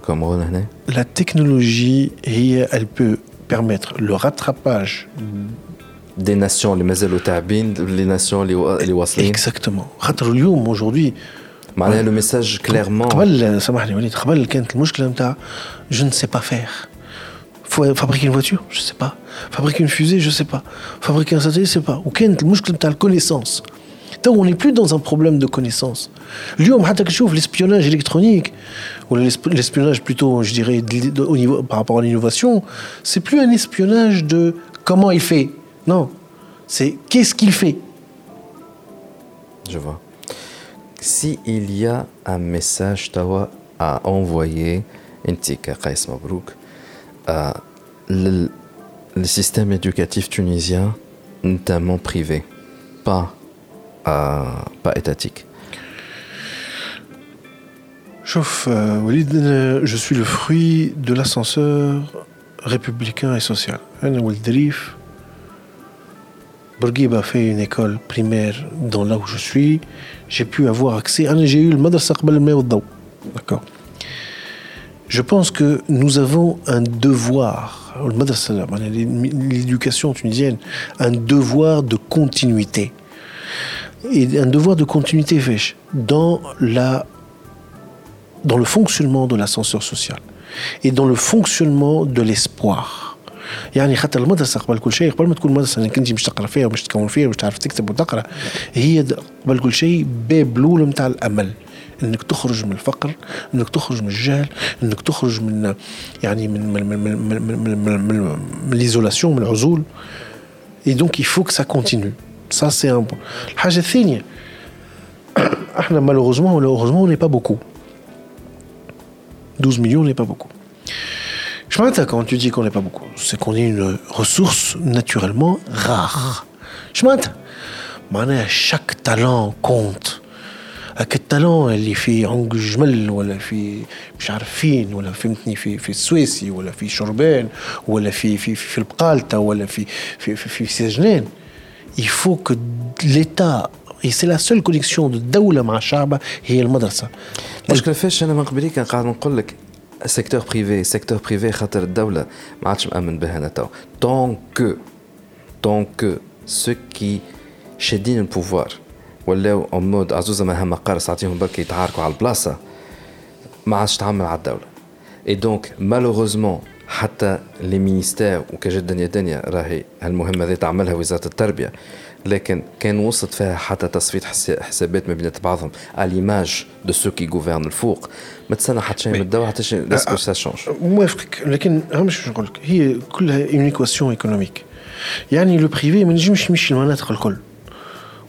comme rôle هنا La technologie, هي- elle peut permettre le rattrapage. des nations اللي مازالوا تعبين les nations اللي وا- اللي واصلين Exactement. خاطر اليوم aujourd'hui معناها le message clairement قبل سامحني وليد قبل كانت المشكله نتاع je ne sais pas faire. Faut fabriquer une voiture, je sais pas. Fabriquer une fusée, je sais pas. Fabriquer un satellite, je sais pas. وكانت المشكله نتاع الكونيسانس. تو on n'est plus dans un problème de connaissance. اليوم حتى كي تشوف l'espionnage électronique ou l'esp- l'espionnage plutôt, je dirais, de- de- au niveau, par rapport à l'innovation, c'est plus un espionnage de comment il fait. Non, c'est qu'est-ce qu'il fait. Je vois. Si il y a un message tawa à envoyer, Intika Kais Mabrouk, à le, le système éducatif tunisien, notamment privé, pas, pas étatique Chauffe, euh, Walid, euh, je suis le fruit de l'ascenseur républicain et social. Bourguiba a fait une école primaire dans là où je suis. J'ai pu avoir accès. J'ai eu le madrasa D'accord. Je pense que nous avons un devoir, l'éducation tunisienne, un devoir de continuité Et un devoir de continuité fèche dans la dans le fonctionnement de l'ascenseur social et dans le fonctionnement de l'espoir يعني حتى المدرسه قبل كل شيء قبل ما تكون مدرسه انك انت مش تقرا فيها ومش تكون فيها ومش تعرف تكتب وتقرا هي د- قبل كل شيء باب الاول نتاع الامل انك تخرج من الفقر انك تخرج من الجهل انك تخرج من يعني من من من من من من, من, من, من, من ليزولاسيون من العزول et donc il faut que ça continue ça c'est un point الحاجه الثانيه *coughs* احنا malheureusement malheureusement on n'est pas beaucoup 12 millions n'est pas beaucoup. Je m'attends quand tu dis qu'on n'est pas beaucoup. C'est qu'on est une ressource naturellement rare. Je m'attends. معناها chaque talent compte. هاك التالون اللي في عنق جمل ولا في مش عارف فين ولا فهمتني في في السويسي ولا في شربان ولا في في في البقالته ولا في في في, في سجنان il faut que l'État et c'est la seule connexion de الدولة مع شعبها هي المدرسة المشكله فاش انا من قبلي كان قاعد نقول لك سيكتور بريفي سيكتور بريفي خاطر الدوله ما عادش مامن بها انا تو طون كو طون كو سو كي شادين البوفوار ولاو اون مود عزوزه مهما قارص تعطيهم برك يتعاركوا على البلاصه ما عادش تعمل على الدوله اي دونك مالوروزمون حتى لي مينيستير وكجد دنيا دنيا راهي هالمهمة ذي تعملها وزارة التربية لكن كان وصلت فيها حتى تصفيه حسا- حسابات ما بين بعضهم على ليماج دو سو كي غوفرن الفوق ما تستنى حتى شيء من الدواء حتى شيء لاسكو سا شونج موافقك لكن هم مش نقول لك هي كلها اون ايكواسيون ايكونوميك يعني لو بريفي ما نجمش يمشي المناطق الكل.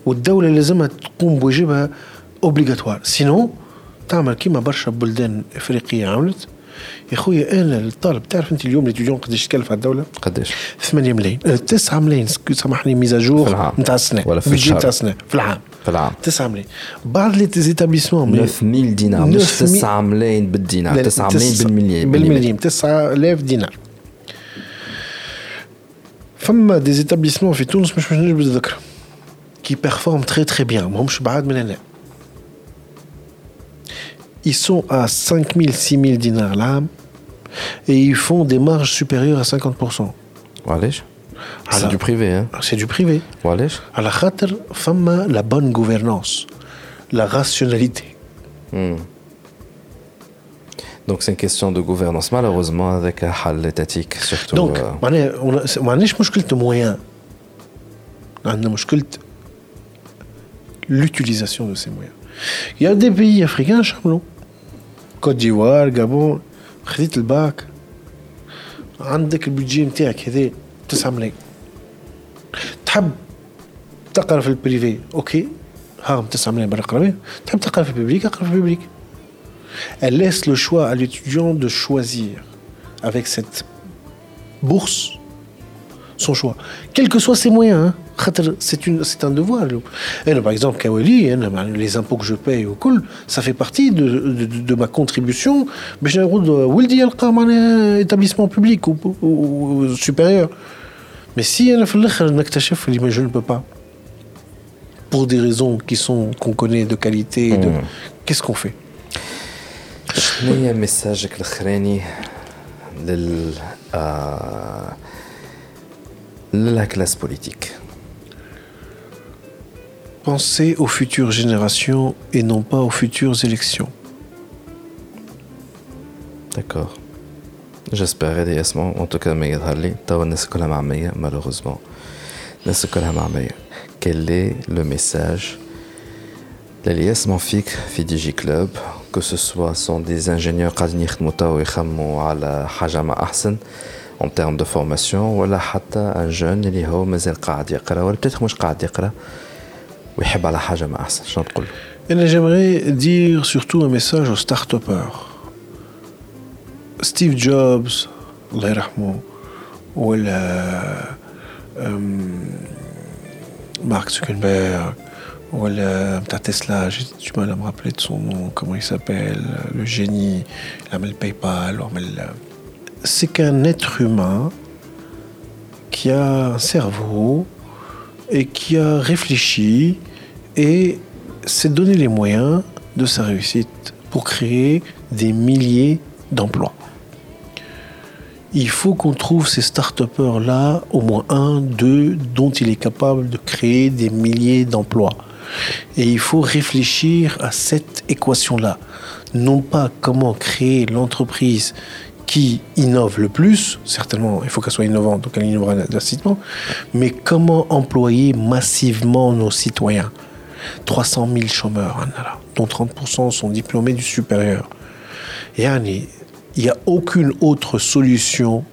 والدولة لازمها تقوم بواجبها اوبليغاتوار سينو تعمل كيما برشا بلدان إفريقية عملت يا خويا أنا الطالب تعرف أنت اليوم الاتيديون قداش تكلف على الدولة؟ قداش؟ 8 ملايين. 9 ملايين سكو- سامحني ميزاجور. نتاع السنة. ولا في الشهر. نتاع السنة. في العام. في العام. 9 ملايين. بعض لي زيتابليسمون 9000 دينار مش 9000 9 ملايين بالدينار لا، 9 ملايين بالمليون بالمليون 9000 دينار. فما دي زيتابليسمون في تونس مش مش نجم نذكر كي بيرفورم تري تري بيان ماهمش بعاد من هنا. ils sont à 5000, 6000 dinars là et ils font des marges supérieures à 50%. C'est du privé. Hein. C'est du privé. La la bonne gouvernance, la rationalité. Hmm. Donc c'est une question de gouvernance, malheureusement, avec un hal étatique surtout. Donc, euh... on a, on a, on moyens. L'utilisation de ces moyens. Il y a des pays africains, Charmelon, كوت ديفوار جابون خديت الباك عندك البيجي نتاعك هذا 9 ملايين تحب تقرا في البريفي اوكي ها 9 ملايين برا قرا تحب تقرا في الببليك اقرا في الببليك Elle laisse le choix à l'étudiant de choisir avec cette bourse son choix, quels que soient ses moyens. Hein. C'est c'est un devoir. Et par exemple, Kawali, les impôts que je paye au cool, ça fait partie de, de, de ma contribution. Mais j'ai un établissement public ou, ou, ou supérieur. Mais si je ne peux pas, pour des raisons qui sont qu'on connaît de qualité, de, mmh. qu'est-ce qu'on fait شنو هي ميساجك الاخراني لل آه... la classe politique Pensez aux futures générations et non pas aux futures élections. D'accord. J'espère réellement, en tout cas, malheureusement. Quel est le message l'Elias Manfik Fidigi Club, que ce soit sont des ingénieurs qui ont à Hajama Ahsen, en termes de formation ولا حتى ان جون اللي هو مازال قاعد يقرا ولا بتاتخ مش قاعد يقرا ويحب على حاجه ما احسن شنو تقول انا j'aimerais dire surtout un message aux start-upers ستيف جوبز الله يرحمه ولا مارك زوكربيرغ ولا بتاع تسلا j'ai du mal à me rappeler de son nom comment il s'appelle le génie il عمل باي بال وعمل c'est qu'un être humain qui a un cerveau et qui a réfléchi et s'est donné les moyens de sa réussite pour créer des milliers d'emplois. Il faut qu'on trouve ces start là au moins un, deux, dont il est capable de créer des milliers d'emplois. Et il faut réfléchir à cette équation-là. Non pas comment créer l'entreprise qui innove le plus, certainement il faut qu'elle soit innovante, donc elle innovera drastiquement, mais comment employer massivement nos citoyens? 300 000 chômeurs, dont 30% sont diplômés du supérieur. Et il n'y a aucune autre solution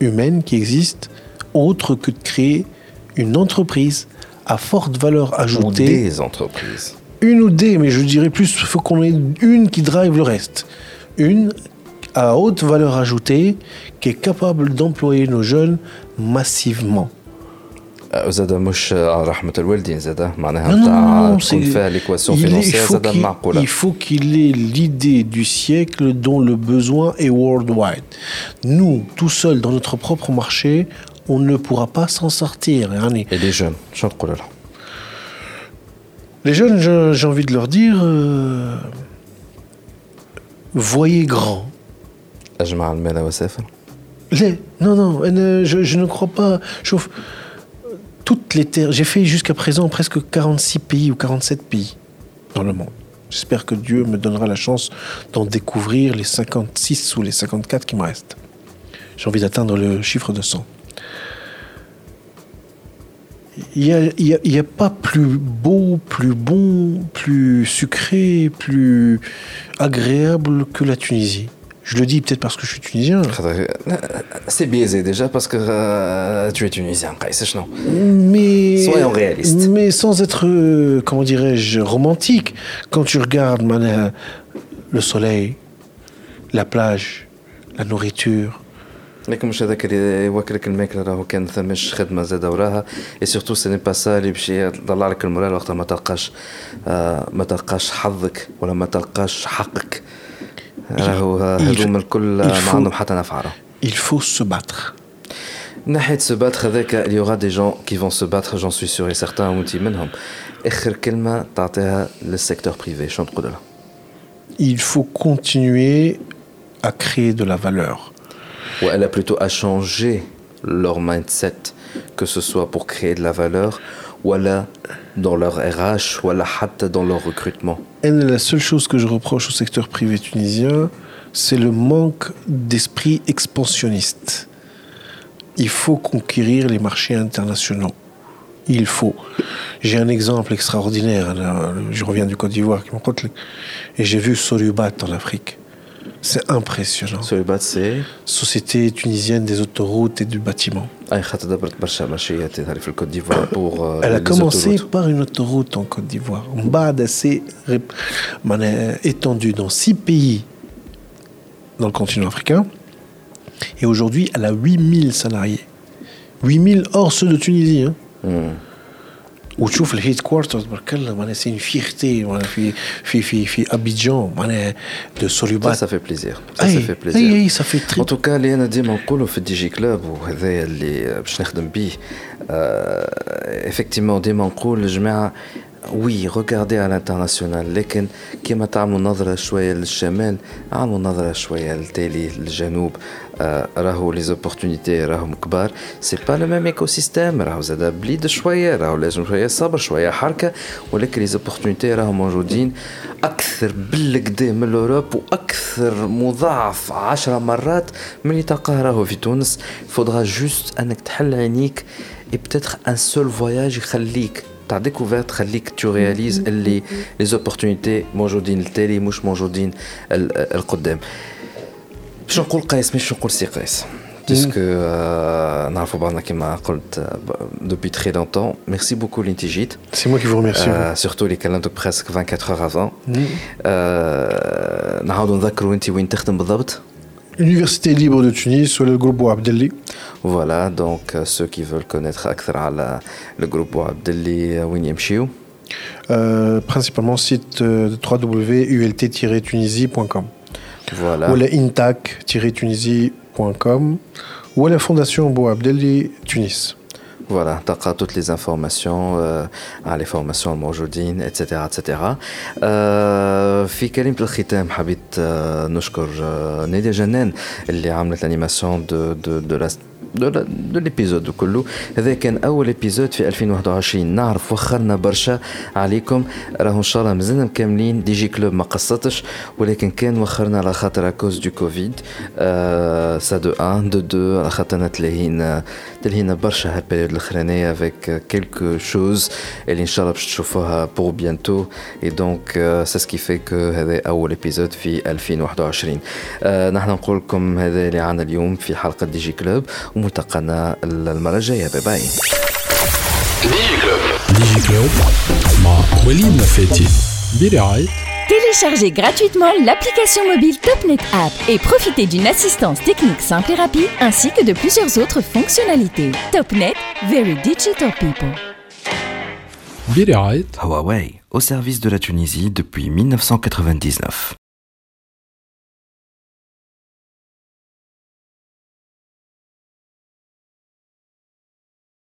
humaine qui existe autre que de créer une entreprise à forte valeur ajoutée. Ou des entreprises. Une ou des, mais je dirais plus, il faut qu'on ait une qui drive le reste. Une à haute valeur ajoutée qui est capable d'employer nos jeunes massivement. زاد مش رحمة الوالدين زاد معناها تكون فيها l'équation financière زاد معقولة. Il faut qu'il ait l'idée du siècle dont le besoin est worldwide. Nous, tout seuls dans notre propre marché, on ne pourra pas s'en sortir. Et les jeunes, شنو تقول لهم؟ Les jeunes, j'ai envie de leur dire, euh, voyez grand. أجمع المال وسافر؟ لا non non je, je ne crois pas شوف toutes les terres j'ai fait jusqu'à présent presque 46 pays ou 47 pays dans le monde j'espère que Dieu me donnera la chance d'en découvrir les 56 ou les 54 qui me restent j'ai envie d'atteindre le chiffre de 100 il n'y a, a, a, pas plus beau, plus bon, plus sucré, plus agréable que la Tunisie. Je le dis peut-être parce que je suis tunisien. C'est biaisé déjà parce que euh, tu es tunisien, non Mais soyons réalistes. Mais sans être, euh, comment dirais-je, romantique. Quand tu regardes man, le soleil, la plage, la nourriture. لكن مش هذاك اللي يوكلك الماكله راهو كان ثماش خدمه زاد وراها اي سورتو سي با سا اللي باش يطلع لك المورال وقتها ما تلقاش آه ما تلقاش حظك ولا ما تلقاش حقك il faut se battre. ناحية se battre avec il y aura des gens qui vont se battre j'en suis sûr et certain وانت منهم اخر كلمة تعطيها للسيكتور بريفي شنو تقول لها Il faut continuer à créer de la valeur. Ou elle a plutôt à changer leur mindset que ce soit pour créer de la valeur voilà dans leur RH, voilà dans leur recrutement. La seule chose que je reproche au secteur privé tunisien, c'est le manque d'esprit expansionniste. Il faut conquérir les marchés internationaux. Il faut. J'ai un exemple extraordinaire. Je reviens du Côte d'Ivoire et j'ai vu Solubat en Afrique. C'est impressionnant. Société tunisienne des autoroutes et du bâtiment. Elle a commencé par une autoroute en Côte d'Ivoire. On s'est euh, étendue dans six pays dans le continent africain. Et aujourd'hui, elle a 8000 salariés. 8000 hors ceux de Tunisie. Hein. وتشوف الهيد كوارترز برك الله معناها سي اون فيرتي معناها في في في في ابيجان معناها دو Ça, سوليبات ça fait plaisir. Ça, ça اي fait plaisir. اي اي صافي En تري tout cas, اللي انا ديما نقولوا في الدي جي كلوب وهذا اللي باش نخدم بيه effectivement ديما نقول الجماعه وي ريغاردي على الانترناسيونال لكن كيما تعملوا نظره شويه للشمال عملوا نظره شويه للتالي للجنوب آه، راهو لي زوبورتونيتي راهم كبار سي با لو ميم ايكو سيستيم راهو زاد بليد شوية راهو لازم شوية صبر شوية حركه ولكن لي زوبورتونيتي راهم موجودين أكثر بالكدا من الاوروب وأكثر مضاعف عشرة مرات من اللي تلقاه راهو في تونس فودغا جوست انك تحل عينيك اي بتاتر ان سول فواياج يخليك تاع ديكوفيرت خليك تو رياليز اللي لي زوبورتونيتي موجودين التالي مش موجودين ال- القدام باش نقول قيس مش نقول سي قيس بيسكو نعرفوا بعضنا كما قلت دوبي تري لونتون ميرسي بوكو اللي انت جيت سي مو كي فو ريميرسي سورتو اللي كلمتك بريسك 24 اور افون نعاودوا نذكروا انت وين تخدم بالضبط Université libre de Tunis ولا الجروب Abdelli Voilà, donc euh, ceux qui veulent connaître أكثر على le groupe Abdelli وين يمشيو Euh, principalement site euh, de www.ult-tunisie.com Voilà. ou la intac-tunisie.com ou à la fondation Bouabdelli Tunis. Voilà, تلقى toutes les informations euh, على les formations الموجودين etc etc euh, في كلمة الختام حبيت euh, نشكر euh, نادية جنان اللي عملت الانيماسيون دو دو دو لا دو دو ليبيزود كله. هذا كان أول ايبيزود في 2021 نعرف وخرنا برشا عليكم. راهو إن شاء الله مازلنا مكملين. دي جي كلوب ما قصتش ولكن كان وخرنا على خاطر اكوز دو كوفيد سا دو 1 دو 2 على خاطرنا تلهينا تلهينا برشا هالبيريود الأخرانية افيك كيلكو شوز اللي إن شاء الله باش تشوفوها بور بيانتو اي دونك سا سكي في كو هذا أول ايبيزود في 2021 آه نحن نقول لكم هذا اللي عنا اليوم في حلقة دي جي كلوب. وملتقانا المره الجايه باي باي ديجي كلوب مع وليد نفاتي برعاية Téléchargez gratuitement l'application mobile TopNet App et profitez d'une assistance technique simple et rapide ainsi que de plusieurs autres fonctionnalités. TopNet, very digital people. برعاية Huawei, au service de la Tunisie depuis 1999.